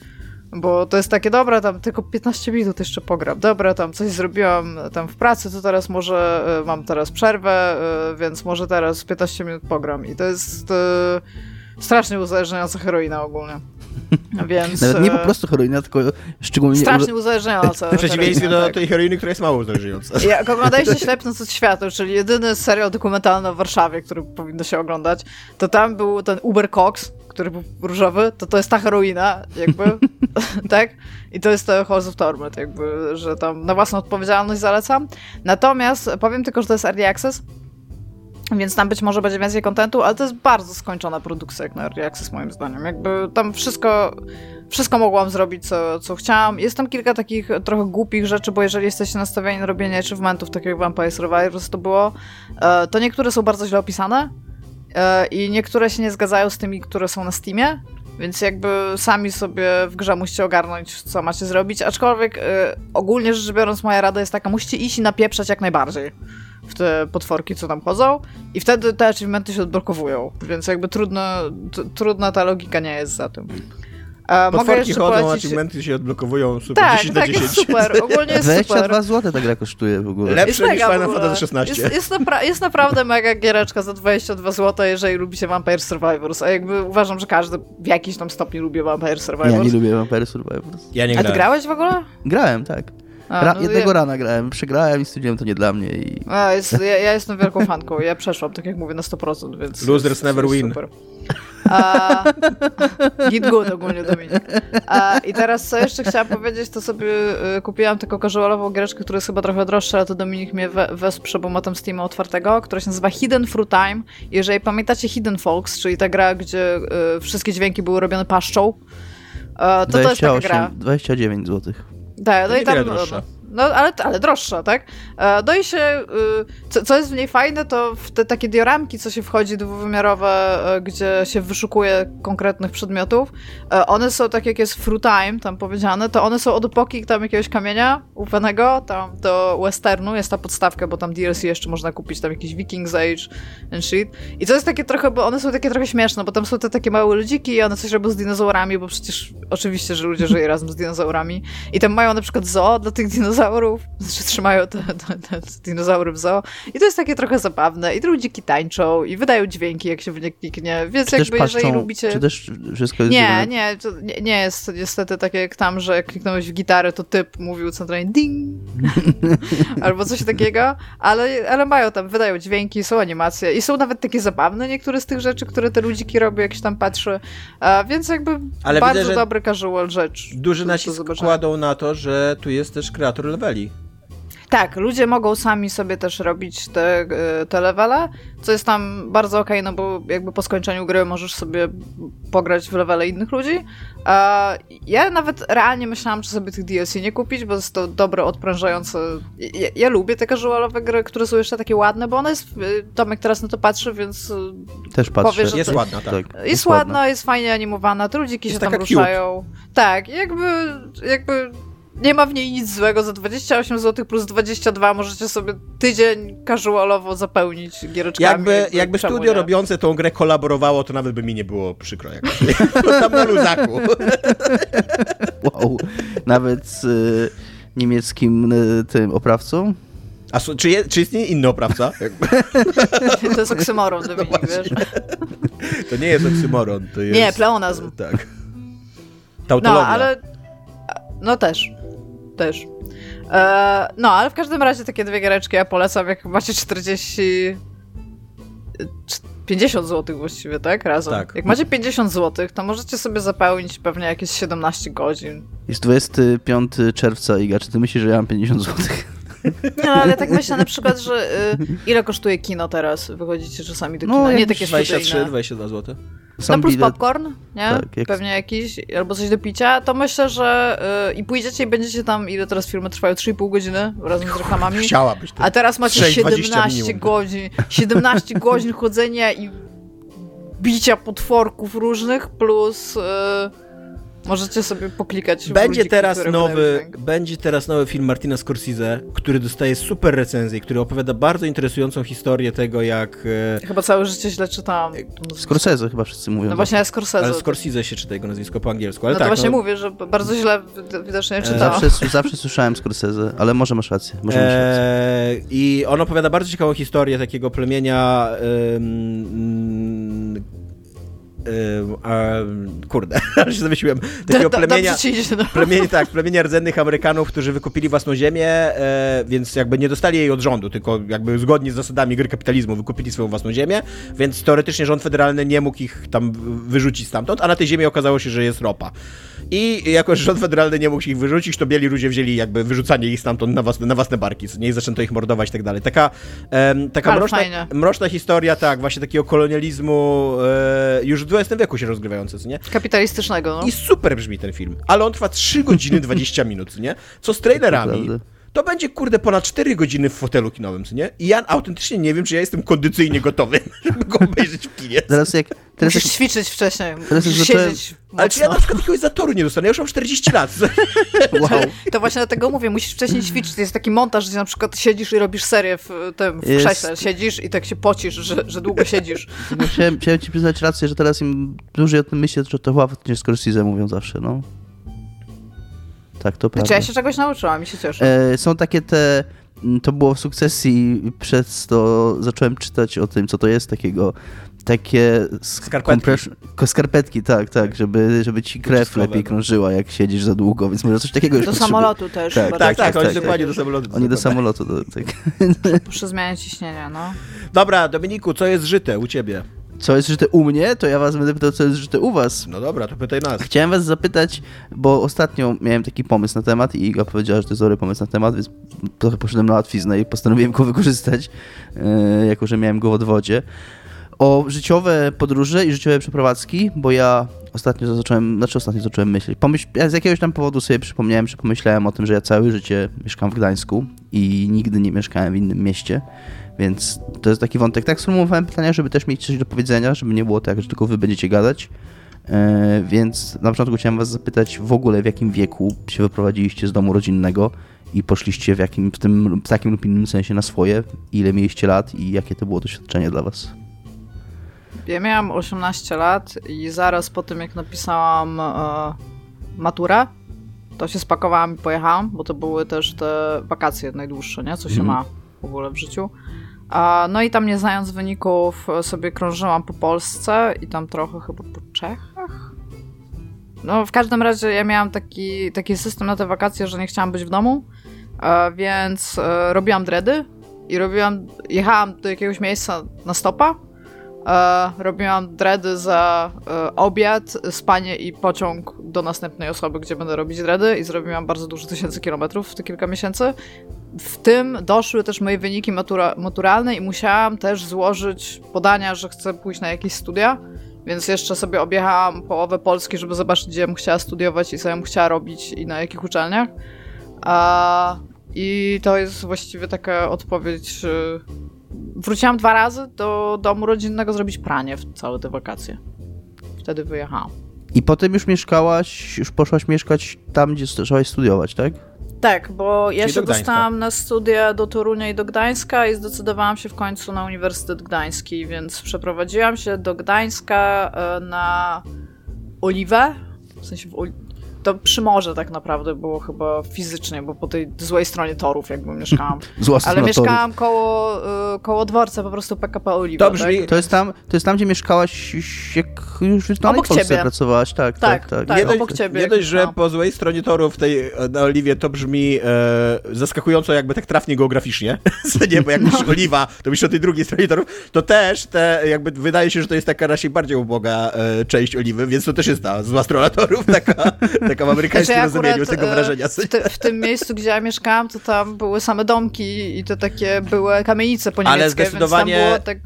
[SPEAKER 3] Bo to jest takie, dobra, tam tylko 15 minut jeszcze pogram. Dobra, tam coś zrobiłam tam w pracy, to teraz może y, mam teraz przerwę, y, więc może teraz 15 minut pogram. I to jest y, strasznie uzależniająca heroina ogólnie. *laughs* Więc,
[SPEAKER 4] Nawet nie po prostu heroina, tylko szczególnie...
[SPEAKER 3] Strasznie uzależniająca.
[SPEAKER 2] W przeciwieństwie do tak. tej heroiny, która jest mało uzależniająca. *laughs*
[SPEAKER 3] Jak oglądaliście Ślepnąc od światu, czyli jedyny serial dokumentalny o Warszawie, który powinno się oglądać, to tam był ten Uber Cox, który był różowy, to to jest ta heroina, jakby, *laughs* tak? I to jest to Halls of Torment, jakby, że tam na własną odpowiedzialność zalecam. Natomiast powiem tylko, że to jest Early Access, więc tam być może będzie więcej kontentu, ale to jest bardzo skończona produkcja jak na Early Access moim zdaniem. Jakby tam wszystko, wszystko mogłam zrobić, co, co chciałam. Jest tam kilka takich trochę głupich rzeczy, bo jeżeli jesteście nastawieni na robienie achievementów, tak jak Vampire Survivors to było, e, to niektóre są bardzo źle opisane, E, i niektóre się nie zgadzają z tymi, które są na Steamie, więc jakby sami sobie w grze musicie ogarnąć, co macie zrobić, aczkolwiek e, ogólnie rzecz biorąc moja rada jest taka, musicie iść i napieprzać jak najbardziej w te potworki, co tam chodzą. I wtedy te achievementy się odblokowują, więc jakby trudno, trudna ta logika nie jest za tym.
[SPEAKER 2] A Potworki chodzą, polecić... achievementy się odblokowują, super,
[SPEAKER 3] tak,
[SPEAKER 2] 10
[SPEAKER 3] tak, na 10. Jest super, ogólnie jest 22
[SPEAKER 4] super. zł ta gra kosztuje w ogóle.
[SPEAKER 2] Lepsze jest niż Final Fantasy XVI.
[SPEAKER 3] Jest, jest, napra jest, naprawdę mega giereczka za 22 zł, jeżeli lubicie Vampire Survivors, a jakby uważam, że każdy w jakiś tam stopniu lubi Vampire Survivors.
[SPEAKER 4] Ja nie lubię Vampire Survivors.
[SPEAKER 2] Ja nie
[SPEAKER 3] grałem. A ty grałeś w ogóle?
[SPEAKER 4] Grałem, tak. A, Ra no jednego ja... rana grałem, przegrałem i stwierdziłem, to nie dla mnie. I...
[SPEAKER 3] A, jest, ja, ja, jestem wielką fanką, ja przeszłam, tak jak mówię, na 100%, więc...
[SPEAKER 2] Losers never win.
[SPEAKER 3] Super. A, *laughs* git good ogólnie, Dominik. A, I teraz co jeszcze chciałam powiedzieć, to sobie y, kupiłam taką casualową giereczkę, która jest chyba trochę droższa, ale to Dominik mnie we, wesprze, bo ma tam Steama otwartego, która się nazywa Hidden Through Time. Jeżeli pamiętacie Hidden Folks, czyli ta gra, gdzie y, wszystkie dźwięki były robione paszczą, y, to 28, to jest taka gra.
[SPEAKER 4] 29 zł.
[SPEAKER 3] Tak, no i tam... Droższa. No, ale, ale droższa, tak? E, no i się, y, co, co jest w niej fajne, to w te takie dioramki, co się wchodzi dwuwymiarowe, e, gdzie się wyszukuje konkretnych przedmiotów, e, one są tak jak jest Fruit Time, tam powiedziane, to one są od epoki tam jakiegoś kamienia ufanego, tam do westernu, jest ta podstawka, bo tam DLC jeszcze można kupić, tam jakiś Vikings Age and shit. I to jest takie trochę, bo one są takie trochę śmieszne, bo tam są te takie małe ludziki i one coś robią z dinozaurami, bo przecież oczywiście, że ludzie żyją razem z dinozaurami. I tam mają na przykład zoo dla tych dinozaurów, dinozaurów, znaczy trzymają te, te, te dinozaury w zoo. I to jest takie trochę zabawne. I ludziki tańczą i wydają dźwięki, jak się w nie kliknie, więc
[SPEAKER 4] czy
[SPEAKER 3] jakby
[SPEAKER 4] patrzą,
[SPEAKER 3] jeżeli lubicie...
[SPEAKER 4] Czy też wszystko jest...
[SPEAKER 3] Nie, nie, nie, nie jest niestety takie jak tam, że jak kliknąłeś w gitarę, to typ mówił centralnie ding *laughs* albo coś takiego, ale, ale mają tam, wydają dźwięki, są animacje i są nawet takie zabawne niektóre z tych rzeczy, które te ludziki robią, jak się tam patrzy, a, więc jakby ale bardzo widzę, dobry casual rzecz.
[SPEAKER 2] Duży nacisk kładą na to, że tu jest też kreator leveli.
[SPEAKER 3] Tak, ludzie mogą sami sobie też robić te, e, te levele, co jest tam bardzo okej, okay, no bo jakby po skończeniu gry możesz sobie pograć w levele innych ludzi. Ja nawet realnie myślałam, czy sobie tych DLC nie kupić, bo jest to dobre, odprężające. Ja, ja lubię te casualowe gry, które są jeszcze takie ładne, bo one jest. E, Tomek teraz na to patrzy, więc.
[SPEAKER 4] E, też patrzę. Powie,
[SPEAKER 2] jest to, ładna, tak.
[SPEAKER 3] Jest, jest ładna, jest fajnie animowana, te ludziki jest się tam ruszają. Cute. Tak, jakby, jakby nie ma w niej nic złego. Za 28 zł plus 22 możecie sobie tydzień casualowo zapełnić giereczkami.
[SPEAKER 2] Jakby, jakby, studio nie? robiące tą grę kolaborowało, to nawet by mi nie było przykro. Jakoś. *laughs* Tam na luzaku. *laughs*
[SPEAKER 4] wow. Nawet z y, niemieckim y, tym oprawcą?
[SPEAKER 2] A czy, je, czy istnieje inny oprawca? *laughs*
[SPEAKER 3] to jest oksymoron, no wiesz?
[SPEAKER 2] To nie jest oksymoron, to jest...
[SPEAKER 3] Nie, pleonazm.
[SPEAKER 2] Tak.
[SPEAKER 3] Tautologia. No, ale... No też też. E, no, ale w każdym razie takie dwie giereczki ja polecam, jak macie 40... 50 zł właściwie, tak? Razem. Tak. Jak macie 50 zł, to możecie sobie zapełnić pewnie jakieś 17 godzin.
[SPEAKER 4] Jest 25 czerwca, Iga, czy ty myślisz, że ja mam 50 zł?
[SPEAKER 3] No, ale tak myślę na przykład, że y, ile kosztuje kino teraz? Wychodzicie czasami do no, kina, no, nie takie
[SPEAKER 2] 23, 22 zł.
[SPEAKER 3] Sam no plus bilet... popcorn, nie? Tak, jak... Pewnie jakiś, albo coś do picia, to myślę, że yy, i pójdziecie i będziecie tam, ile teraz filmy trwają? 3,5 godziny razem z reklamami.
[SPEAKER 2] Chciałabyś.
[SPEAKER 3] A teraz macie 6, 17 godzin, 17 *laughs* godzin chodzenia i bicia potworków różnych plus... Yy, Możecie sobie poklikać.
[SPEAKER 2] Będzie teraz nowy, będzie teraz nowy film Martina Scorsese, który dostaje super recenzję, który opowiada bardzo interesującą historię tego, jak...
[SPEAKER 3] E, chyba całe życie źle czytałam.
[SPEAKER 4] Scorsese chyba wszyscy mówią.
[SPEAKER 3] No właśnie, Scorsese.
[SPEAKER 2] Ale Scorsese się czyta jego nazwisko po angielsku, ale
[SPEAKER 3] no
[SPEAKER 2] tak.
[SPEAKER 3] to właśnie no... mówię, że bardzo źle widocznie czytałam.
[SPEAKER 4] Zawsze, zawsze słyszałem Scorsese, ale może masz rację. Może masz rację.
[SPEAKER 2] Eee, I on opowiada bardzo ciekawą historię takiego plemienia kurde, *laughs* ale się zamyśliłem, takiego plemienia,
[SPEAKER 3] no.
[SPEAKER 2] plemienia, tak, plemienia rdzennych Amerykanów, którzy wykupili własną ziemię, e, więc jakby nie dostali jej od rządu, tylko jakby zgodnie z zasadami gry kapitalizmu wykupili swoją własną ziemię, więc teoretycznie rząd federalny nie mógł ich tam wyrzucić stamtąd, a na tej ziemi okazało się, że jest ropa. I jako, że rząd federalny nie mógł ich wyrzucić, to bieli ludzie wzięli jakby wyrzucanie ich stamtąd na własne, na własne barki, nie zaczęto ich mordować i tak dalej. Taka, um, taka mroczna, mroczna historia, tak, właśnie takiego kolonializmu e, już w XX wieku się rozgrywające, co nie?
[SPEAKER 3] Kapitalistycznego, no.
[SPEAKER 2] I super brzmi ten film, ale on trwa 3 godziny 20 *laughs* minut, co nie? Co z trailerami to będzie, kurde, ponad 4 godziny w fotelu kinowym, co nie? I ja autentycznie nie wiem, czy ja jestem kondycyjnie gotowy, *laughs* żeby go obejrzeć w kinie.
[SPEAKER 4] Teraz jak... Teraz
[SPEAKER 3] Musisz jak, ćwiczyć wcześniej, *laughs* teraz musisz siedzieć
[SPEAKER 2] Ale czy ja na przykład jakiegoś zatoru nie dostanę? Ja już mam 40 lat. *laughs*
[SPEAKER 3] wow. To właśnie dlatego mówię, musisz wcześniej ćwiczyć. To jest taki montaż, gdzie na przykład siedzisz i robisz serię w tym, w jest... krześle. Siedzisz i tak się pocisz, że, że długo siedzisz.
[SPEAKER 4] Chciałem, chciałem ci przyznać rację, że teraz im dłużej o tym myślę, to to łatwo niż Scorsese mówią zawsze, no. Tak, to prawda.
[SPEAKER 3] Znaczy ja się czegoś nauczyłam i się cieszę.
[SPEAKER 4] E, są takie te mm, to było w sukcesji, przez to zacząłem czytać o tym, co to jest takiego, takie
[SPEAKER 2] skarpetki.
[SPEAKER 4] skarpetki, tak, tak, żeby, żeby ci krew lepiej krążyła, jak siedzisz za długo, więc może coś takiego już
[SPEAKER 3] Do samolotu też.
[SPEAKER 2] Tak, tak, tak, tak, oni tak, dokładnie tak. do samolotu.
[SPEAKER 4] Oni do samolotu, tak. *laughs*
[SPEAKER 3] Przy zmianie ciśnienia, no.
[SPEAKER 2] Dobra, Dominiku, co jest żyte u ciebie?
[SPEAKER 4] co jest żyte u mnie, to ja was będę pytał, co jest żyte u was.
[SPEAKER 2] No dobra, to pytaj nas.
[SPEAKER 4] Chciałem was zapytać, bo ostatnio miałem taki pomysł na temat i Iga powiedziała, że to jest dobry pomysł na temat, więc trochę poszedłem na łatwiznę i postanowiłem go wykorzystać, yy, jako że miałem go w odwodzie. O życiowe podróże i życiowe przeprowadzki, bo ja ostatnio zacząłem, znaczy ostatnio zacząłem myśleć. Pomyśl, ja z jakiegoś tam powodu sobie przypomniałem, że pomyślałem o tym, że ja całe życie mieszkam w Gdańsku i nigdy nie mieszkałem w innym mieście, więc to jest taki wątek. Tak sformułowałem pytania, żeby też mieć coś do powiedzenia, żeby nie było tak, że tylko wy będziecie gadać. E, więc na początku chciałem was zapytać w ogóle w jakim wieku się wyprowadziliście z domu rodzinnego i poszliście w, jakim, w, tym, w takim lub innym sensie na swoje, ile mieliście lat i jakie to było doświadczenie dla was?
[SPEAKER 3] Ja miałam 18 lat i zaraz po tym, jak napisałam e, maturę, to się spakowałam i pojechałam, bo to były też te wakacje najdłuższe, nie? Co się mm. ma w ogóle w życiu. No i tam nie znając wyników sobie krążyłam po Polsce i tam trochę chyba po Czechach. No w każdym razie ja miałam taki, taki system na te wakacje, że nie chciałam być w domu, więc e, robiłam dredy i robiłam, jechałam do jakiegoś miejsca na stopa, robiłam dredy za e, obiad, spanie i pociąg do następnej osoby, gdzie będę robić dredy i zrobiłam bardzo dużo tysięcy kilometrów w te kilka miesięcy w tym doszły też moje wyniki matura maturalne i musiałam też złożyć podania, że chcę pójść na jakieś studia, więc jeszcze sobie objechałam połowę Polski, żeby zobaczyć, gdzie bym chciała studiować i co bym chciała robić i na jakich uczelniach. A, I to jest właściwie taka odpowiedź. Wróciłam dwa razy do domu rodzinnego zrobić pranie w całe te wakacje. Wtedy wyjechałam.
[SPEAKER 4] I potem już mieszkałaś, już poszłaś mieszkać tam, gdzie zaczęłaś studiować, tak?
[SPEAKER 3] Tak, bo ja Czyli się dostałam na studia do Torunia i do Gdańska i zdecydowałam się w końcu na Uniwersytet Gdański, więc przeprowadziłam się do Gdańska e, na Oliwę, w sensie w, to przy morze tak naprawdę było chyba fizycznie, bo po tej złej stronie torów jakby mieszkałam. *laughs*
[SPEAKER 4] Zła
[SPEAKER 3] Ale mieszkałam koło, y, koło dworca po prostu PKP Oliwa.
[SPEAKER 4] Dobrze, tak? to, jest tam, to jest tam, gdzie mieszkałaś jak już w obok Polsce ciebie. pracowałaś, tak,
[SPEAKER 3] tak, tak. tak, tak.
[SPEAKER 2] Nie, dość, obok ciebie. Nie dość, że no. po złej stronie torów tej na Oliwie to brzmi e, zaskakująco jakby tak trafnie geograficznie, *laughs* nie, bo jak no. Oliwa, to myślisz o tej drugiej stronie torów, to też te jakby wydaje się, że to jest taka raczej bardziej uboga e, część Oliwy, więc to też jest ta zła strona torów, *laughs* taka, taka taka w amerykańskim znaczy, rozumieniu tego e, wrażenia.
[SPEAKER 3] W, te, w, tym miejscu, gdzie ja mieszkałam, to tam były same domki i to takie były kamienice po niemieckie, Ale zdecydowanie... więc tam było tak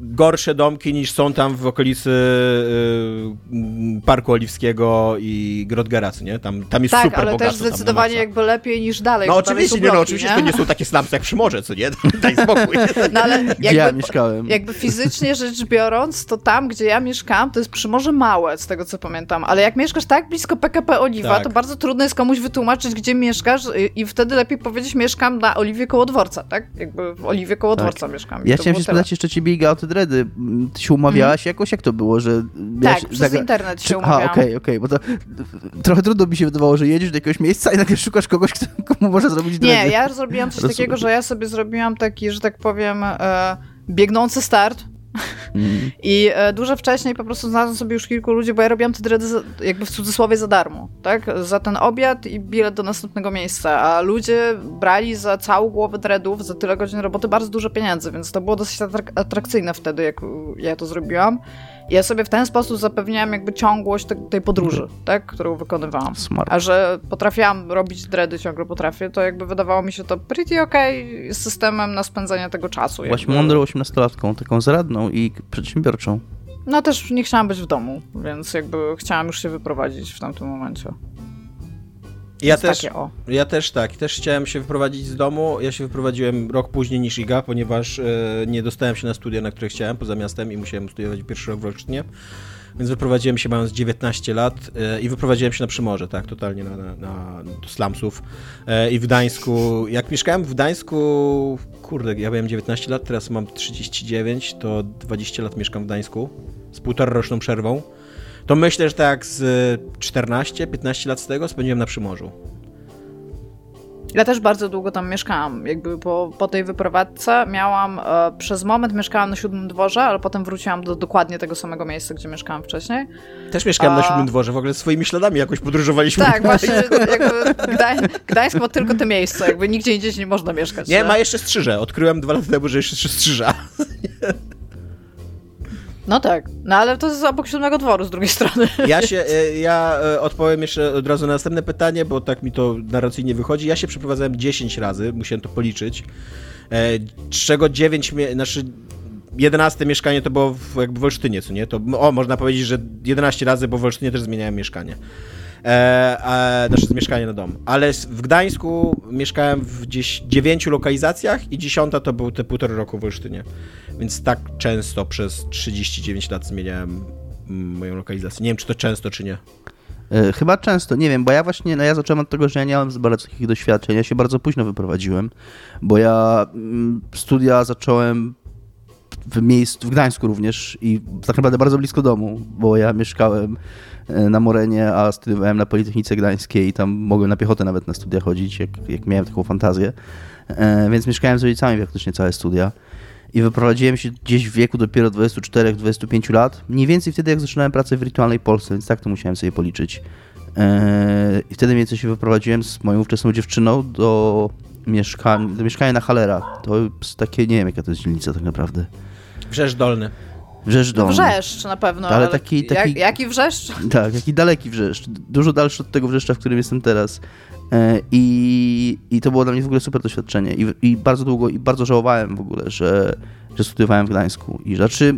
[SPEAKER 2] gorsze domki niż są tam w okolicy y, Parku Oliwskiego i Grodgerac, nie? Tam, tam jest
[SPEAKER 3] tak,
[SPEAKER 2] super
[SPEAKER 3] ale też zdecydowanie jakby lepiej niż dalej.
[SPEAKER 2] No oczywiście, bloki, nie, no, oczywiście nie? to nie są takie slumsy jak przy morze, co nie? *laughs* Daj spokój. *laughs*
[SPEAKER 3] No ale *laughs* jakby, ja mieszkałem. Jakby fizycznie rzecz biorąc, to tam, gdzie ja mieszkałam, to jest przy morze małe, z tego co pamiętam, ale jak mieszkasz tak blisko PKP Oliwa, tak. to bardzo trudno jest komuś wytłumaczyć, gdzie mieszkasz i wtedy lepiej powiedzieć, mieszkam na Oliwie koło dworca, tak? Jakby w Oliwie koło tak. dworca mieszkam.
[SPEAKER 4] Ja chciałem się spytać jeszcze ciebie, Te dredy. Ty się umawiałaś mm. jakoś? Jak to było, że...
[SPEAKER 3] Tak, przez zagra... internet się umawiałam.
[SPEAKER 4] A, okej, okay, okej, okay, bo to trochę trudno mi się wydawało, że jedziesz do jakiegoś miejsca i nagle szukasz kogoś, komu może zrobić dredy.
[SPEAKER 3] Nie, ja zrobiłam coś takiego, że ja sobie zrobiłam taki, że tak powiem, e, biegnący start, I e, dużo wcześniej po prostu znalazłam sobie już kilku ludzi, bo ja robiłam te dredy za, jakby w cudzysłowie za darmo, tak? Za ten obiad i bilet do następnego miejsca, a ludzie brali za całą głowę dreadów, za tyle godzin roboty bardzo dużo pieniędzy, więc to było dosyć atrakcyjne wtedy, jak ja to zrobiłam ja sobie w ten sposób zapewniałam jakby ciągłość te, tej podróży, mhm. tak, którą wykonywałam.
[SPEAKER 4] Smart.
[SPEAKER 3] A że potrafiłam robić dready, ciągle potrafię, to jakby wydawało mi się to pretty okej okay systemem na spędzenie tego czasu.
[SPEAKER 4] Byłaś mądrą osiemnastolatką, taką zaradną i przedsiębiorczą.
[SPEAKER 3] No też nie chciałam być w domu, więc jakby chciałam już się wyprowadzić w tamtym momencie.
[SPEAKER 2] Ja też, ja też tak, też chciałem się wyprowadzić z domu. Ja się wyprowadziłem rok później niż Iga, ponieważ e, nie dostałem się na studia, na które chciałem poza miastem i musiałem studiować pierwszy rok w Olsztynie. Więc wyprowadziłem się mając 19 lat e, i wyprowadziłem się na Przymorze, tak, totalnie na, na, na do slumsów. E, I w Gdańsku, jak mieszkałem w Gdańsku, kurde, ja miałem 19 lat, teraz mam 39, to 20 lat mieszkam w Gdańsku z półtora roczną przerwą to myślę, że tak z 14-15 lat z tego spędziłem na Przymorzu.
[SPEAKER 3] Ja też bardzo długo tam mieszkałam. Jakby po, po tej wyprowadzce miałam, e, przez moment mieszkałam na Siódmym Dworze, ale potem wróciłam do dokładnie tego samego miejsca, gdzie mieszkałam wcześniej.
[SPEAKER 2] Też mieszkałam A... na Siódmym Dworze, w ogóle swoimi śladami jakoś podróżowaliśmy.
[SPEAKER 3] Tak, właśnie, *laughs* jakby Gdań, Gdańsk ma tylko te miejsca, jakby nigdzie indziej nie można mieszkać.
[SPEAKER 2] Nie, ma jeszcze Strzyże. Odkryłem dwa lata temu, że jeszcze Strzyża. *laughs*
[SPEAKER 3] No tak, no ale to jest obok siódmego dworu z drugiej strony.
[SPEAKER 2] Ja się, *laughs* e, ja e, odpowiem jeszcze od razu na następne pytanie, bo tak mi to narracyjnie wychodzi. Ja się przeprowadzałem 10 razy, musiałem to policzyć, e, z czego 9, znaczy 11 mieszkanie to było w, jakby w Olsztynie, co nie? To, o, można powiedzieć, że 11 razy, bo w Olsztynie też zmieniałem mieszkanie. E, znaczy mieszkanie na dom. Ale w Gdańsku mieszkałem w gdzieś 9 lokalizacjach i dziesiąta to był te półtorej roku w Olsztynie. Więc tak często przez 39 lat zmieniałem moją lokalizację. Nie wiem, czy to często, czy nie.
[SPEAKER 4] E, chyba często, nie wiem, bo ja właśnie, no ja zacząłem od tego, że ja nie mam bardzo takich doświadczeń, ja się bardzo późno wyprowadziłem, bo ja mm, studia zacząłem w miejscu, w Gdańsku również i tak naprawdę bardzo blisko domu, bo ja mieszkałem na Morenie, a studiowałem na Politechnice Gdańskiej i tam mogłem na piechotę nawet na studia chodzić, jak, jak miałem taką fantazję, e, więc mieszkałem z rodzicami praktycznie całe studia i wyprowadziłem się gdzieś w wieku dopiero 24-25 lat, mniej więcej wtedy jak zaczynałem pracę w wirtualnej Polsce, więc tak to musiałem sobie policzyć. E, I wtedy mniej więcej się wyprowadziłem z moją ówczesną dziewczyną do mieszkania, do mieszkania na Halera. To jest takie, nie wiem jaka to jest dzielnica tak naprawdę.
[SPEAKER 2] Wrzesz Dolny.
[SPEAKER 4] Wrzeszcz Dolny.
[SPEAKER 3] Wrzeszcz na pewno. Ale, taki, taki... Jak, jaki Wrzeszcz? *laughs*
[SPEAKER 4] Tak, jaki daleki Wrzeszcz. Dużo dalszy od tego Wrzeszcza, w którym jestem teraz. E, I, I to było dla mnie w ogóle super doświadczenie. I, I, bardzo długo, i bardzo żałowałem w ogóle, że, że studiowałem w Gdańsku. I znaczy,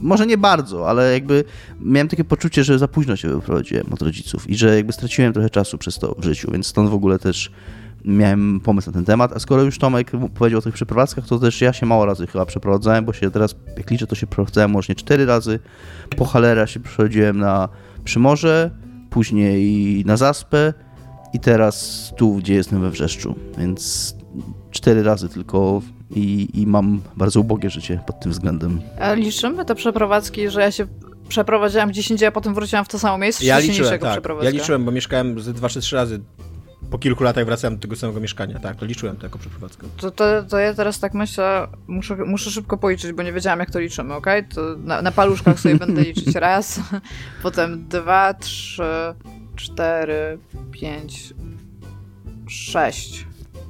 [SPEAKER 4] może nie bardzo, ale jakby miałem takie poczucie, że za późno się wyprowadziłem od rodziców i że jakby straciłem trochę czasu przez to w życiu, więc stąd w ogóle też miałem pomysł na ten temat, a skoro już Tomek powiedział o tych przeprowadzkach, to też ja się mało razy chyba przeprowadzałem, bo się teraz, jak liczę, to się przeprowadzałem może cztery razy. Po Halera się przechodziłem na Przymorze, później na Zaspę i teraz tu, gdzie jestem we Wrzeszczu, więc cztery razy tylko i, i mam bardzo ubogie życie pod tym względem.
[SPEAKER 3] A liczymy te przeprowadzki, że ja się przeprowadziłam gdzieś indziej, a potem wróciłam w to samo miejsce?
[SPEAKER 2] Ja liczyłem, tak. Ja liczyłem, bo mieszkałem ze dwa czy trzy razy po kilku latach wracałem do tego samego mieszkania. Tak, to liczyłem to jako przeprowadzkę.
[SPEAKER 3] To, to, to ja teraz tak myślę, muszę, muszę szybko policzyć, bo nie wiedziałam jak to liczymy, ok? To na, na paluszkach sobie będę liczyć *laughs* raz, *laughs* potem dwa, trzy, cztery, pięć, sześć.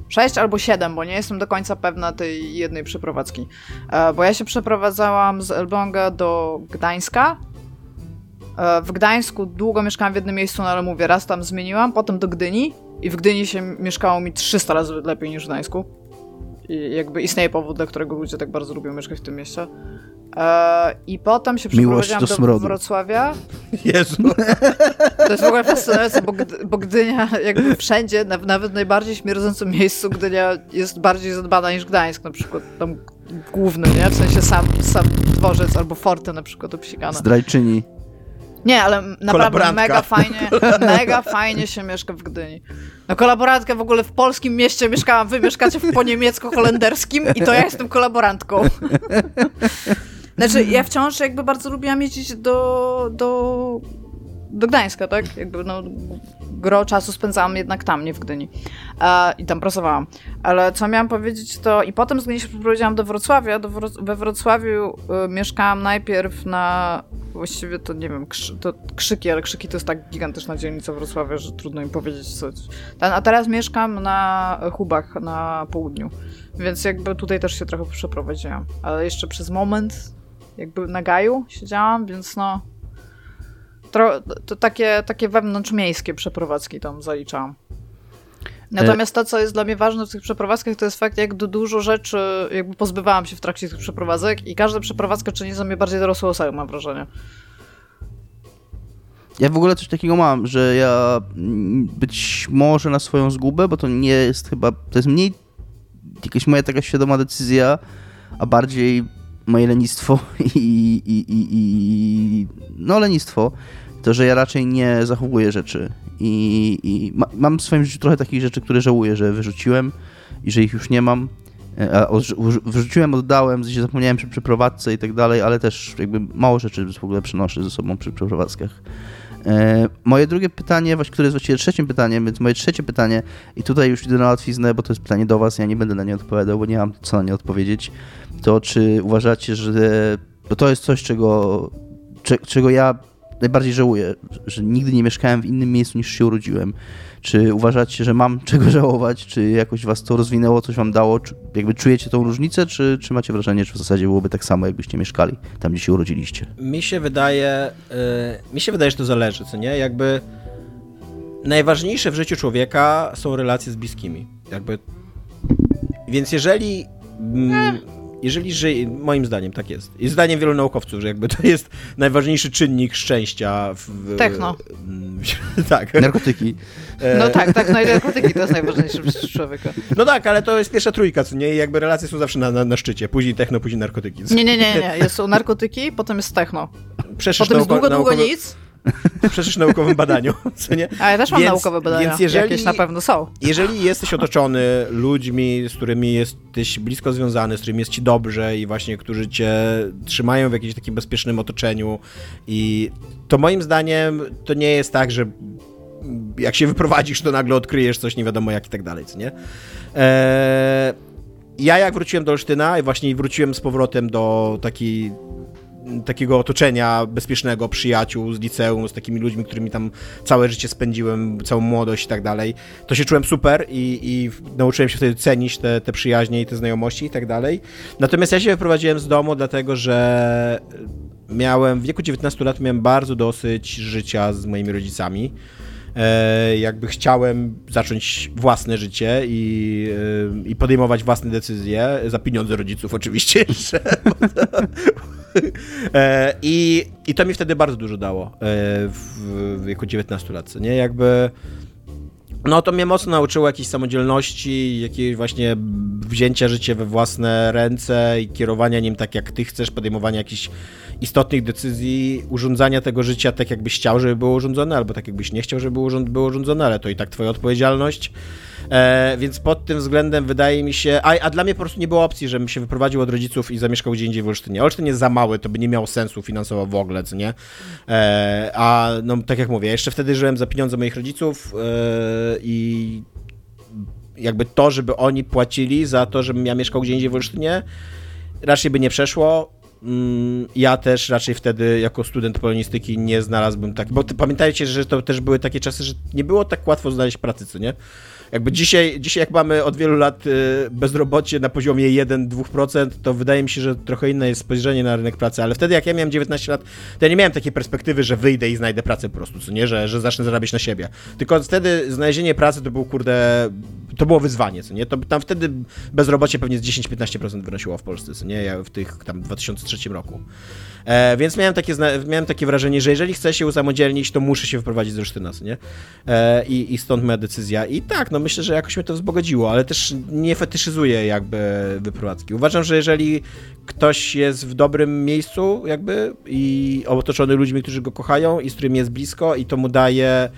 [SPEAKER 3] Sześć albo siedem, bo nie jestem do końca pewna tej jednej przeprowadzki. E, bo ja się przeprowadzałam z Elbląga do Gdańska. E, w Gdańsku długo mieszkałam w jednym miejscu, no ale mówię, raz tam zmieniłam, potem do Gdyni i w Gdyni się mieszkało mi 300 razy lepiej niż w Gdańsku. I jakby istnieje powód, dla którego ludzie tak bardzo lubią mieszkać w tym mieście. Eee, I potem się przeprowadziłam do, do Wrocławia. *laughs*
[SPEAKER 2] Jezu.
[SPEAKER 3] To jest w ogóle fascynujące, bo, bo Gdynia jakby wszędzie, nawet w najbardziej śmierdzącym miejscu, Gdynia jest bardziej zadbana niż Gdańsk, na przykład tam główny, nie? W sensie sam, sam dworzec albo forte na przykład obsikane.
[SPEAKER 4] Zdrajczyni.
[SPEAKER 3] Nie, ale naprawdę mega fajnie, mega fajnie się mieszka w Gdyni. No kolaborantkę w ogóle w polskim mieście mieszkałam, wy mieszkacie w po niemiecko-holenderskim i to ja jestem kolaborantką. Znaczy, ja wciąż jakby bardzo lubiłam jeździć do, do, do Gdańska, tak? Jakby no, gro czasu spędzałam jednak tam, nie w Gdyni. E, I tam pracowałam. Ale co miałam powiedzieć, to i potem z Gdyni się przeprowadziłam do Wrocławia. Do Wro we Wrocławiu y, mieszkałam najpierw na właściwie to nie wiem, krzy, to krzyki, ale krzyki to jest tak gigantyczna dzielnica Wrocławia, że trudno im powiedzieć coś. A teraz mieszkam na Hubach na południu, więc jakby tutaj też się trochę przeprowadziłam. Ale jeszcze przez moment jakby na Gaju siedziałam, więc no to, to takie, takie wewnątrzmiejskie przeprowadzki tam zaliczałam. Natomiast to, co jest dla mnie ważne w tych przeprowadzkach, to jest fakt, jak dużo rzeczy jakby pozbywałam się w trakcie tych przeprowadzek i każda przeprowadzka czyni za mnie bardziej dorosłą osobą, mam wrażenie.
[SPEAKER 4] Ja w ogóle coś takiego mam, że ja być może na swoją zgubę, bo to nie jest chyba, to jest mniej jakaś moja taka świadoma decyzja, a bardziej moje lenistwo *laughs* i, i, i, i no lenistwo, to, że ja raczej nie zachowuję rzeczy i, i ma, mam w swoim życiu trochę takich rzeczy, które żałuję, że wyrzuciłem i że ich już nie mam. E, a wyrzuciłem, oddałem, zapomniałem przy przeprowadzce i tak dalej, ale też jakby mało rzeczy w ogóle przenoszę ze sobą przy przeprowadzkach. E, moje drugie pytanie, które jest właściwie trzecim pytaniem, więc moje trzecie pytanie, i tutaj już idę na łatwiznę, bo to jest pytanie do Was, ja nie będę na nie odpowiadał, bo nie mam co na nie odpowiedzieć, to czy uważacie, że to jest coś, czego, czego ja najbardziej żałuję, że nigdy nie mieszkałem w innym miejscu niż się urodziłem. Czy uważacie, że mam czego *laughs* żałować? Czy jakoś was to rozwinęło, coś wam dało? Czy jakby czujecie tą różnicę, czy, czy macie wrażenie, że w zasadzie byłoby tak samo, jakbyście mieszkali tam, gdzie się urodziliście?
[SPEAKER 2] Mi się wydaje, yy, mi się wydaje, że to zależy, co nie? Jakby najważniejsze w życiu człowieka są relacje z bliskimi. Jakby więc jeżeli mm, jeżeli żyje, moim zdaniem tak jest, i zdaniem wielu naukowców, że jakby to jest najważniejszy czynnik szczęścia w...
[SPEAKER 3] Techno. *laughs*
[SPEAKER 2] tak.
[SPEAKER 4] Narkotyki.
[SPEAKER 3] No tak, tak, no i narkotyki to jest najważniejsze przez człowieka.
[SPEAKER 2] No tak, ale to jest pierwsza trójka, co nie? I jakby relacje są zawsze na, na, na szczycie. Później techno, później narkotyki.
[SPEAKER 3] Nie, nie, nie, nie. Jest, są narkotyki, potem jest techno. Przeszesz potem jest długo, długo nic. *laughs*
[SPEAKER 2] Przecież naukowym badaniu, *laughs* co nie?
[SPEAKER 3] A ja też mam więc, naukowe badania, więc jeżeli, jakieś na pewno są.
[SPEAKER 2] Jeżeli jesteś otoczony ludźmi, z którymi jesteś blisko związany, z którymi jest ci dobrze i właśnie, którzy cię trzymają w jakimś takim bezpiecznym otoczeniu i to moim zdaniem to nie jest tak, że jak się wyprowadzisz, to nagle odkryjesz coś nie wiadomo jak i tak dalej, co nie? Eee, ja jak wróciłem do Olsztyna i właśnie wróciłem z powrotem do takiej takiego otoczenia bezpiecznego, przyjaciół z liceum, z takimi ludźmi, którymi tam całe życie spędziłem, całą młodość i tak dalej, to się czułem super i, i nauczyłem się wtedy cenić te, te przyjaźnie i te znajomości i tak dalej. Natomiast ja się wyprowadziłem z domu, dlatego że miałem, w wieku 19 lat miałem bardzo dosyć życia z moimi rodzicami. E, jakby chciałem zacząć własne życie i, e, i podejmować własne decyzje, za pieniądze rodziców oczywiście *laughs* jeszcze. *laughs* E, I, I to mi wtedy bardzo dużo dało w, w wieku 19 lat, nie? Jakby no to mnie mocno nauczyło jakiejś samodzielności, jakiegoś właśnie wzięcia życia we własne ręce i kierowania nim tak jak ty chcesz, podejmowania jakichś istotnych decyzji, urządzania tego życia tak jakbyś chciał, żeby było urządzone, albo tak jakbyś nie chciał, żeby było urządzone, ale to i tak twoja odpowiedzialność. E, więc pod tym względem wydaje mi się, a, a dla mnie po prostu nie było opcji, żebym się wyprowadził od rodziców i zamieszkał gdzie indziej w Olsztynie. Olsztyn jest za mały, to by nie miało sensu finansowo w ogóle, co nie? E, a no tak jak mówię, jeszcze wtedy żyłem za pieniądze moich rodziców e, i jakby to, żeby oni płacili za to, żebym ja mieszkał gdzie indziej w Olsztynie, raczej by nie przeszło. Mm, ja też raczej wtedy jako student polonistyki nie znalazłbym tak, bo pamiętajcie, że to też były takie czasy, że nie było tak łatwo znaleźć pracy, co nie? Jakby dzisiaj, dzisiaj jak mamy od wielu lat y, bezrobocie na poziomie 1-2%, to wydaje mi się, że trochę inne jest spojrzenie na rynek pracy, ale wtedy jak ja miałem 19 lat, to ja nie miałem takiej perspektywy, że wyjdę i znajdę pracę po prostu, co nie, że, że zacznę zarabiać na siebie. Tylko wtedy znalezienie pracy to był, kurde, to było wyzwanie, co nie? To tam wtedy bezrobocie pewnie z 10-15% wynosiło w Polsce, co nie? Ja w tych tam 2003 roku. E, więc miałem takie, miałem takie wrażenie, że jeżeli chcę się usamodzielnić, to muszę się wyprowadzić z Olsztyna, nie? E, i, I stąd moja decyzja. I tak, no myślę, że jakoś mnie to wzbogaciło, ale też nie fetyszyzuję jakby wyprowadzki. Uważam, że jeżeli ktoś jest w dobrym miejscu jakby i otoczony ludźmi, którzy go kochają i z którymi jest blisko i to mu daje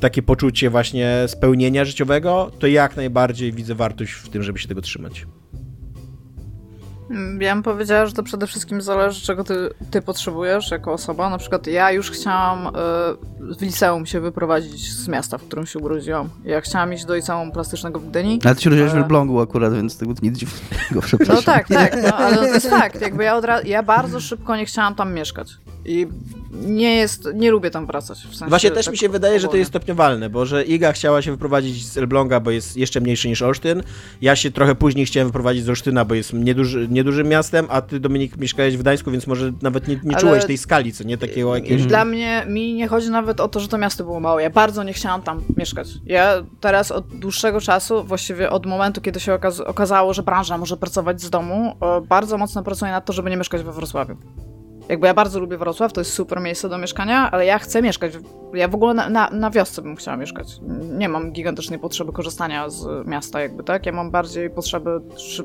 [SPEAKER 2] takie poczucie właśnie spełnienia życiowego, to jak najbardziej widzę wartość w tym, żeby się tego trzymać.
[SPEAKER 3] Ja bym powiedziała, że to przede wszystkim zależy, czego ty, ty potrzebujesz jako osoba. Na przykład ja już chciałam y, w liceum się wyprowadzić z miasta, w którym się urodziłam. Ja chciałam iść do liceum plastycznego w Gdyni.
[SPEAKER 4] Ale ty się urodziłeś w Elblągu akurat, więc tego nic dziwnego, przepraszam.
[SPEAKER 3] No tak, tak, no, ale to jest *laughs* fakt. Jakby ja, ja bardzo szybko nie chciałam tam mieszkać. I nie jest, nie lubię tam wracać. W sensie
[SPEAKER 2] Właśnie też tak mi się wydaje, że to jest stopniowalne, bo że Iga chciała się wyprowadzić z Elbląga, bo jest jeszcze mniejszy niż Olsztyn. Ja się trochę później chciałem wyprowadzić z Olsztyna, bo jest nieduży, niedużym miastem, a ty Dominik mieszkałeś w Gdańsku, więc może nawet nie, nie czułeś tej skali, co nie takiego jakiegoś...
[SPEAKER 3] Dla mnie, mi nie chodzi nawet o to, że to miasto było małe. Ja bardzo nie chciałam tam mieszkać. Ja teraz od dłuższego czasu, właściwie od momentu, kiedy się okaz okazało, że branża może pracować z domu, bardzo mocno pracuję nad to, żeby nie mieszkać we Wrocławiu. Jakby ja bardzo lubię Wrocław, to jest super miejsce do mieszkania, ale ja chcę mieszkać. Ja w ogóle na, na, na wiosce bym chciała mieszkać. Nie mam gigantycznej potrzeby korzystania z miasta, jakby tak. Ja mam bardziej potrzeby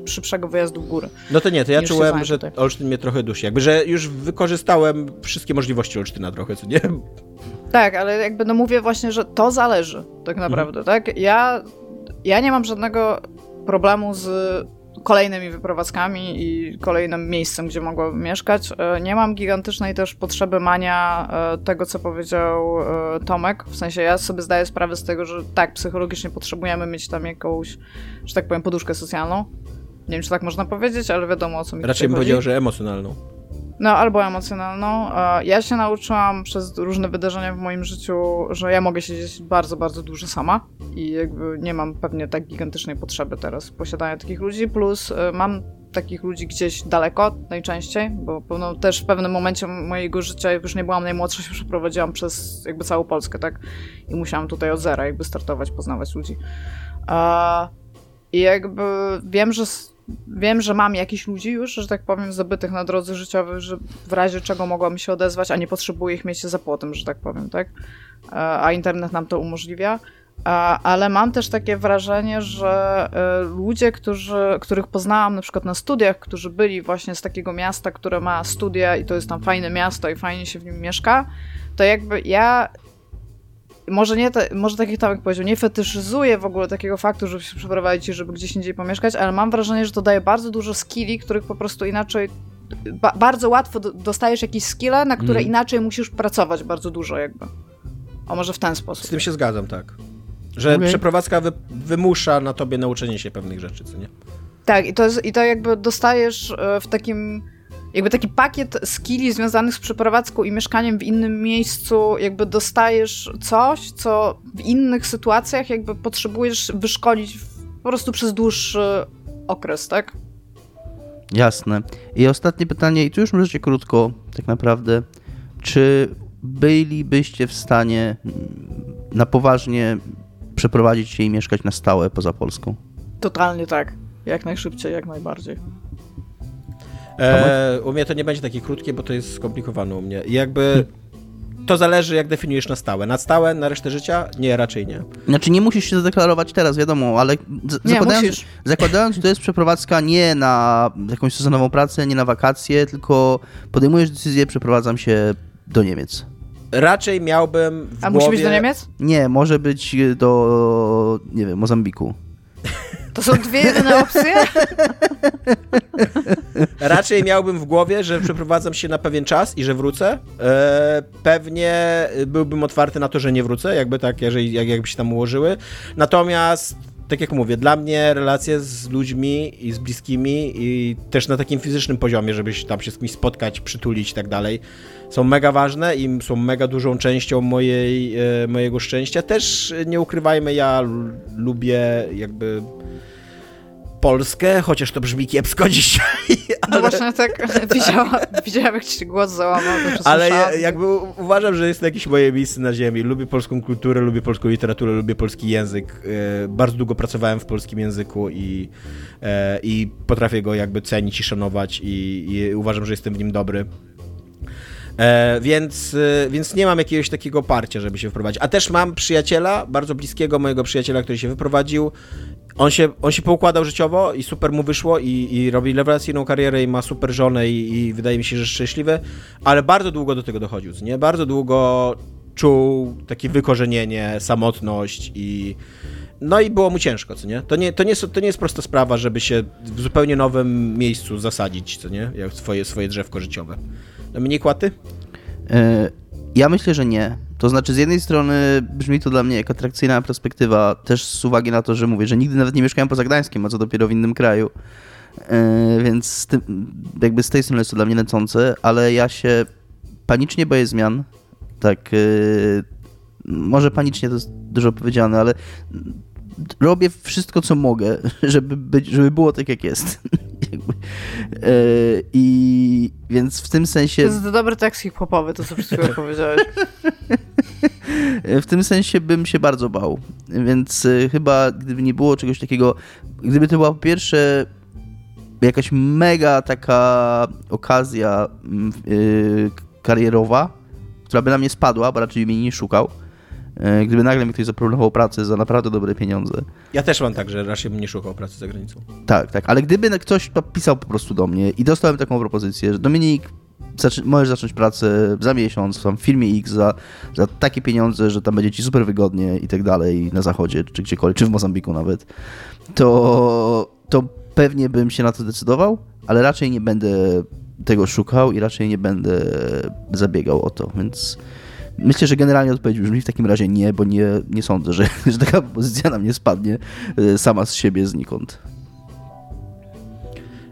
[SPEAKER 3] szybszego wyjazdu w góry.
[SPEAKER 2] No to nie, to ja czułem, że tutaj. Olsztyn mnie trochę dusi. Jakby, że już wykorzystałem wszystkie możliwości Olsztyna trochę, co nie?
[SPEAKER 3] Tak, ale jakby no mówię właśnie, że to zależy tak naprawdę, mhm. tak? Ja, ja nie mam żadnego problemu z kolejnymi wyprowadzkami i kolejnym miejscem, gdzie mogłabym mieszkać. E, nie mam gigantycznej też potrzeby mania e, tego, co powiedział e, Tomek. W sensie ja sobie zdaję sprawę z tego, że tak, psychologicznie potrzebujemy mieć tam jakąś, że tak powiem, poduszkę socjalną. Nie wiem, czy tak można powiedzieć, ale wiadomo o co mi
[SPEAKER 2] Raczej bym powiedział, że emocjonalną.
[SPEAKER 3] No, albo emocjonalną. Ja się nauczyłam przez różne wydarzenia w moim życiu, że ja mogę siedzieć bardzo, bardzo dużo sama i jakby nie mam pewnie tak gigantycznej potrzeby teraz posiadania takich ludzi, plus e, mam takich ludzi gdzieś daleko najczęściej, bo no, też w pewnym momencie mojego życia, jak już nie byłam najmłodsza, się przeprowadziłam przez jakby całą Polskę, tak? I musiałam tutaj od zera jakby startować, poznawać ludzi. I jakby wiem, że wiem, że mam jakichś ludzi już, że tak powiem, zdobytych na drodze życiowej, że w razie czego mogłabym się odezwać, a nie potrzebuję ich mieć za płotem, że tak powiem, tak? E, a internet nam to umożliwia. Ale mam też takie wrażenie, że e, ludzie, którzy, których poznałam na przykład na studiach, którzy byli właśnie z takiego miasta, które ma studia i to jest tam fajne miasto i fajnie się w nim mieszka, to jakby ja może nie, te, może tak jak Tomek powiedział, nie fetyszyzuję w ogóle takiego faktu, żeby się przeprowadzić i żeby gdzieś indziej pomieszkać, ale mam wrażenie, że to daje bardzo dużo skilli, których po prostu inaczej ba bardzo łatwo dostajesz jakieś skille, na które mm. inaczej musisz pracować bardzo dużo jakby. A może w ten sposób.
[SPEAKER 2] Z tym się zgadzam, tak. Że okay. przeprowadzka wy, wymusza na tobie nauczenie się pewnych rzeczy, co nie?
[SPEAKER 3] Tak, i to, jest, i to jakby dostajesz e, w takim jakby taki pakiet skilli związanych z przeprowadzką i mieszkaniem w innym miejscu, jakby dostajesz coś, co w innych sytuacjach jakby potrzebujesz wyszkolić po prostu przez dłuższy okres, tak?
[SPEAKER 4] Jasne. I ostatnie pytanie, i tu już możecie krótko, tak naprawdę. Czy bylibyście w stanie na poważnie przeprowadzić się i mieszkać na stałe poza Polską?
[SPEAKER 3] Totalnie tak. Jak najszybciej, jak najbardziej.
[SPEAKER 2] E, u mnie to nie będzie takie krótkie, bo to jest skomplikowane u mnie. I jakby to zależy, jak definiujesz na stałe. Na stałe, na resztę życia? Nie, raczej nie.
[SPEAKER 4] Znaczy nie musisz się zadeklarować teraz, wiadomo, ale nie, zakładając, musisz. zakładając, że to jest przeprowadzka nie na jakąś sezonową pracę, nie na wakacje, tylko podejmujesz decyzję, przeprowadzam się do Niemiec.
[SPEAKER 2] Raczej miałbym w
[SPEAKER 3] A
[SPEAKER 2] głowie...
[SPEAKER 3] musi być do Niemiec?
[SPEAKER 4] Nie, może być do, nie wiem, Mozambiku.
[SPEAKER 3] To są dwie jedyne opcje? *laughs*
[SPEAKER 2] Raczej miałbym w głowie, że przeprowadzam się na pewien czas i że wrócę. E, pewnie byłbym otwarty na to, że nie wrócę, jakby tak, jeżeli, jak, jakby się tam ułożyły. Natomiast tak jak mówię, dla mnie relacje z ludźmi i z bliskimi i też na takim fizycznym poziomie, żeby się tam się z kimś spotkać, przytulić i tak dalej, są mega ważne i są mega dużą częścią mojej, e, mojego szczęścia. Też nie ukrywajmy, ja lubię jakby Polskę, chociaż to brzmi kiepsko *laughs* dzisiaj.
[SPEAKER 3] No ale... No właśnie tak *laughs* *laughs* widziałam, widziałam jak ci głos załamał.
[SPEAKER 2] Ale ja, jakby uważam, że jest to jakieś moje miejsce na ziemi. Lubię polską kulturę, lubię polską literaturę, lubię polski język. E, bardzo długo pracowałem w polskim języku i, e, i potrafię go jakby cenić i szanować i, i uważam, że jestem w nim dobry. E, więc, e, więc nie mam jakiegoś takiego parcia, żeby się wprowadzić. A też mam przyjaciela, bardzo bliskiego mojego przyjaciela, który się wyprowadził. On się, on się poukładał życiowo i super mu wyszło i, i robi rewelacyjną karierę i ma super żonę i, i wydaje mi się, że szczęśliwy, ale bardzo długo do tego dochodził, nie? Bardzo długo czuł takie wykorzenienie, samotność i no i było mu ciężko, co nie? To nie, to nie, to nie jest prosta sprawa, żeby się w zupełnie nowym miejscu zasadzić, co nie? Jak swoje, swoje drzewko życiowe. Dominik Łaty?
[SPEAKER 4] E, ja myślę, że nie. To znaczy, z jednej strony brzmi to dla mnie jak atrakcyjna perspektywa, też z uwagi na to, że mówię, że nigdy nawet nie mieszkałem poza Gdańskiem, a co dopiero w innym kraju. E, więc tym, jakby z tej strony jest to dla mnie lecące, ale ja się panicznie boję zmian. Tak, e, może panicznie to jest dużo powiedziane, ale robię wszystko, co mogę, *laughs* żeby, być, żeby było tak, jak jest. *laughs* E, I więc w tym sensie.
[SPEAKER 3] To jest dobry tekst hip-hopowy, to co przed chwilą *laughs* powiedziałeś.
[SPEAKER 4] w tym sensie bym się bardzo bał. Więc e, chyba, gdyby nie było czegoś takiego, gdyby to była po pierwsze jakaś mega taka okazja yy, karierowa, która by na mnie spadła, bo raczej mnie nie szukał E, gdyby nagle mi ktoś zaproponował pracę za naprawdę dobre pieniądze.
[SPEAKER 2] Ja też mam tak, że raczej bym nie szukał pracy za granicą.
[SPEAKER 4] Tak, tak, ale gdyby ktoś pisał po prostu do mnie i dostałem taką propozycję, że Dominik, możesz zacząć pracę za miesiąc w firmie X za, za takie pieniądze, że tam będzie ci super wygodnie i tak dalej na zachodzie, czy gdziekolwiek, czy w Mozambiku nawet, to, to pewnie bym się na to zdecydował, ale raczej nie będę tego szukał i raczej nie będę zabiegał o to, więc Myślę, że generalnie odpowiedź brzmi w takim razie nie, bo nie, nie sądzę, że, *laughs* że taka pozycja na mnie spadnie e, sama z siebie znikąd.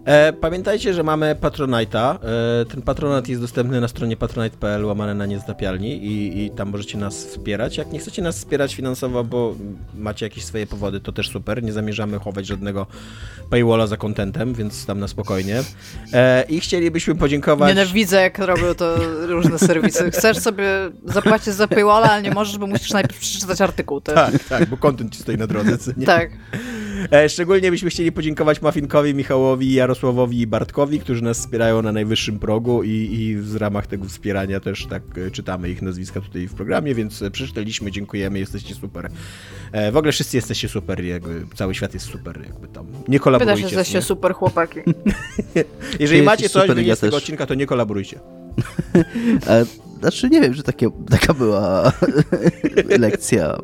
[SPEAKER 2] E, pamiętajcie, że mamy Patronite'a. E, ten patronat jest dostępny na stronie patronite.pl łamane na niezdapialni i, i tam możecie nas wspierać. Jak nie chcecie nas wspierać finansowo, bo macie jakieś swoje powody, to też super. Nie zamierzamy chować żadnego paywalla za kontentem, więc tam na spokojnie. E, I chcielibyśmy podziękować...
[SPEAKER 3] Nienawidzę, jak robią to różne serwisy. Chcesz sobie zapłacić za paywalla, ale nie możesz, bo musisz najpierw przeczytać artykuł.
[SPEAKER 2] Tak, tak, bo kontent ci stoi na drodze.
[SPEAKER 3] Tak.
[SPEAKER 2] E, szczególnie byśmy chcieli podziękować Mafinkowi, Michałowi, Jarosławowi i Bartkowi, którzy nas wspierają na najwyższym progu i, i w ramach tego wspierania też tak e, czytamy ich nazwiska tutaj w programie, więc przeczytaliśmy, dziękujemy, jesteście super. W ogóle wszyscy jesteście super, jakby cały świat jest super, jakby tam. Nie kolaborujcie.
[SPEAKER 3] Wydaje, że jesteście super chłopaki. *laughs*
[SPEAKER 2] Jeżeli macie coś do ja tego odcinka, to nie kolaborujcie. *laughs*
[SPEAKER 4] Znaczy nie wiem, że takie, taka była *laughs* lekcja.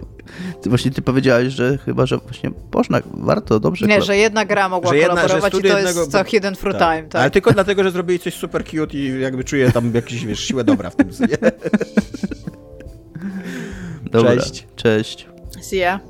[SPEAKER 4] Ty właśnie ty powiedziałeś, że chyba, że właśnie można, warto, dobrze.
[SPEAKER 3] Nie, że jedna gra mogła że kolaborować jedna, że i to jednego, jest co hidden through tak. time. Tak.
[SPEAKER 2] Ale tylko dlatego, że zrobili coś super cute i jakby czuję tam jakąś, wiesz, siłę dobra w tym.
[SPEAKER 4] Dobra, cześć. Cześć.
[SPEAKER 3] See ya.